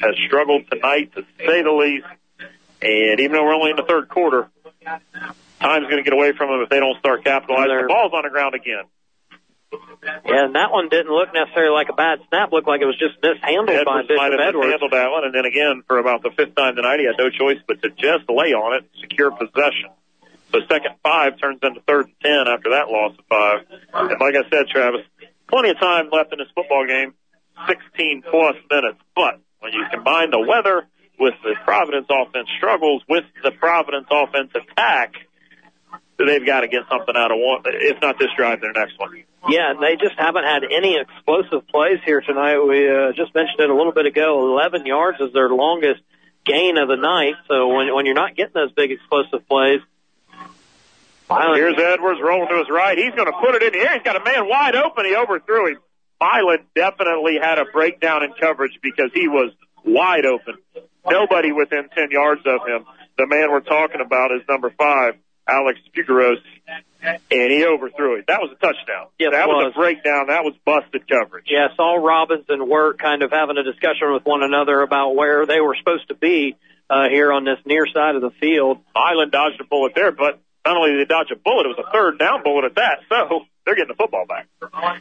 has struggled tonight to say the least. And even though we're only in the third quarter, time's going to get away from them if they don't start capitalizing. The ball's on the ground again. Yeah, and that one didn't look necessarily like a bad snap. Looked like it was just mishandled by Edwards might Bishop Edwards. handled that one, and then again for about the fifth time tonight, he had no choice but to just lay on it, secure possession. So second five turns into third and ten after that loss of five. And like I said, Travis, plenty of time left in this football game, 16 plus minutes. But when you combine the weather with the Providence offense struggles with the Providence offense attack, they've got to get something out of one, if not this drive, their next one. Yeah, and they just haven't had any explosive plays here tonight. We uh, just mentioned it a little bit ago. 11 yards is their longest gain of the night. So when when you're not getting those big explosive plays, Here's Edwards rolling to his right. He's going to put it in the air. He's got a man wide open. He overthrew him. Milan definitely had a breakdown in coverage because he was wide open. Nobody within 10 yards of him. The man we're talking about is number five, Alex Figueroa, and he overthrew it. That was a touchdown. Yes, that was. was. a breakdown. That was busted coverage. yeah, saw Robbins and Wirt kind of having a discussion with one another about where they were supposed to be uh, here on this near side of the field. Milan dodged a bullet there, but not only did they dodge a bullet, it was a third down bullet at that. So they're getting the football back.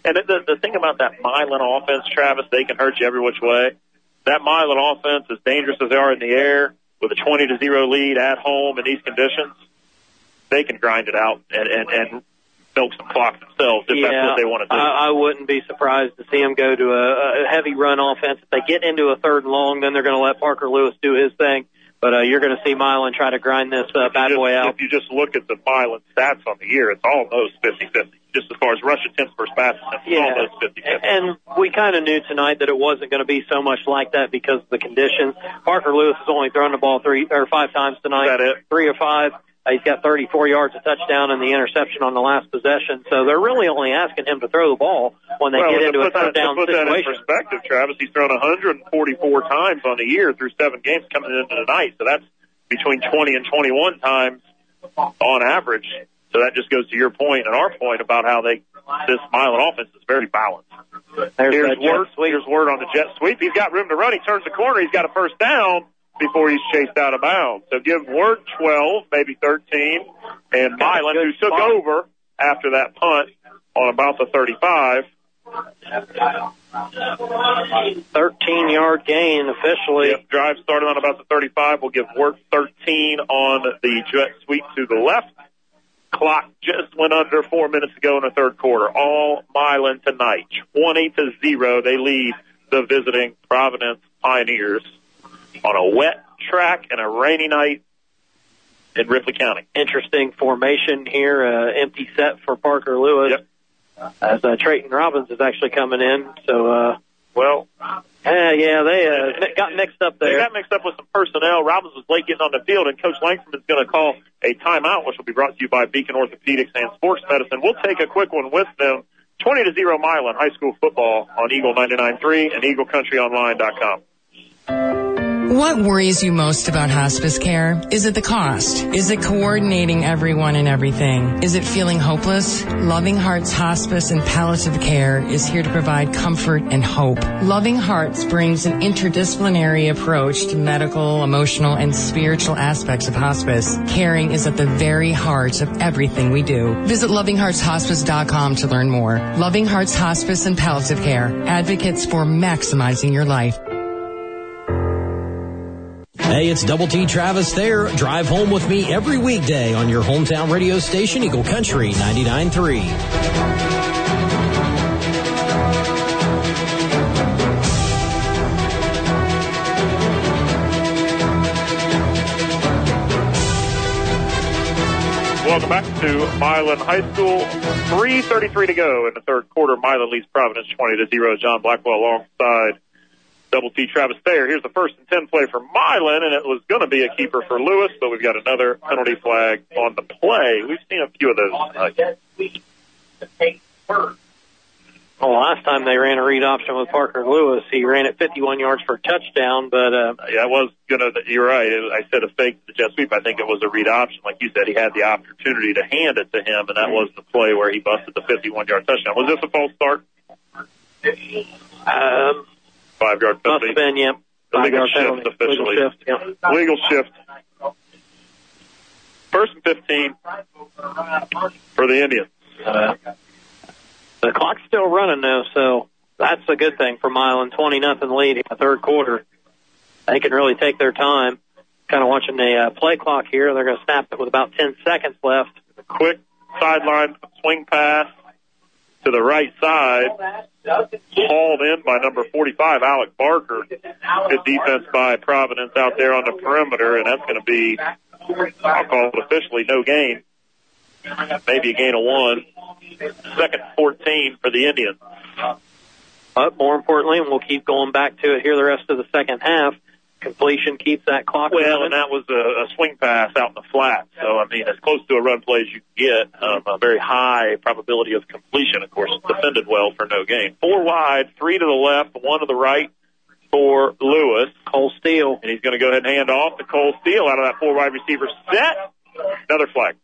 And the, the thing about that Milan offense, Travis, they can hurt you every which way. That Milan offense, as dangerous as they are in the air, with a 20 to 0 lead at home in these conditions, they can grind it out and, and, and milk some clock themselves if yeah, that's what they want to do. I, I wouldn't be surprised to see them go to a, a heavy run offense. If they get into a third and long, then they're going to let Parker Lewis do his thing. But uh, you're going to see Milan try to grind this uh, bad just, boy out. If you just look at the Milan stats on the year, it's almost 50-50. Just as far as rush attempts versus pass attempts, it's Yeah. almost 50-50. And we kind of knew tonight that it wasn't going to be so much like that because of the conditions. Parker Lewis has only thrown the ball three or five times tonight. Is that it? Three or five. He's got 34 yards, a touchdown, and the interception on the last possession. So they're really only asking him to throw the ball when they well, get into a put that, down to put that in situation. perspective, Travis, he's thrown 144 times on the year through seven games coming into tonight. So that's between 20 and 21 times on average. So that just goes to your point and our point about how they this Milan offense is very balanced. There's here's Wirt. Here's Wirt on the jet sweep. He's got room to run. He turns the corner. He's got a first down before he's chased out of bounds. So give Wirt 12, maybe 13, and Milan, who took over after that punt on about the 35. 13 yard gain officially. Yep, drive started on about the 35. We'll give Wirt 13 on the jet sweep to the left. Clock just went under four minutes ago in the third quarter. All Milan tonight, 20 to zero. They lead the visiting Providence Pioneers on a wet track and a rainy night in Ripley County. Interesting formation here. Uh, empty set for Parker Lewis. Yep. As uh, Trayton Robbins is actually coming in. So, uh, well, uh, yeah, they uh, got mixed up there. They got mixed up with some personnel. Robbins was late getting on the field, and Coach Langford is going to call a timeout, which will be brought to you by Beacon Orthopedics and Sports Medicine. We'll take a quick one with them. 20 to 0 Milan High School football on Eagle 99.3 and EagleCountryOnline.com. What worries you most about hospice care? Is it the cost? Is it coordinating everyone and everything? Is it feeling hopeless? Loving Hearts Hospice and Palliative Care is here to provide comfort and hope. Loving Hearts brings an interdisciplinary approach to medical, emotional, and spiritual aspects of hospice. Caring is at the very heart of everything we do. Visit lovingheartshospice.com to learn more. Loving Hearts Hospice and Palliative Care, advocates for maximizing your life. Hey, it's Double T Travis there. Drive home with me every weekday on your hometown radio station, Eagle Country 99.3. Welcome back to Milan High School. 3.33 to go in the third quarter. Milan leads Providence 20 to 0. John Blackwell alongside Double T Travis Thayer. Here's the first and 10 play for Milan, and it was going to be a keeper for Lewis, but we've got another penalty flag on the play. We've seen a few of those tonight. Well, last time they ran a read option with Parker Lewis, he ran it 51 yards for a touchdown, but, uh, Yeah, I was gonna. You're right. I said a fake to the jet sweep. I think it was a read option. Like you said, he had the opportunity to hand it to him, and that was the play where he busted the 51 yard touchdown. Was this a false start? um, Five yard must penalty. have been. Illegal Five-yard shift penalty. officially. Legal shift, yep. Legal shift. First and 15 for the Indians. Uh, the clock's still running though, so that's a good thing for Milan. 20 nothing lead in the third quarter. They can really take their time. Kind of watching the uh, play clock here. They're going to snap it with about 10 seconds left. Quick sideline swing pass to the right side. Hauled in by number 45, Alec Barker. Good defense by Providence out there on the perimeter, and that's going to be, I'll call it officially, no gain. Maybe a gain of one. Second 14 for the Indians. But more importantly, and we'll keep going back to it here the rest of the second half, completion keeps that clock Well, running. and that was a, a swing pass out in the flat. So, I mean, as close to a run play as you can get. Um, a very high probability of completion, of course, defended well for no gain. Four wide, three to the left, one to the right for Lewis. Cole Steele. And he's going to go ahead and hand off to Cole Steele out of that four wide receiver set. Another flag.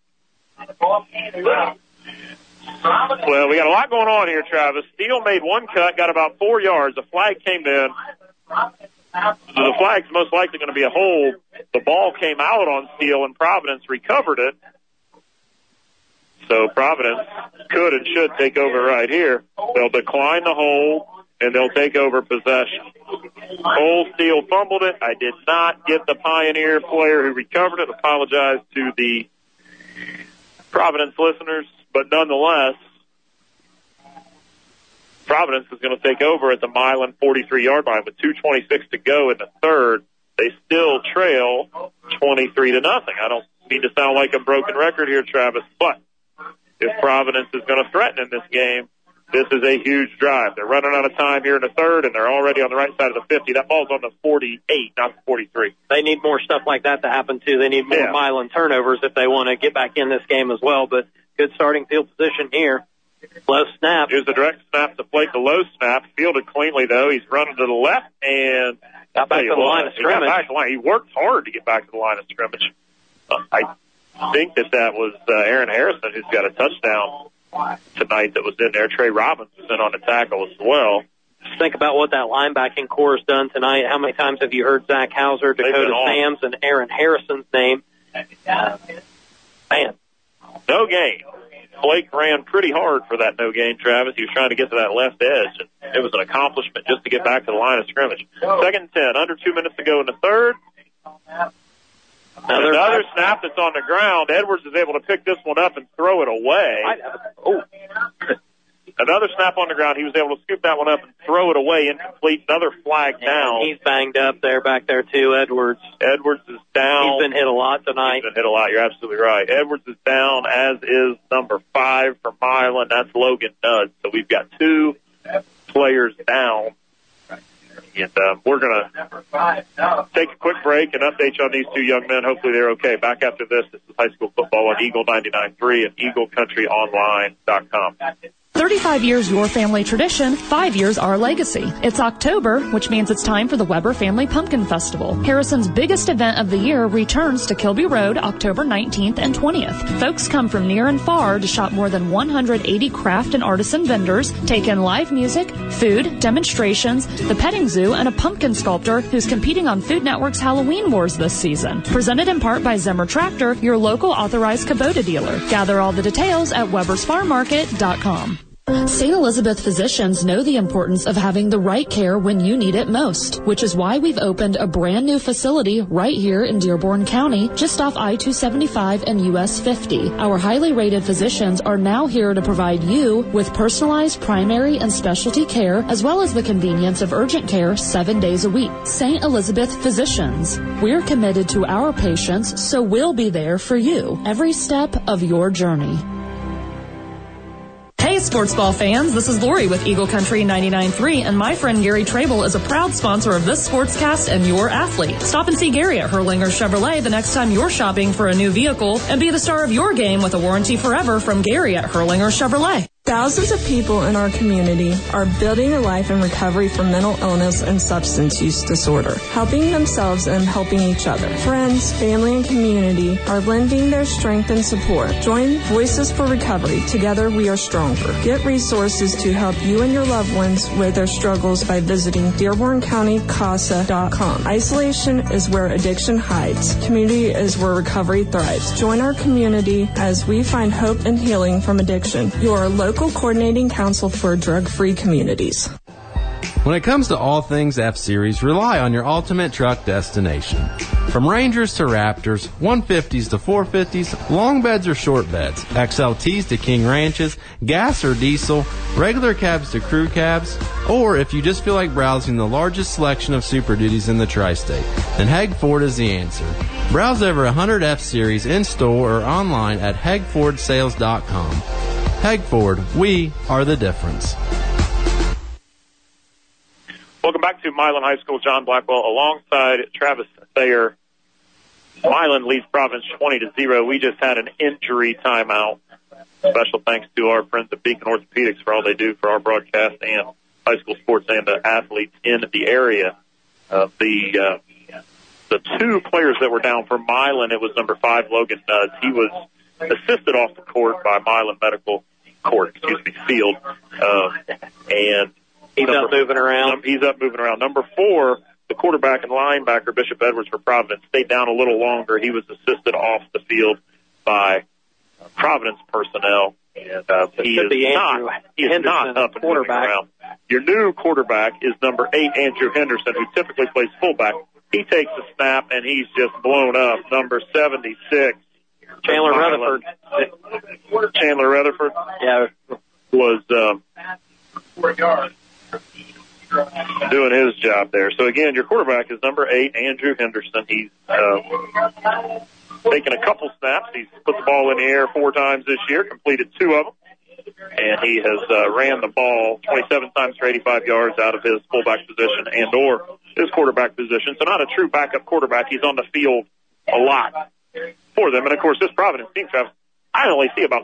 Well, we got a lot going on here, Travis. Steele made one cut, got about four yards. The flag came in. So the flag's most likely going to be a hold. The ball came out on Steele and Providence recovered it. So Providence could and should take over right here. They'll decline the hold and they'll take over possession. Cole Steele fumbled it. I did not get the Pioneer player who recovered it. Apologize to the Providence listeners, but nonetheless, Providence is going to take over at the Milan 43 yard line with 226 to go in the third. They still trail 23 to nothing. I don't mean to sound like a broken record here, Travis, but if Providence is going to threaten in this game, This is a huge drive. They're running out of time here in the third, and they're already on the right side of the 50. That ball's on the 48, not the 43. They need more stuff like that to happen too. They need more Yeah. Milan turnovers if they want to get back in this game as well. But good starting field position here. Low snap. Here's the direct snap to Flake, the low snap. Fielded cleanly, though. He's running to the left and Got back to the line of he scrimmage. to line. He worked hard to get back to the line of scrimmage. Uh, I think that that was uh, Aaron Harrison who's got a touchdown tonight that was in there. Trey Robbins was in on the tackle as well. Just think about what that linebacking corps has done tonight. How many times have you heard Zach Hauser, Dakota. Sams, and Aaron Harrison's name? Uh, man, No gain. Flake ran pretty hard for that no gain, Travis. He was trying to get to that left edge, and it was an accomplishment just to get back to the line of scrimmage. Second and ten, under two minutes to go in the third. Another- Another snap that's on the ground. Edwards is able to pick this one up and throw it away. Oh. Another snap on the ground. He was able to scoop that one up and throw it away. Incomplete. Another flag down. he's banged up there, back there too. Edwards. Edwards is down. He's been hit a lot tonight. He's been hit a lot. You're absolutely right. Edwards is down, as is number five for Milan. That's Logan Nudd. So we've got two players down. And uh, we're going to take a quick break and update you on these two young men. Hopefully they're okay. Back after this, this is high school football on Eagle 99.3 and EagleCountryOnline.com. 35 years your family tradition, 5 years our legacy. It's October, which means it's time for the Weber Family Pumpkin Festival. Harrison's biggest event of the year returns to Kilby Road October 19th and 20th. Folks come from near and far to shop more than 180 craft and artisan vendors, take in live music, food, demonstrations, the petting zoo, and a pumpkin sculptor who's competing on Food Network's Halloween Wars this season. Presented in part by Zimmer Tractor, your local authorized Kubota dealer. Gather all the details at webersfarmmarket.com. St. Elizabeth physicians know the importance of having the right care when you need it most, which is why we've opened a brand new facility right here in Dearborn County, just off I-275 and US 50. Our highly rated physicians are now here to provide you with personalized primary and specialty care, as well as the convenience of urgent care seven days a week. St. Elizabeth Physicians. We're committed to our patients, so we'll be there for you every step of your journey. Hey, sports ball fans, this is Lori with Eagle Country 99.3, and my friend Gary Trable is a proud sponsor of this sportscast and your athlete. Stop and see Gary at Hirlinger Chevrolet the next time you're shopping for a new vehicle, and be the star of your game with a warranty forever from Gary at Hirlinger Chevrolet. Thousands of people in our community are building a life in recovery from mental illness and substance use disorder, helping themselves and helping each other. Friends, family, and community are lending their strength and support. Join Voices for Recovery. Together we are stronger. Get resources to help you and your loved ones with their struggles by visiting DearbornCountyCASA.com. Isolation is where addiction hides. Community is where recovery thrives. Join our community as we find hope and healing from addiction. Your local coordinating council for drug-free communities. When it comes to all things F Series, rely on your ultimate truck destination. From Rangers to Raptors, 150s to 450s, long beds or short beds, XLTs to King Ranches, gas or diesel, regular cabs to crew cabs, or if you just feel like browsing the largest selection of Super Duties in the tri-state, then Heg Ford is the answer. Browse over 100 F Series in store or online at hegfordsales.com. Heg Ford, we are the difference. Welcome back to Milan High School. John Blackwell alongside Travis Thayer. Milan leads Providence 20 to 0. We just had an injury timeout. Special thanks to our friends at Beacon Orthopedics for all they do for our broadcast and high school sports and the athletes in the area. Uh, the uh, the two players that were down for Milan, it was number five Logan Nuds. He was assisted off the court by Milan Medical Court, excuse me, Field, uh, and He's up moving around. He's up moving around. Number four, the quarterback and linebacker Bishop Edwards for Providence stayed down a little longer. He was assisted off the field by Providence personnel, and uh, he is not he is not up and moving around. Your new quarterback is number eight Andrew Henderson, who typically plays fullback. He takes a snap and he's just blown up. Number seventy six. Chandler Rutherford. Chandler Rutherford. Yeah. Was um, doing his job there. So again, your quarterback is number eight, Andrew Henderson. He's uh, taken a couple snaps. He's put the ball in the air four times this year, completed two of them. and he has uh, ran the ball 27 times for 85 yards out of his fullback position and or his quarterback position. So not a true backup quarterback. He's on the field a lot for them. And of course, this Providence team, Travis, I only see about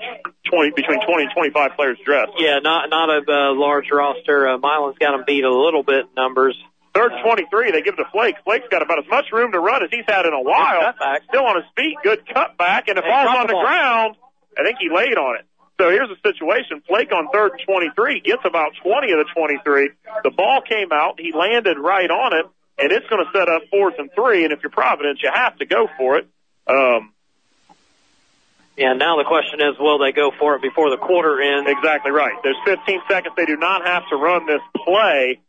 20, between 20 and 25 players dressed. Yeah, not not a uh, large roster. Uh, Milan's got them beat a little bit in numbers. Third and 23, they give it to Flake. Flake's got about as much room to run as he's had in a while. Still on his feet, good cutback, and the ball's on the the ball. ground. I think he laid on it. So here's the situation. Flake on third and 23 gets about 20 of the 23. The ball came out. He landed right on it, and it's going to set up fourth and three. And if you're Providence, you have to go for it. Um, Yeah, now the question is, will they go for it before the quarter ends? Exactly right. There's 15 seconds. They do not have to run this play.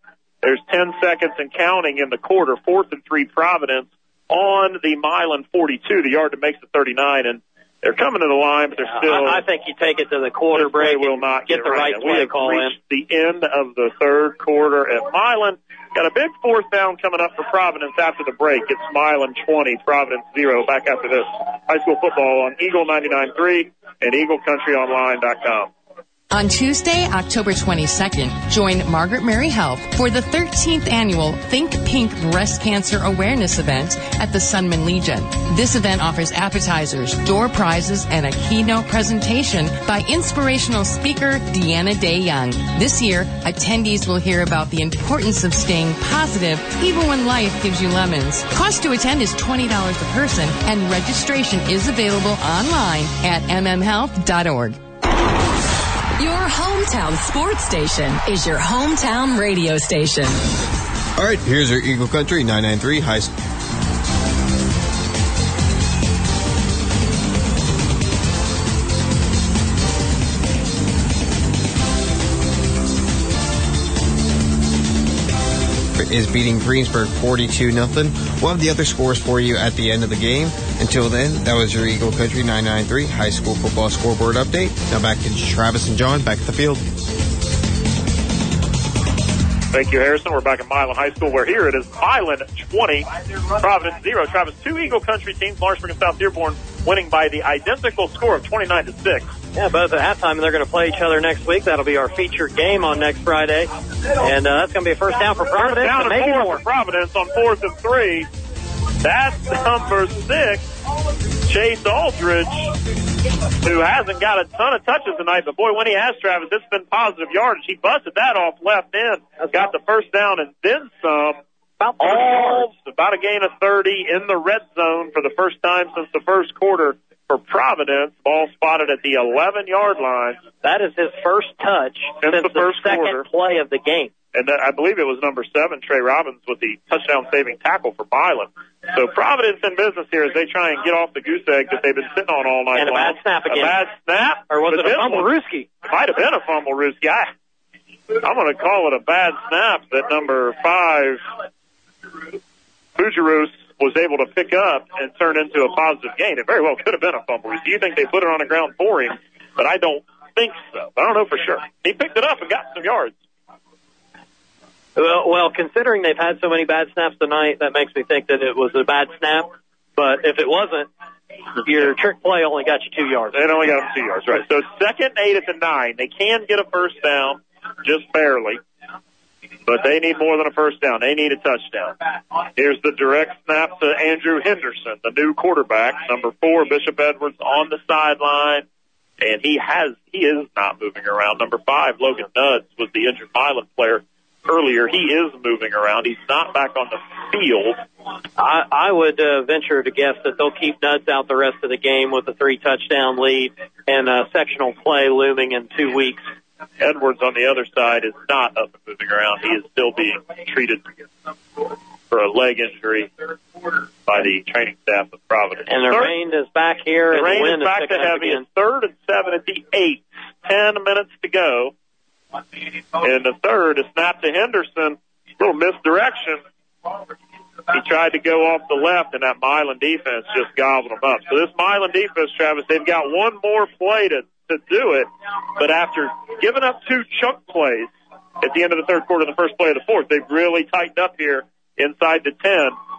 There's 10 seconds and counting in the quarter. Fourth and three Providence on the Milan 42, the yard that makes it 39. And they're coming to the line, but they're still. I, I think you take it to the quarter break. They will not get get, the right And play call in. the end of the third quarter at Milan. Got a big fourth down coming up for Providence after the break. It's Milan 20, Providence 0. Back after this. High school football on Eagle 99.3 and EagleCountryOnline.com. On Tuesday, October 22nd, join Margaret Mary Health for the 13th annual Think Pink Breast Cancer Awareness event at the Sunman Legion. This event offers appetizers, door prizes, and a keynote presentation by inspirational speaker Deanna Day Young. This year, attendees will hear about the importance of staying positive even when life gives you lemons. Cost to attend is $20 a person, and registration is available online at mmhealth.org. Your hometown sports station is your hometown radio station. All right, here's your Eagle Country 993 High is beating Greensburg 42 nothing. We'll have the other scores for you at the end of the game. Until then, that was your Eagle Country 993 High School Football Scoreboard Update. Now back to Travis and John back at the field. Thank you, Harrison. We're back at Milan High School, where here it is Milan 20, Providence 0. Travis, two Eagle Country teams, Lawrenceburg and South Dearborn, winning by the identical score of 29 to 6. Yeah, both at halftime, and they're going to play each other next week. That'll be our featured game on next Friday, and uh, that's going to be a first down for Providence. Down and maybe four more. for Providence on fourth and three. That's number six, Chase Aldridge, who hasn't got a ton of touches tonight, but boy, when he has, Travis, it's been positive yardage. He busted that off left end, got the first down and then some. About, All about a gain of 30 in the red zone for the first time since the first quarter for Providence. Ball spotted at the 11 yard line. That is his first touch Since since the first second quarter. play of the game. and uh, I believe it was number seven, Trey Robbins, with the touchdown saving tackle for Milan. So Providence in business here as they try and get off the goose egg that they've been sitting on all night And a long. bad snap again. A bad snap, Or was But it a fumble, Ruski? Might have been a fumble, Ruski. I, I'm going to call it a bad snap that number five, Bujarus, was able to pick up and turn into a positive gain. It very well could have been a fumble. Do you think they put it on the ground for him? But I don't think so. I don't know for sure. He picked it up and got some yards. Well, well, considering they've had so many bad snaps tonight, that makes me think that it was a bad snap. But if it wasn't, your trick play only got you two yards. It only got them two yards, right? So second and eight at the nine. They can get a first down, just barely. But they need more than a first down. They need a touchdown. Here's the direct snap to Andrew Henderson, the new quarterback, number four, Bishop Edwards on the sideline. And he has, he is not moving around. Number five, Logan Nuds was the injured Milan player earlier. He is moving around. He's not back on the field. I, I would uh, venture to guess that they'll keep Nuds out the rest of the game with a three touchdown lead and a sectional play looming in two weeks. Edwards on the other side is not up and moving around. He is still being treated for a leg injury by the training staff of Providence. And the rain is back here, the and rain is back to heavy. again. Third and seven at the eighth. Ten minutes to go. And the third, is snap to Henderson. Little misdirection. He tried to go off the left, and that Milan defense just gobbled him up. So this Milan defense, Travis, they've got one more play to, to do it. But after giving up two chunk plays at the end of the third quarter, the first play of the fourth, they've really tightened up here inside the 10,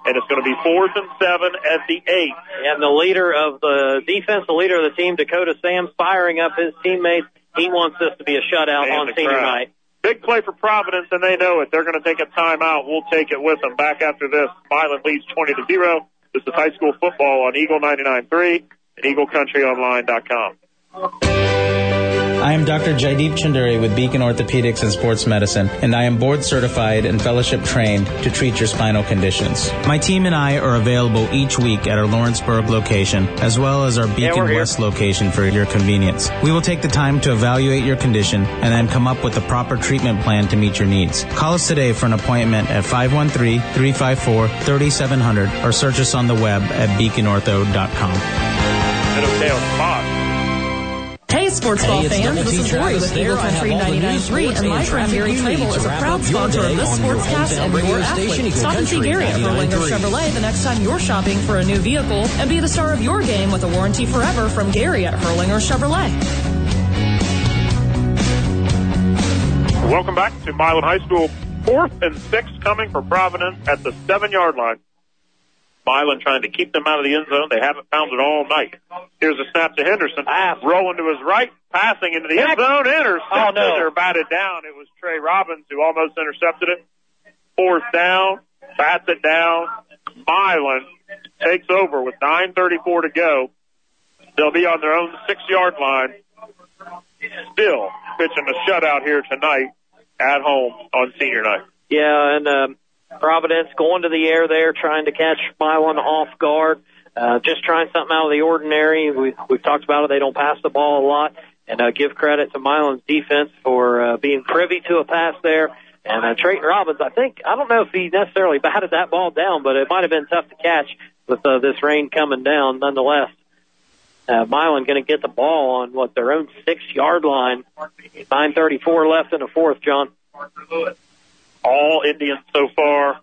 and it's going to be fourth and seven at the eight. And the leader of the defense, the leader of the team, Dakota Sams firing up his teammates. He wants this to be a shutout And on senior crowd. night. Big play for Providence, and they know it. They're going to take a timeout. We'll take it with them. Back after this, Milan leads 20 to 0. This is high school football on Eagle 99.3 and EagleCountryOnline.com. I am Dr. Jaideep Chunduri with Beacon Orthopedics and Sports Medicine, and I am board certified and fellowship trained to treat your spinal conditions. My team and I are available each week at our Lawrenceburg location, as well as our Beacon West location for your convenience. We will take the time to evaluate your condition and then come up with a proper treatment plan to meet your needs. Call us today for an appointment at 513-354-3700 or search us on the web at beaconortho.com. Hey, sports ball Hey, it's fans, this is Lori with there. Eagle I Country news, 99.3, and my and friend traffic Gary you Trable is a proud sponsor of this on your sportscast hometown and radio your station, athlete. Eagle Stop and see Country Gary at Hirlinger 99.3. Chevrolet the next time you're shopping for a new vehicle, and be the star of your game with a warranty forever from Gary at Hirlinger Chevrolet. Welcome back to Milan High School. Fourth and six coming for Providence at the seven yard line. Milan trying to keep them out of the end zone. They haven't found it all night. Here's a snap to Henderson. Rolling to his right, passing into the end zone. Intercepted Oh, no. or batted down. It was Trey Robbins who almost intercepted it. Fourth down, bats it down. Milan takes over with 9.34 to go. They'll be on their own six yard line. Still pitching a shutout here tonight at home on senior night. Yeah, and um, Providence going to the air there, trying to catch Milan off guard. Uh, just trying something out of the ordinary. We, we've talked about it. They don't pass the ball a lot. And uh, give credit to Milan's defense for uh, being privy to a pass there. And uh, Trayton Robbins, I think, I don't know if he necessarily batted that ball down, but it might have been tough to catch with uh, this rain coming down nonetheless. Uh, Milan going to get the ball on what their own six yard line. 9:34 left in the fourth, John. All Indians so far.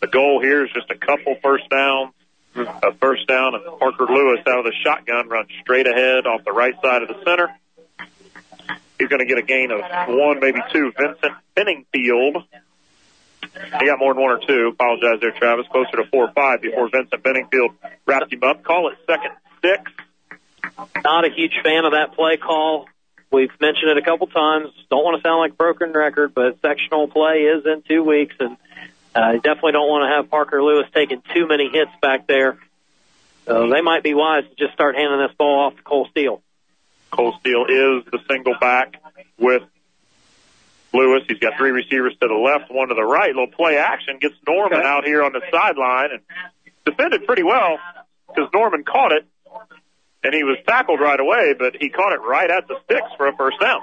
The goal here is just a couple first downs. A first down, and Parker Lewis out of the shotgun runs straight ahead off the right side of the center. He's going to get a gain of one, maybe two. Vincent Benningfield. He got more than one or two. Apologize there, Travis. Closer to four or five before Vincent Benningfield wrapped him up. Call it second six. Not a huge fan of that play call. We've mentioned it a couple times. Don't want to sound like a broken record, but sectional play is in two weeks, and uh, definitely don't want to have Parker Lewis taking too many hits back there. So they might be wise to just start handing this ball off to Cole Steele. Cole Steele is the single back with Lewis. He's got three receivers to the left, one to the right. Little play action gets Norman Okay. out here on the sideline and defended pretty well because Norman caught it and he was tackled right away, but he caught it right at the sticks for a first down.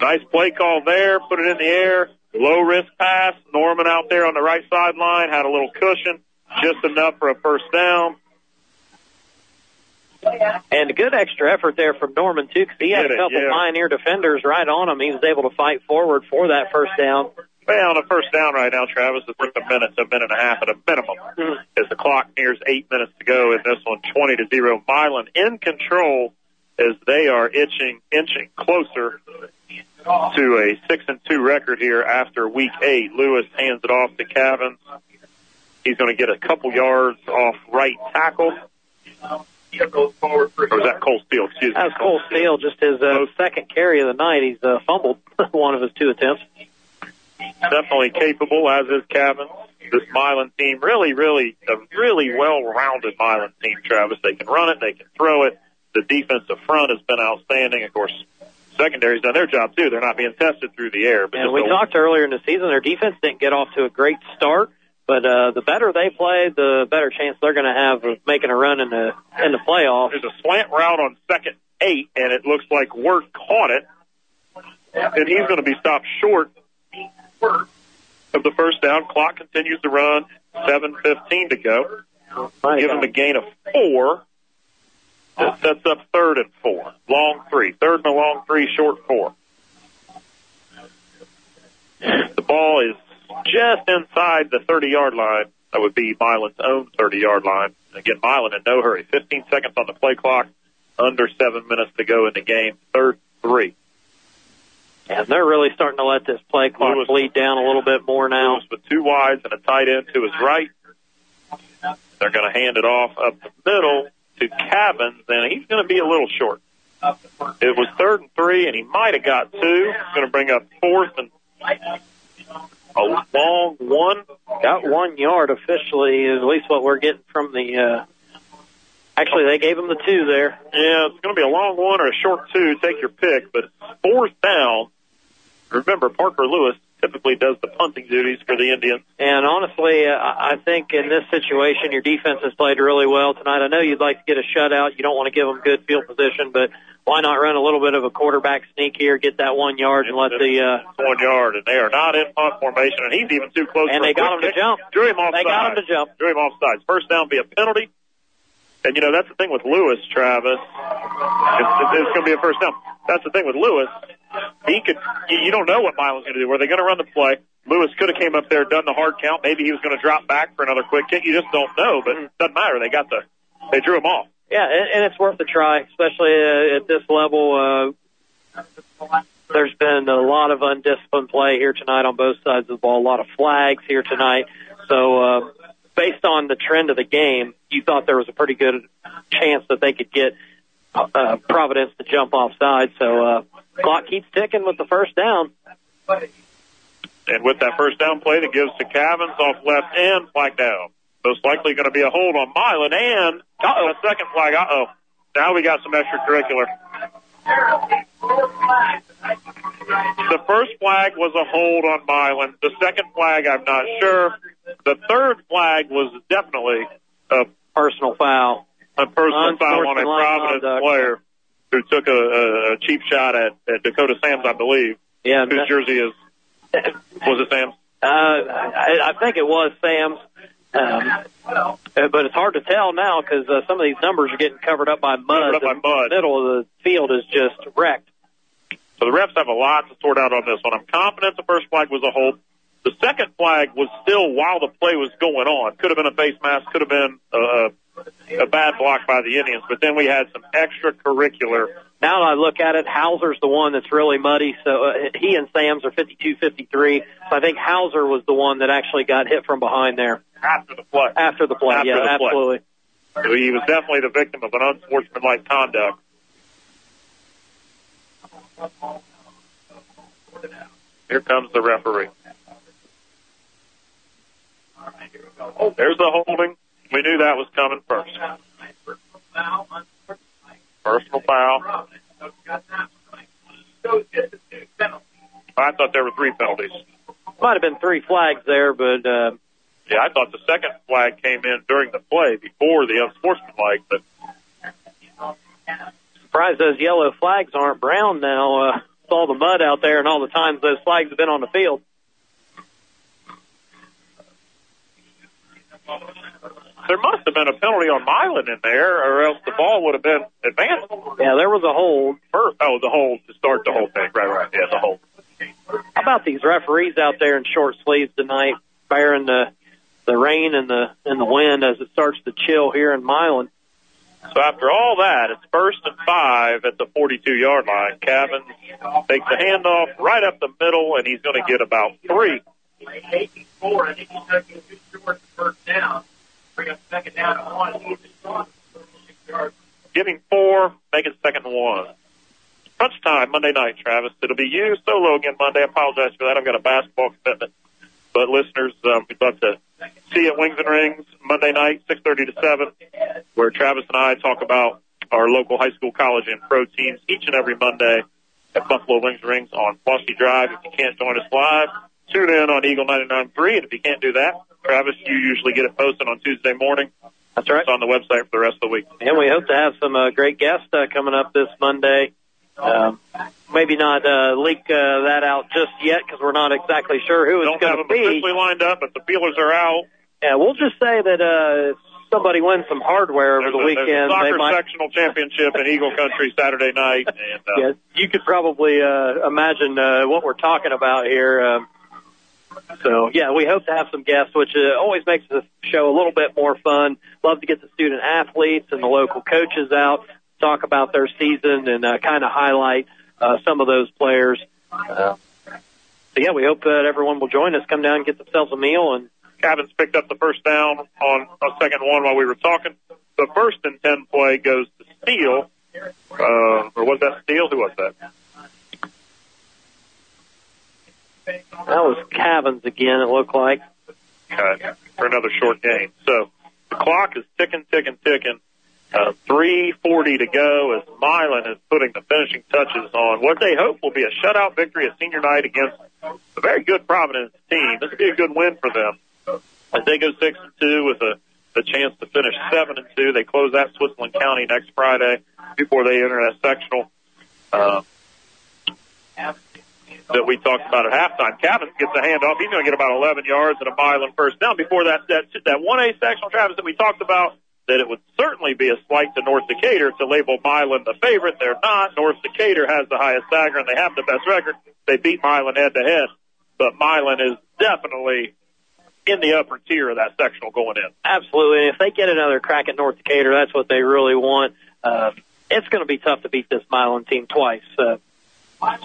Nice play call there, put it in the air, low risk pass. Norman out there on the right sideline had a little cushion, just enough for a first down. And a good extra effort there from Norman too, because he had a it, couple yeah. Pioneer defenders right on him. He was able to fight forward for that first down. Well, on a first down right now, Travis, it's worth a minute to a minute and a half at a minimum. As the clock nears eight minutes to go in this one, 20 to 0. Milan in control as they are itching, inching closer to a 6 and 2 record here after week eight. Lewis hands it off to Cavins. He's going to get a couple yards off right tackle. Or was that Cole Steele? Excuse me. That was Cole Steele, just his uh, second carry of the night. He's uh, fumbled one of his two attempts. Definitely capable, as is Cavin. This Milan team, really, really, a really well-rounded Milan team, Travis. They can run it, they can throw it. The defensive front has been outstanding. Of course, secondary's done their job too. They're not being tested through the air. But And we a- talked earlier in the season, their defense didn't get off to a great start, but uh, the better they play, the better chance they're going to have of making a run in the in the playoffs. There's a slant route on second eight, and it looks like Wirt caught it, and he's going to be stopped short of the first down. Clock continues to run. 7:15 to go. Give him a gain of four. That sets up third and four. Long three. Third and a long three, short four. The ball is just inside the 30 yard line. That would be Milan's own 30 yard line. Again, Milan in no hurry. 15 seconds on the play clock. Under seven minutes to go in the game. Third three. And they're really starting to let this play clock Lewis- bleed down a little bit more now. Lewis with two wides and a tight end to his right. They're going to hand it off up the middle to Cavins, and he's going to be a little short. It was third and three, and he might have got two. He's going to bring up fourth and a long one. Got one yard officially, is at least what we're getting from the. Uh, actually, they gave him the two there. Yeah, it's going to be a long one or a short two. Take your pick, but fourth down. Remember, Parker Lewis typically does the punting duties for the Indians. And honestly, uh, I think in this situation, your defense has played really well tonight. I know you'd like to get a shutout. You don't want to give them good field position, but why not run a little bit of a quarterback sneak here, get that one yard, and let the uh, one yard, and they are not in punt formation, and he's even too close. And they got him to jump. Drew him off. They got him to jump. Drew him off sides. First down be a penalty. And you know that's the thing with Lewis, Travis. It's, it's going to be a first down. That's the thing with Lewis. He could. You, don't know what Milan's going to do. Were they going to run the play? Lewis could have came up there, done the hard count. Maybe he was going to drop back for another quick kick. You just don't know. But it doesn't matter. They got the. They drew him off. Yeah, and, and it's worth a try, especially uh, at this level. Uh, there's been a lot of undisciplined play here tonight on both sides of the ball. A lot of flags here tonight. So, uh, based on the trend of the game, you thought there was a pretty good chance that they could get uh, Providence to jump offside. So, uh, clock keeps ticking with the first down. And with that first down play that gives to Cavins off left end, flag down. Most likely going to be a hold on Milan and uh-oh, a second flag. Uh-oh. Now we got some extracurricular. The first flag was a hold on Milan. The second flag, I'm not sure. The third flag was definitely a personal foul. A personal foul on a Providence conduct. player who took a, a, cheap shot at, at Dakota Sam's, I believe. Yeah, Whose that- jersey is, was it Sam's? Uh, I, I think it was Sam's. Um, uh, but it's hard to tell now because uh, some of these numbers are getting covered up by mud. Covered up by mud. The middle of the field is just wrecked. So the refs have a lot to sort out on this one. I'm confident the first flag was a hold. The second flag was still while the play was going on. Could have been a face mask, could have been a, a bad block by the Indians, but then we had some extracurricular. Now I look at it, Hauser's the one that's really muddy. So uh, he and Sams are 52-53. So I think Hauser was the one that actually got hit from behind there After the play. after the play. After yeah, the play. absolutely. So he was definitely the victim of an unsportsmanlike conduct. Here comes the referee. Oh, there's the holding. We knew that was coming first. Personal foul. I thought there were three penalties. Might have been three flags there, but uh, Yeah, I thought the second flag came in during the play before the unsportsmanlike, but surprised those yellow flags aren't brown now. Uh, with all the mud out there and all the times those flags have been on the field. There must have been a penalty on Milan in there, or else the ball would have been advanced. Yeah, there was a hold. First, oh, the hold to start the whole thing. Right, right. Yeah, the hold. How about these referees out there in short sleeves tonight, bearing the the rain and the and the wind as it starts to chill here in Milan? So after all that, it's first and five at the 42 yard line. Cavins takes the handoff right up the middle, and he's going to get about three. Bring up second down. Getting four, make it second one. Crunch time Monday night, Travis. It'll be you solo again Monday. I apologize for that. I've got a basketball commitment. But listeners, um, we'd love to see you at Wings and Rings Monday night, 6.30 to 7, where Travis and I talk about our local high school, college, and pro teams each and every Monday at Buffalo Wings and Rings on Flossie Drive. If you can't join us live, tune in on Eagle 99.3. And if you can't do that, Travis, you usually get it posted on Tuesday morning. That's right. It's on the website for the rest of the week. And we hope to have some uh, great guests uh, coming up this Monday. Um, maybe not uh, leak uh, that out just yet because we're not exactly sure who Don't it's going have to them be. officially lined up, but the feelers are out. Yeah, we'll just say that uh, somebody wins some hardware over There's the a, a weekend, they soccer might. sectional championship in Eagle Country Saturday night. And, uh, Yeah, you could probably uh, imagine uh, what we're talking about here. Um, so yeah, we hope to have some guests, which uh, always makes the show a little bit more fun. Love to get the student athletes and the local coaches out, talk about their season, and uh, kind of highlight uh, some of those players. Uh, so yeah, we hope that everyone will join us, come down and get themselves a meal, and Cavins picked up the first down on a second one while we were talking. The first and ten play goes to Steele, Uh, or was that Steele? Who was that? That was Cavins again, it looked like. Okay, for another short game. So the clock is ticking, ticking, ticking. Uh, 3.40 to go as Milan is putting the finishing touches on what they hope will be a shutout victory at senior night against a very good Providence team. This would be a good win for them as they go 6 and 2 with a the chance to finish 7 and 2. They close out Switzerland County next Friday before they enter that sectional. Uh, that we talked about at halftime. Cavins gets a handoff. He's going to get about 11 yards and a mile and first down before that, that, that 1A sectional, Travis, that we talked about, that it would certainly be a slight to North Decatur to label Milan the favorite. They're not. North Decatur has the highest stagger and they have the best record. They beat Milan head to head, but Milan is definitely in the upper tier of that sectional going in. Absolutely. And if they get another crack at North Decatur, that's what they really want. Uh, it's going to be tough to beat this Milan team twice. Uh,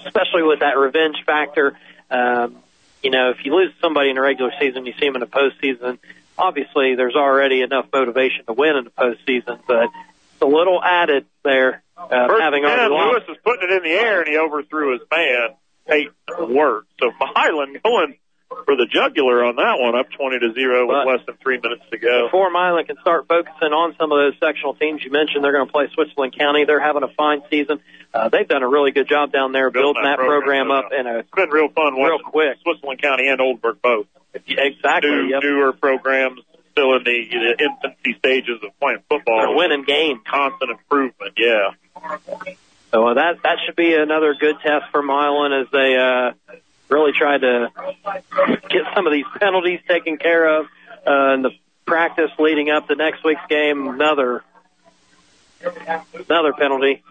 especially with that revenge factor. Um, you know, if you lose somebody in the regular season, you see them in the postseason. Obviously, there's already enough motivation to win in the postseason, but it's a little added there. Uh, First having overlost. Lewis is putting it in the air and he overthrew his man. Eight work. So Milan going for the jugular on that one, up 20 to zero with But- less than three minutes to go. Before Milan can start focusing on some of those sectional teams you mentioned, they're going to play Switzerland County. They're having a fine season. Uh, they've done a really good job down there building, that program, up in a It's been real fun real quick. Switzerland County and Oldenburg both. Exactly. New, yep. Newer programs still in the, the infancy stages of playing football. They're winning games. Constant improvement, yeah. So uh, that that should be another good test for Milan as they uh, really try to get some of these penalties taken care of uh, in the practice leading up to next week's game. Another another penalty.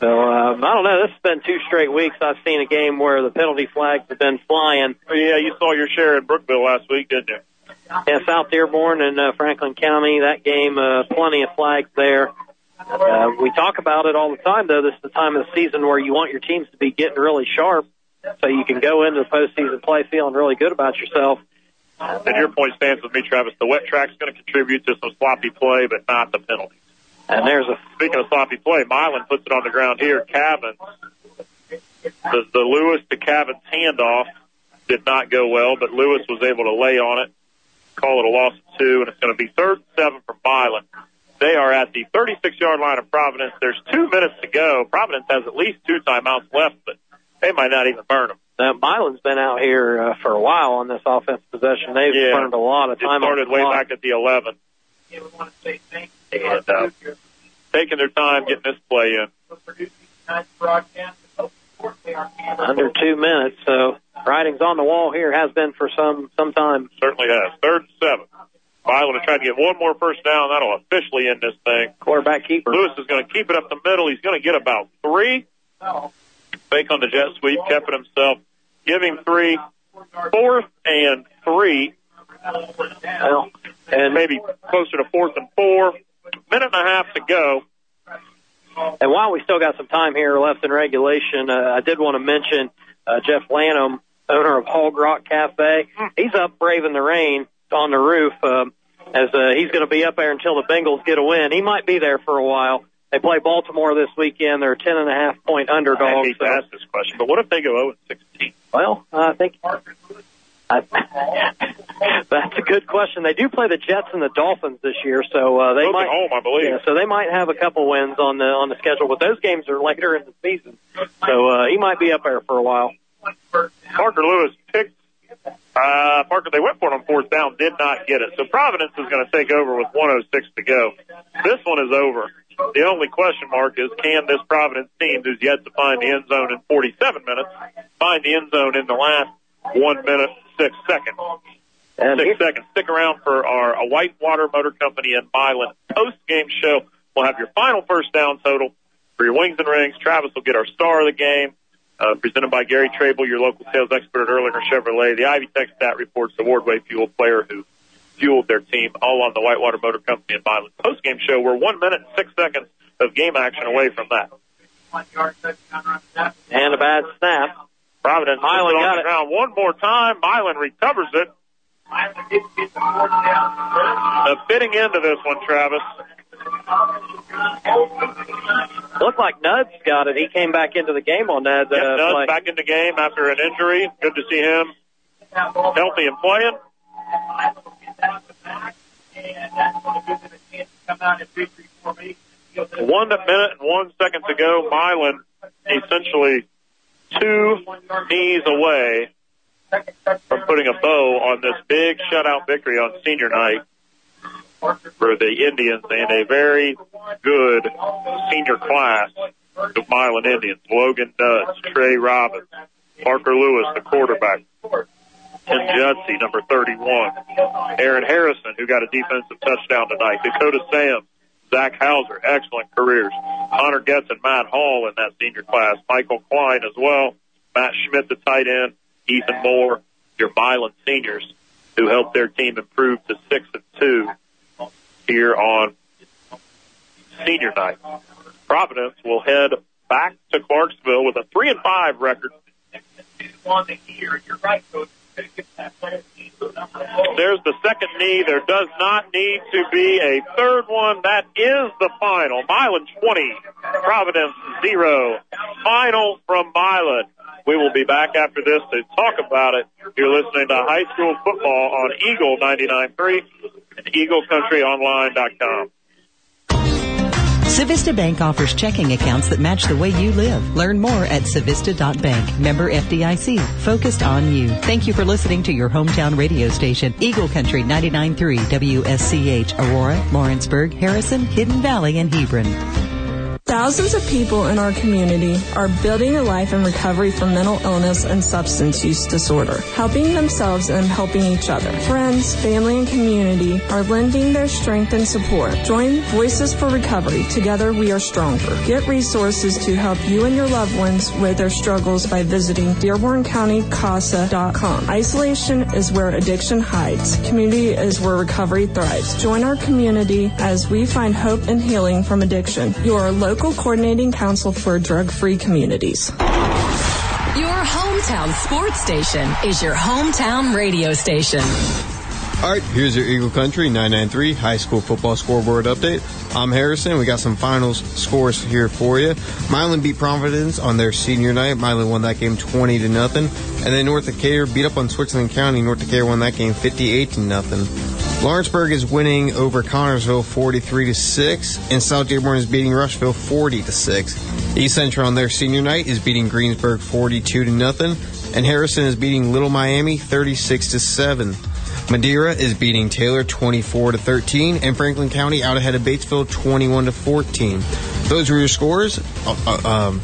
So um, I don't know. This has been two straight weeks. I've seen a game where the penalty flags have been flying. Yeah, you saw your share in Brookville last week, didn't you? Yeah, South Dearborn and uh, Franklin County. That game, uh, plenty of flags there. Uh, we talk about it all the time, though. This is the time of the season where you want your teams to be getting really sharp, so you can go into the postseason play feeling really good about yourself. And your point stands with me, Travis. The wet track's going to contribute to some sloppy play, but not the penalty. And there's a Speaking of sloppy play, Milan puts it on the ground here. Cavins, the, the Lewis to Cavins handoff did not go well, but Lewis was able to lay on it, call it a loss of two, and it's going to be third and seven for Milan. They are at the 36 yard line of Providence. There's two minutes to go. Providence has at least two timeouts left, but they might not even burn them. Now, Milan's been out here uh, for a while on this offensive possession. They've Yeah. burned a lot of time. on started way clock. back at the 11. And, uh, taking their time getting this play in. under two minutes. So writing's on the wall here has been for some some time. Certainly has. Third and seven. Milan is trying to try to get one more first down. That'll officially end this thing. Quarterback keeper. Lewis is going to keep it up the middle. He's going to get about three. Fake on the jet sweep, kept it himself. Give him three. Fourth and three. Well, and maybe closer to fourth and four. Minute and a half to go. And while we still got some time here left in regulation, uh, I did want to mention uh, Jeff Lanham, owner of Hog Rock Cafe. He's up braving the rain on the roof um, as uh, he's going to be up there until the Bengals get a win. He might be there for a while. They play Baltimore this weekend. They're a ten and a half point I underdog. hate to ask this question, but what if they go 0 16? Well, I think I, that's a good question. They do play the Jets and the Dolphins this year, so uh, they Both might home, I believe. Yeah, so they might have a couple wins on the on the schedule, but those games are later in the season, so uh, he might be up there for a while. Parker Lewis picked. Uh, Parker, they went for it on fourth down, did not get it. So Providence is going to take over with 106 to go. This one is over. The only question mark is can this Providence team, who's yet to find the end zone in 47 minutes, find the end zone in the last one minute six seconds? And six seconds. Stick around for our a Whitewater Motor Company in Milan post game show. We'll have your final first down total for your wings and rings. Travis will get our star of the game. Uh, presented by Gary Trable, your local sales expert at Hirlinger Chevrolet. The Ivy Tech stat reports the Wardway Fuel player who fueled their team, all on the Whitewater Motor Company in Milan post game show. We're one minute and six seconds of game action away from that. And a bad snap. Providence Milan puts it on got the it. ground one more time. Milan recovers it. Uh, fitting into this one, Travis. Looked like Nuds got it. He came back into the game on that. Yeah, uh, Nudd play. back in the game after an injury. Good to see him healthy and playing. One minute and one second to go. Milan essentially two knees away from putting a bow on this big shutout victory on senior night for the Indians and a very good senior class of Milan Indians. Logan Nuds, Trey Robbins, Parker Lewis, the quarterback, Tim Judsey, number 31, Aaron Harrison, who got a defensive touchdown tonight, Dakota Sam, Zach Hauser, excellent careers, Connor Getz and Matt Hall in that senior class, Michael Klein as well, Matt Schmidt, the tight end, Ethan Moore, your Milan seniors, who helped their team improve to six and two here on senior night. Providence will head back to Clarksville with a three and five record. There's the second knee. There does not need to be a third one. That is the final. Milan 20, Providence 0. Final from Milan. We will be back after this to talk about it. You're listening to high school football on Eagle 99.3 and EagleCountryOnline.com. Civista Bank offers checking accounts that match the way you live. Learn more at civista.bank. Member FDIC. Focused on you. Thank you for listening to your hometown radio station, Eagle Country 99.3 WSCH, Aurora, Lawrenceburg, Harrison, Hidden Valley, and Hebron. Thousands of people in our community are building a life in recovery from mental illness and substance use disorder, helping themselves and helping each other. Friends, family, and community are lending their strength and support. Join Voices for Recovery. Together we are stronger. Get resources to help you and your loved ones with their struggles by visiting DearbornCountyCASA.com. Isolation is where addiction hides. Community is where recovery thrives. Join our community as we find hope and healing from addiction. Your local coordinating council for drug-free communities. Your hometown sports station is your hometown radio station. All right, here's your Eagle Country 993 high school football scoreboard update. I'm Harrison. We got some finals scores here for you. Milan beat Providence on their senior night. Milan won that game 20 to nothing. And then North Decatur beat up on Switzerland County. North Decatur won that game 58 to nothing. Lawrenceburg is winning over Connersville 43 to 6, and South Dearborn is beating Rushville 40 to 6. East Central on their senior night is beating Greensburg 42 to nothing, and Harrison is beating Little Miami 36 to 7. Madeira is beating Taylor 24 to 13, and Franklin County out ahead of Batesville 21 to 14. Those were your scores uh, uh, um,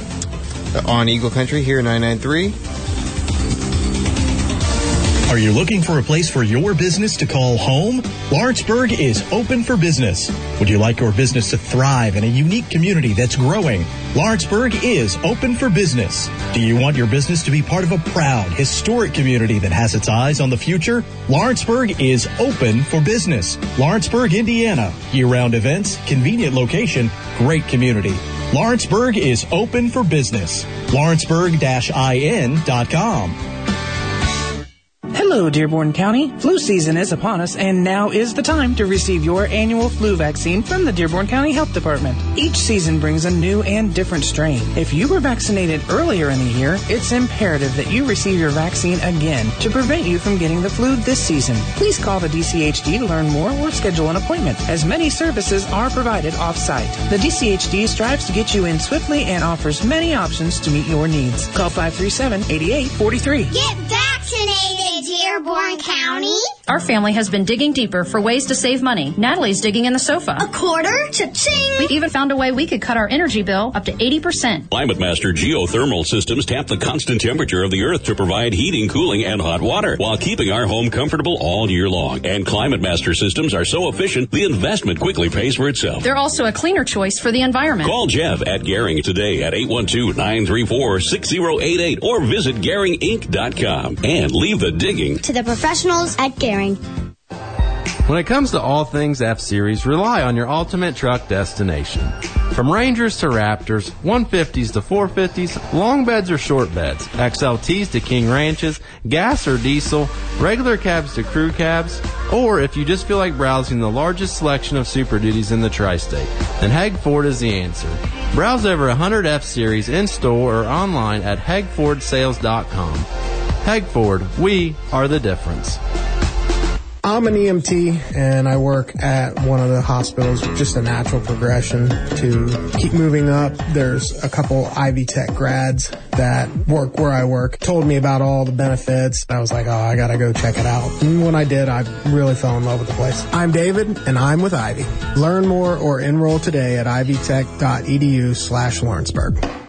on Eagle Country here at 993. Are you looking for a place for your business to call home? Lawrenceburg is open for business. Would you like your business to thrive in a unique community that's growing? Lawrenceburg is open for business. Do you want your business to be part of a proud, historic community that has its eyes on the future? Lawrenceburg is open for business. Lawrenceburg, Indiana. Year-round events, convenient location, great community. Lawrenceburg is open for business. Lawrenceburg-in.com. Hello. Hello, Dearborn County. Flu season is upon us, and now is the time to receive your annual flu vaccine from the Dearborn County Health Department. Each season brings a new and different strain. If you were vaccinated earlier in the year, it's imperative that you receive your vaccine again to prevent you from getting the flu this season. Please call the DCHD to learn more or schedule an appointment, as many services are provided off-site. The DCHD strives to get you in swiftly and offers many options to meet your needs. Call 537-8843. Get vaccinated, Dearborn County. Our family has been digging deeper for ways to save money. Natalie's digging in the sofa. A quarter? Cha-ching! We even found a way we could cut our energy bill up to 80%. Climate Master geothermal systems tap the constant temperature of the earth to provide heating, cooling, and hot water while keeping our home comfortable all year long. And Climate Master systems are so efficient, the investment quickly pays for itself. They're also a cleaner choice for the environment. Call Jeff at Garing today at 812-934-6088 or visit GaringInc.com and leave the digging To the professionals at Garing. When it comes to all things F Series, rely on your ultimate truck destination. From Rangers to Raptors, 150s to 450s, long beds or short beds, XLTs to King Ranches, gas or diesel, regular cabs to crew cabs, Or if you just feel like browsing the largest selection of Super Duties in the tri-state, then Heg Ford is the answer. Browse over 100 F-Series in store or online at hegfordsales.com. Heg Ford, we are the difference. I'm an EMT and I work at one of the hospitals. Just a natural progression to keep moving up. There's a couple Ivy Tech grads that work where I work, told me about all the benefits. I was like, oh, I gotta go check it out. And when I did, I really fell in love with the place. I'm David and I'm with Ivy. Learn more or enroll today at ivytech.edu slash Lawrenceburg.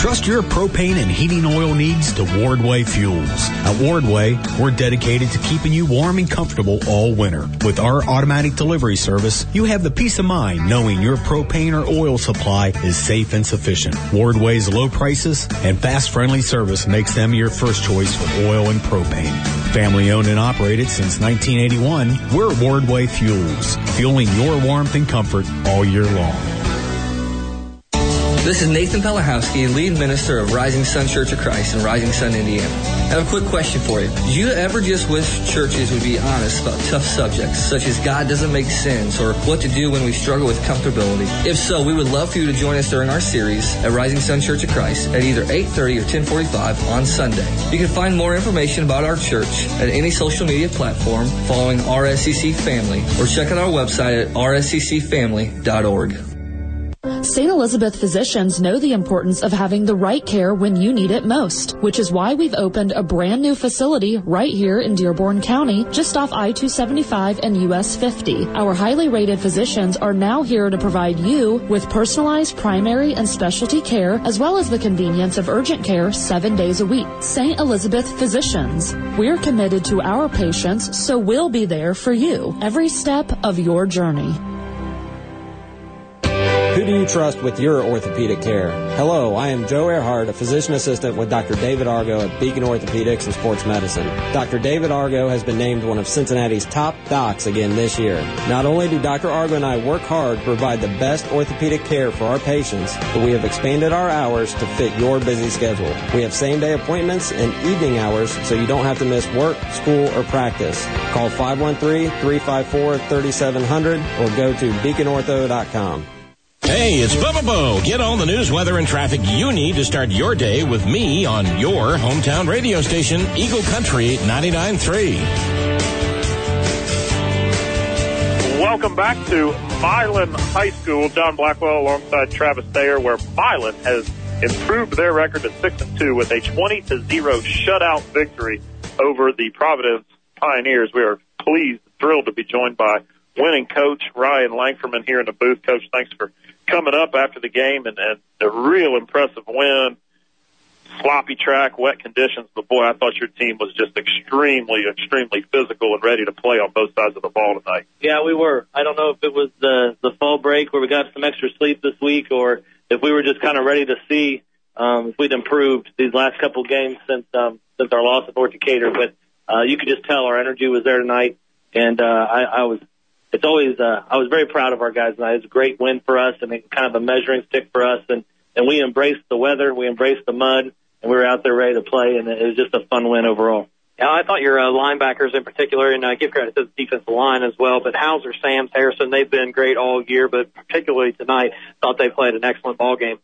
Trust your propane and heating oil needs to Wardway Fuels. At Wardway, we're dedicated to keeping you warm and comfortable all winter. With our automatic delivery service, you have the peace of mind knowing your propane or oil supply is safe and sufficient. Wardway's low prices and fast friendly service makes them your first choice for oil and propane. Family owned and operated since 1981, we're Wardway Fuels, fueling your warmth and comfort all year long. This is Nathan Pellerhowski, lead minister of Rising Sun Church of Christ in Rising Sun, Indiana. I have a quick question for you. Do you ever just wish churches would be honest about tough subjects, such as God doesn't make sense or what to do when we struggle with comfortability? If so, we would love for you to join us during our series at Rising Sun Church of Christ at either 8.30 or 1045 on Sunday. You can find more information about our church at any social media platform following RSCC Family or check out our website at rsccfamily.org. St. Elizabeth physicians know the importance of having the right care when you need it most, which is why we've opened a brand new facility right here in Dearborn County, just off I-275 and US 50. Our highly rated physicians are now here to provide you with personalized primary and specialty care, as well as the convenience of urgent care seven days a week. St. Elizabeth physicians. We're committed to our patients, so we'll be there for you every step of your journey. Who do you trust with your orthopedic care? Hello, I am Joe Earhart, a physician assistant with Dr. David Argo at Beacon Orthopedics and Sports Medicine. Dr. David Argo has been named one of Cincinnati's top docs again this year. Not only do Dr. Argo and I work hard to provide the best orthopedic care for our patients, but we have expanded our hours to fit your busy schedule. We have same day appointments and evening hours so you don't have to miss work, school, or practice. Call 513-354-3700 or go to beaconortho.com. Hey, it's Bubba Bo. Get all the news, weather, and traffic you need to start your day with me on your hometown radio station, Eagle Country 99.3. Welcome back to Milan High School. John Blackwell alongside Travis Thayer, where Milan has improved their record to 6 and 2 with a 20 to 0 shutout victory over the Providence Pioneers. We are pleased, thrilled to be joined by winning coach Ryan Langferman here in the booth. Coach, thanks for coming up after the game and, and a real impressive win. Sloppy track, wet conditions, but boy, I thought your team was just extremely, extremely physical and ready to play on both sides of the ball tonight. Yeah, we were. I don't know if it was the the fall break where we got some extra sleep this week, or if we were just kind of ready to see um, if we'd improved these last couple games since um, since our loss at North Decatur. But uh, you could just tell our energy was there tonight, and uh, I, I was it's always uh, I was very proud of our guys tonight. It's a great win for us and kind of a measuring stick for us. And and we embraced the weather, we embraced the mud, and we were out there ready to play. And it was just a fun win overall. Yeah, I thought your uh, linebackers in particular, and I give credit to the defensive line as well, but Hauser, Sams, Harrison, they've been great all year, but particularly tonight, thought they played an excellent ball game.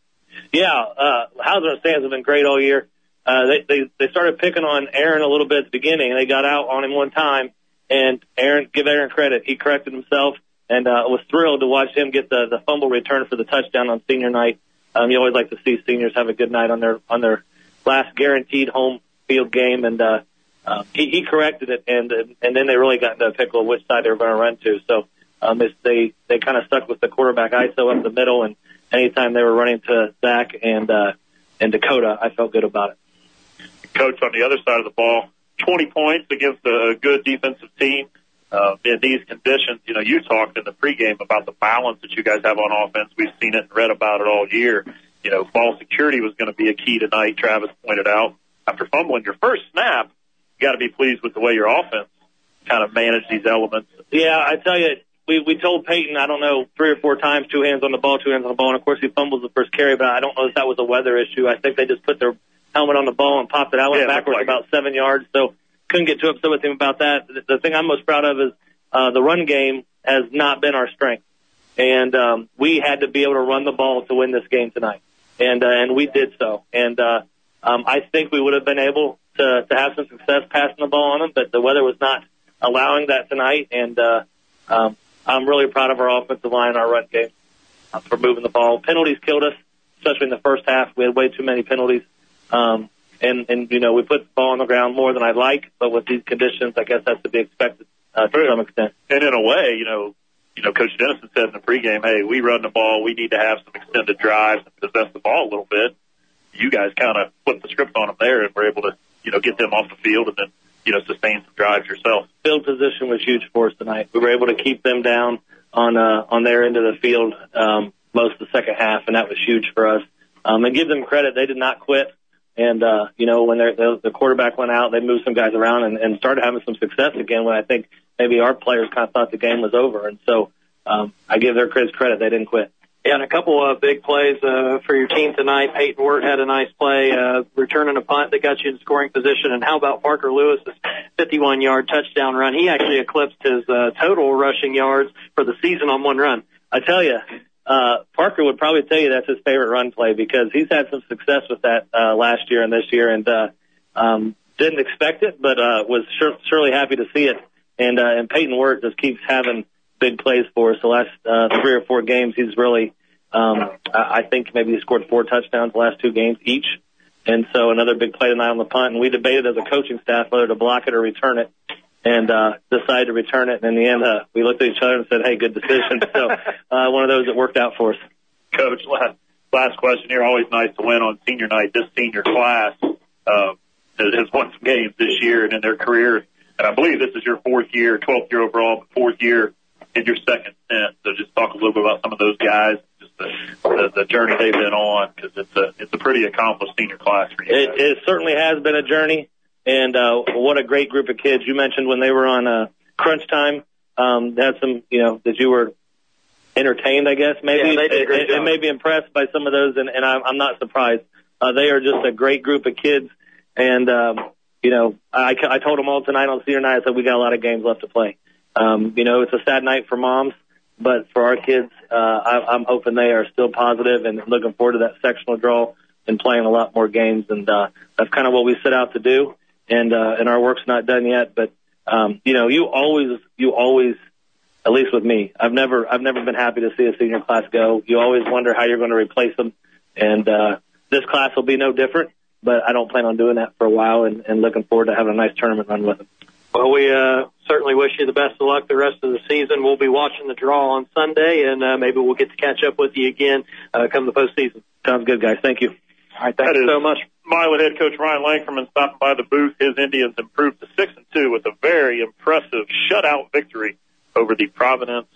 Yeah, uh, Hauser and Sams have been great all year. Uh, they, they, they started picking on Aaron a little bit at the beginning, and they got out on him one time, and Aaron, give Aaron credit. He corrected himself and uh, was thrilled to watch him get the, the fumble return for the touchdown on senior night. Um, you always like to see seniors have a good night on their on their last guaranteed home field game, and uh, uh, he, he corrected it, and and then they really got into a pickle of which side they were going to run to. So um, it's, they they kind of stuck with the quarterback ISO up the middle, and anytime they were running to Zach and uh, and Dakota, I felt good about it. Coach, on the other side of the ball, 20 points against a good defensive team. Uh, in these conditions, you know, you talked in the pregame about the balance that you guys have on offense. We've seen it and read about it all year. You know, ball security was going to be a key tonight. Travis pointed out after fumbling your first snap, you got to be pleased with the way your offense kind of managed these elements. Yeah, I tell you, we we told Peyton, I don't know, three or four times, two hands on the ball, two hands on the ball, and of course he fumbles the first carry, but I don't know if that was a weather issue. I think they just put their helmet on the ball and popped it out, went Yeah, backwards like about seven yards. So couldn't get too upset with him about that. The, the thing I'm most proud of is uh, the run game has not been our strength, and um, we had to be able to run the ball to win this game tonight, and uh, and we did so. And uh, um, I think we would have been able to to have some success passing the ball on them, but the weather was not allowing that tonight, and uh, um, I'm really proud of our offensive line, our run game uh, for moving the ball. Penalties killed us, especially in the first half. We had way too many penalties. Um, and, and, you know, we put the ball on the ground more than I'd like, but with these conditions, I guess that's to be expected, uh, to some extent. And in a way, you know, you know, Coach Dennison said in the pregame, hey, we run the ball. We need to have some extended drives and possess the ball a little bit. You guys kind of put the script on them there and were able to, you know, get them off the field and then, you know, sustain some drives yourself. Field position was huge for us tonight. We were able to keep them down on, uh, on their end of the field, um, most of the second half, and that was huge for us. Um, and give them credit. They did not quit. And, uh, you know, when the, the quarterback went out, they moved some guys around and, and started having some success again when I think maybe our players kind of thought the game was over. And so, um, I give their kids credit. They didn't quit. Yeah, and a couple of big plays uh, for your team tonight. Peyton Wirt had a nice play, uh, returning a punt that got you in scoring position. And how about Parker Lewis's 51-yard touchdown run? He actually eclipsed his uh, total rushing yards for the season on one run. I tell you, uh, Parker would probably tell you that's his favorite run play because he's had some success with that uh, last year and this year, and uh, um, didn't expect it, but uh, was sure, surely happy to see it. And uh, and Peyton Wirt just keeps having big plays for us. The last uh, three or four games, he's really, um, I think maybe he scored four touchdowns the last two games each. And so another big play tonight on the punt, and we debated as a coaching staff whether to block it or return it and uh, decided to return it. And in the end, uh, we looked at each other and said, "Hey, good decision." so uh, one of those that worked out for us. Coach, last, last question here. Always nice to win on senior night. This senior class uh, has won some games this year and in their career. And I believe this is your fourth year, 12th year overall, but fourth year in your second stint. So just talk a little bit about some of those guys, just the, the, the journey they've been on, because it's a it's a pretty accomplished senior class for you. It, it certainly has been a journey, and uh, what a great group of kids. You mentioned when they were on uh, crunch time, um, they had some, you know, that you were entertained, I guess, maybe, Yeah, they did a great and, and maybe impressed by some of those, and, and I'm, I'm not surprised. Uh, they are just a great group of kids, and um, you know, I, I told them all tonight on senior night. I said we got a lot of games left to play. Um, you know, it's a sad night for moms, but for our kids, uh, I, I'm hoping they are still positive and looking forward to that sectional draw and playing a lot more games. And uh, that's kind of what we set out to do. And uh, and our work's not done yet, but um, you know, you always you always at least with me, I've never I've never been happy to see a senior class go. You always wonder how you're going to replace them, and uh, this class will be no different. But I don't plan on doing that for a while, and, and looking forward to having a nice tournament run with them. Well, we uh, certainly wish you the best of luck the rest of the season. We'll be watching the draw on Sunday, and uh, maybe we'll get to catch up with you again uh, come the postseason. Sounds good, guys. Thank you. All right, thank you so much. Milan head coach Ryan Langferman stopping by the booth. His Indians improved to six and two with a very impressive shutout victory over the Providence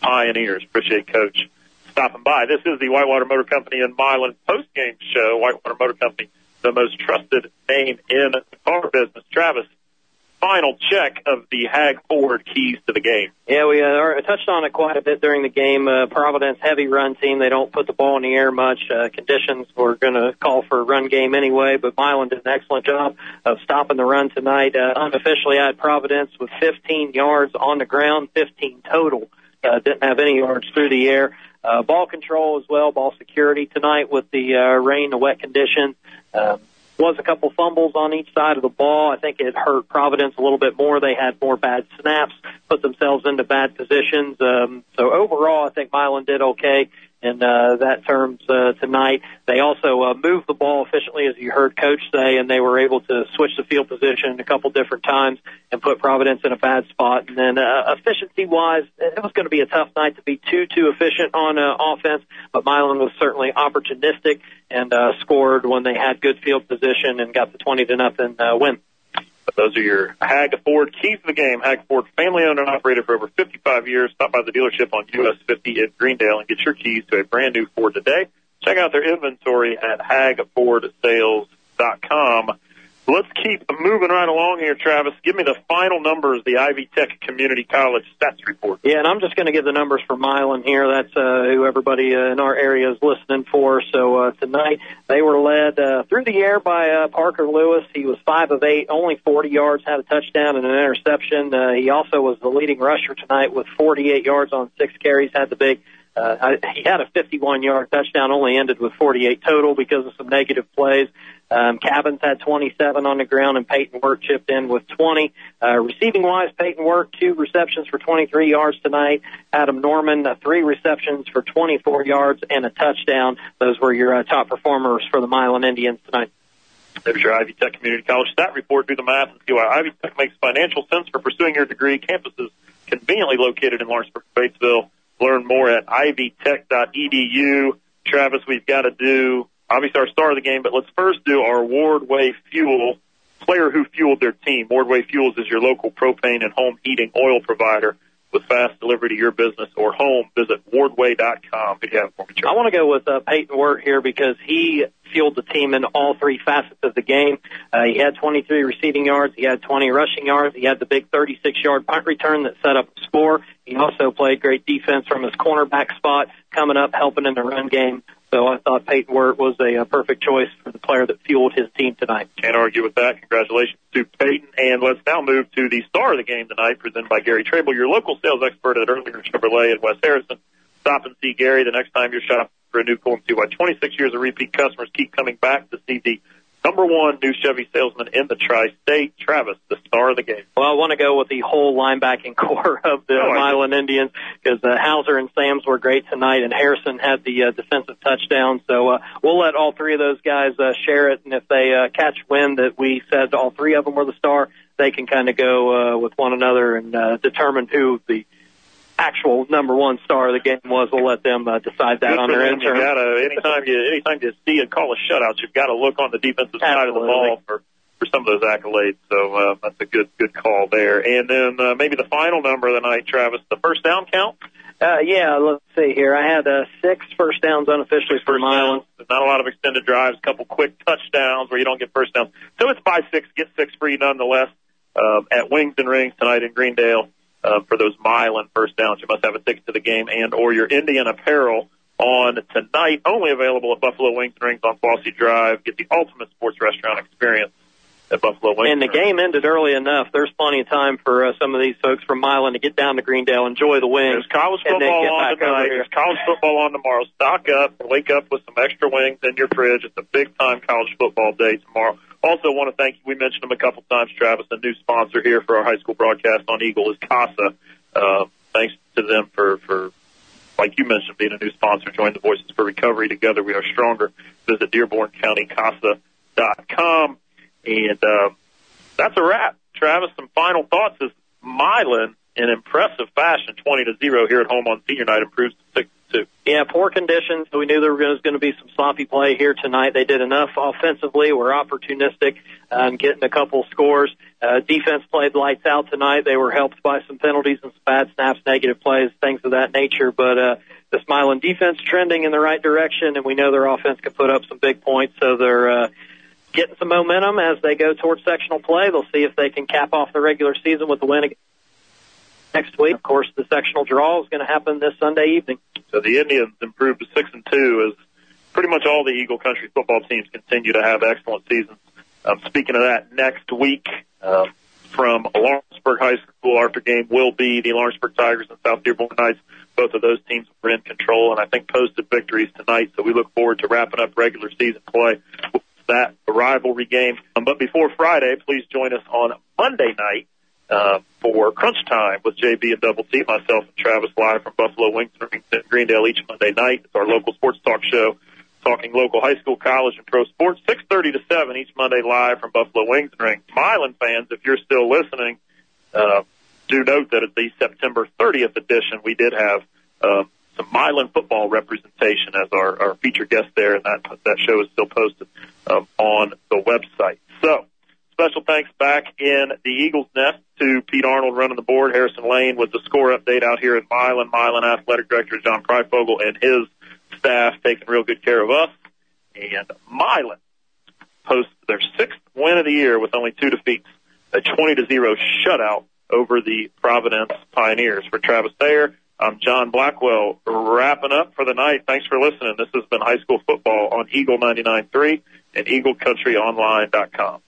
Pioneers. Appreciate Coach stopping by. This is the Whitewater Motor Company and Milan post game show. Whitewater Motor Company, the most trusted name in the car business. Travis, final check of the Hag Ford keys to the game. Yeah, we uh, touched on it quite a bit during the game. Uh, Providence heavy run team. They don't put the ball in the air much. Uh, conditions were going to call for a run game anyway, but Milan did an excellent job of stopping the run tonight. Uh, unofficially, I had Providence with 15 yards on the ground, 15 total. Uh, didn't have any yards through the air. Uh, ball control as well, ball security tonight with the uh, rain, the wet conditions. Um, was a couple fumbles on each side of the ball. I think it hurt Providence a little bit more. They had more bad snaps, put themselves into bad positions. Um, so overall, I think Milan did okay in uh, that terms uh, tonight. They also uh, moved the ball efficiently, as you heard Coach say, and they were able to switch the field position a couple different times and put Providence in a bad spot. And then uh, efficiency-wise, it was going to be a tough night to be too too efficient on uh, offense, but Milan was certainly opportunistic and uh, scored when they had good field position and got the 20 to nothing uh, win. But those are your Hag Ford keys to the game. Hag Ford, family owned and operated for over 55 years. Stop by the dealership on US 50 in Greendale and get your keys to a brand new Ford today. Check out their inventory at hagfordsales.com. Let's keep moving right along here, Travis. Give me the final numbers, the Ivy Tech Community College stats report. Yeah, and I'm just going to give the numbers for Milan here. That's uh, who everybody uh, in our area is listening for. So uh, tonight they were led uh, through the air by uh, Parker Lewis. He was five of eight, only 40 yards, had a touchdown and an interception. Uh, he also was the leading rusher tonight with 48 yards on six carries. Had the big. Uh, he had a 51 yard touchdown, only ended with 48 total because of some negative plays. Um, Cabins had 27 on the ground, and Peyton Wirt chipped in with 20. Uh, receiving wise, Peyton Wirt two receptions for 23 yards tonight. Adam Norman uh, three receptions for 24 yards and a touchdown. Those were your uh, top performers for the Milan Indians tonight. There's your Ivy Tech Community College stat report. Do the math and see why Ivy Tech makes financial sense for pursuing your degree. Campuses conveniently located in Lawrenceburg, Batesville. Learn more at ivytech.edu. Travis, we've got to do obviously our star of the game, but let's first do our Wardway Fuel player who fueled their team. Wardway Fuels is your local propane and home heating oil provider with fast delivery to your business or home. Visit wardway.com. If you have for me, I want to go with uh, Peyton Wirt here because he fueled the team in all three facets of the game. Uh, he had 23 receiving yards, he had 20 rushing yards, he had the big 36-yard punt return that set up a score. He also played great defense from his cornerback spot, coming up, helping in the run game. So I thought Peyton Wirt was a, a perfect choice for the player that fueled his team tonight. Can't argue with that. Congratulations to Peyton. And let's now move to the star of the game tonight, presented by Gary Trable, your local sales expert at Hirlinger Chevrolet in West Harrison. Stop and see Gary the next time you're shopping for a new cool and see why 26 years of repeat customers keep coming back to see the number one new Chevy salesman in the tri-state, Travis, the star of the game. Well, I want to go with the whole linebacking corps of the Oh, Milan Indians because uh, Hauser and Sams were great tonight, and Harrison had the uh, defensive touchdown. So uh, we'll let all three of those guys uh, share it, and if they uh, catch wind that we said all three of them were the star, they can kind of go uh, with one another and uh, determine who the actual number one star of the game was. We'll let them uh, decide that Good on their them. You gotta anytime you anytime you see a call of shutouts, you've got to look on the defensive side of the ball for for some of those accolades. So uh, that's a good good call there. And then uh, maybe the final number of the night, Travis, the first down count. Uh, yeah, let's see here. I had uh, six first downs unofficially for Milan. Not a lot of extended drives, a couple quick touchdowns where you don't get first downs. So it's buy six, get six free nonetheless. Um, at Wings and Rings tonight in Greendale uh, for those Milan first downs. You must have a ticket to the game and or your Indian apparel on tonight. Only available at Buffalo Wings and Rings on Flossie Drive. Get the ultimate sports restaurant experience at Buffalo Wings. And the game ended early enough. There's plenty of time for uh, some of these folks from Milan to get down to Greendale, enjoy the wings. There's college and football on tonight. There's college football on tomorrow. Stock up. And wake up with some extra wings in your fridge. It's a big time college football day tomorrow. Also, want to thank. We mentioned them a couple times, Travis. A new sponsor here for our high school broadcast on Eagle is Casa. Uh, thanks to them for for like you mentioned, being a new sponsor. Join the Voices for Recovery. Together, we are stronger. Visit Dearborn County DearbornCountyCasa.com. And uh, that's a wrap. Travis, some final thoughts is Milan in impressive fashion, 20 to 0 here at home on senior night, improves to 6 to 2. Yeah, poor conditions. We knew there was going to be some sloppy play here tonight. They did enough offensively. Were opportunistic and getting a couple scores. Uh, defense played lights out tonight. They were helped by some penalties and some bad snaps, negative plays, things of that nature. But uh, the Milan defense trending in the right direction, and we know their offense can put up some big points. So they're uh, getting some momentum as they go towards sectional play. They'll see if they can cap off the regular season with the win against next week. Of course, the sectional draw is going to happen this Sunday evening. So the Indians improved to 6 and 2 as pretty much all the Eagle Country football teams continue to have excellent seasons. Um, speaking of that, next week um, from Lawrenceburg High School, our game will be the Lawrenceburg Tigers and South Dearborn Knights. Both of those teams were in control, and I think posted victories tonight. So we look forward to wrapping up regular season play with that rivalry game. Um, but before Friday, please join us on Monday night uh, for Crunch Time with JB and Double T, myself and Travis live from Buffalo Wings in Greendale each Monday night. It's our local sports talk show talking local high school, college, and pro sports. 6.30 to 7 each Monday live from Buffalo Wings and Rings. Milan fans, if you're still listening, uh, do note that at the September 30th edition, we did have uh, some Milan football representation as our, our featured guest there, and that, that show is still posted um, on the website. So, special thanks back in the Eagles Nest to Pete Arnold running the board, Harrison Lane with the score update out here in Milan, Milan Athletic Director John Pryfogle and his staff taking real good care of us. And Milan post their sixth win of the year with only two defeats, a 20 to zero shutout over the Providence Pioneers. For Travis Thayer, I'm John Blackwell wrapping up for the night. Thanks for listening. This has been high school football on Eagle 99.3 and EagleCountryOnline.com.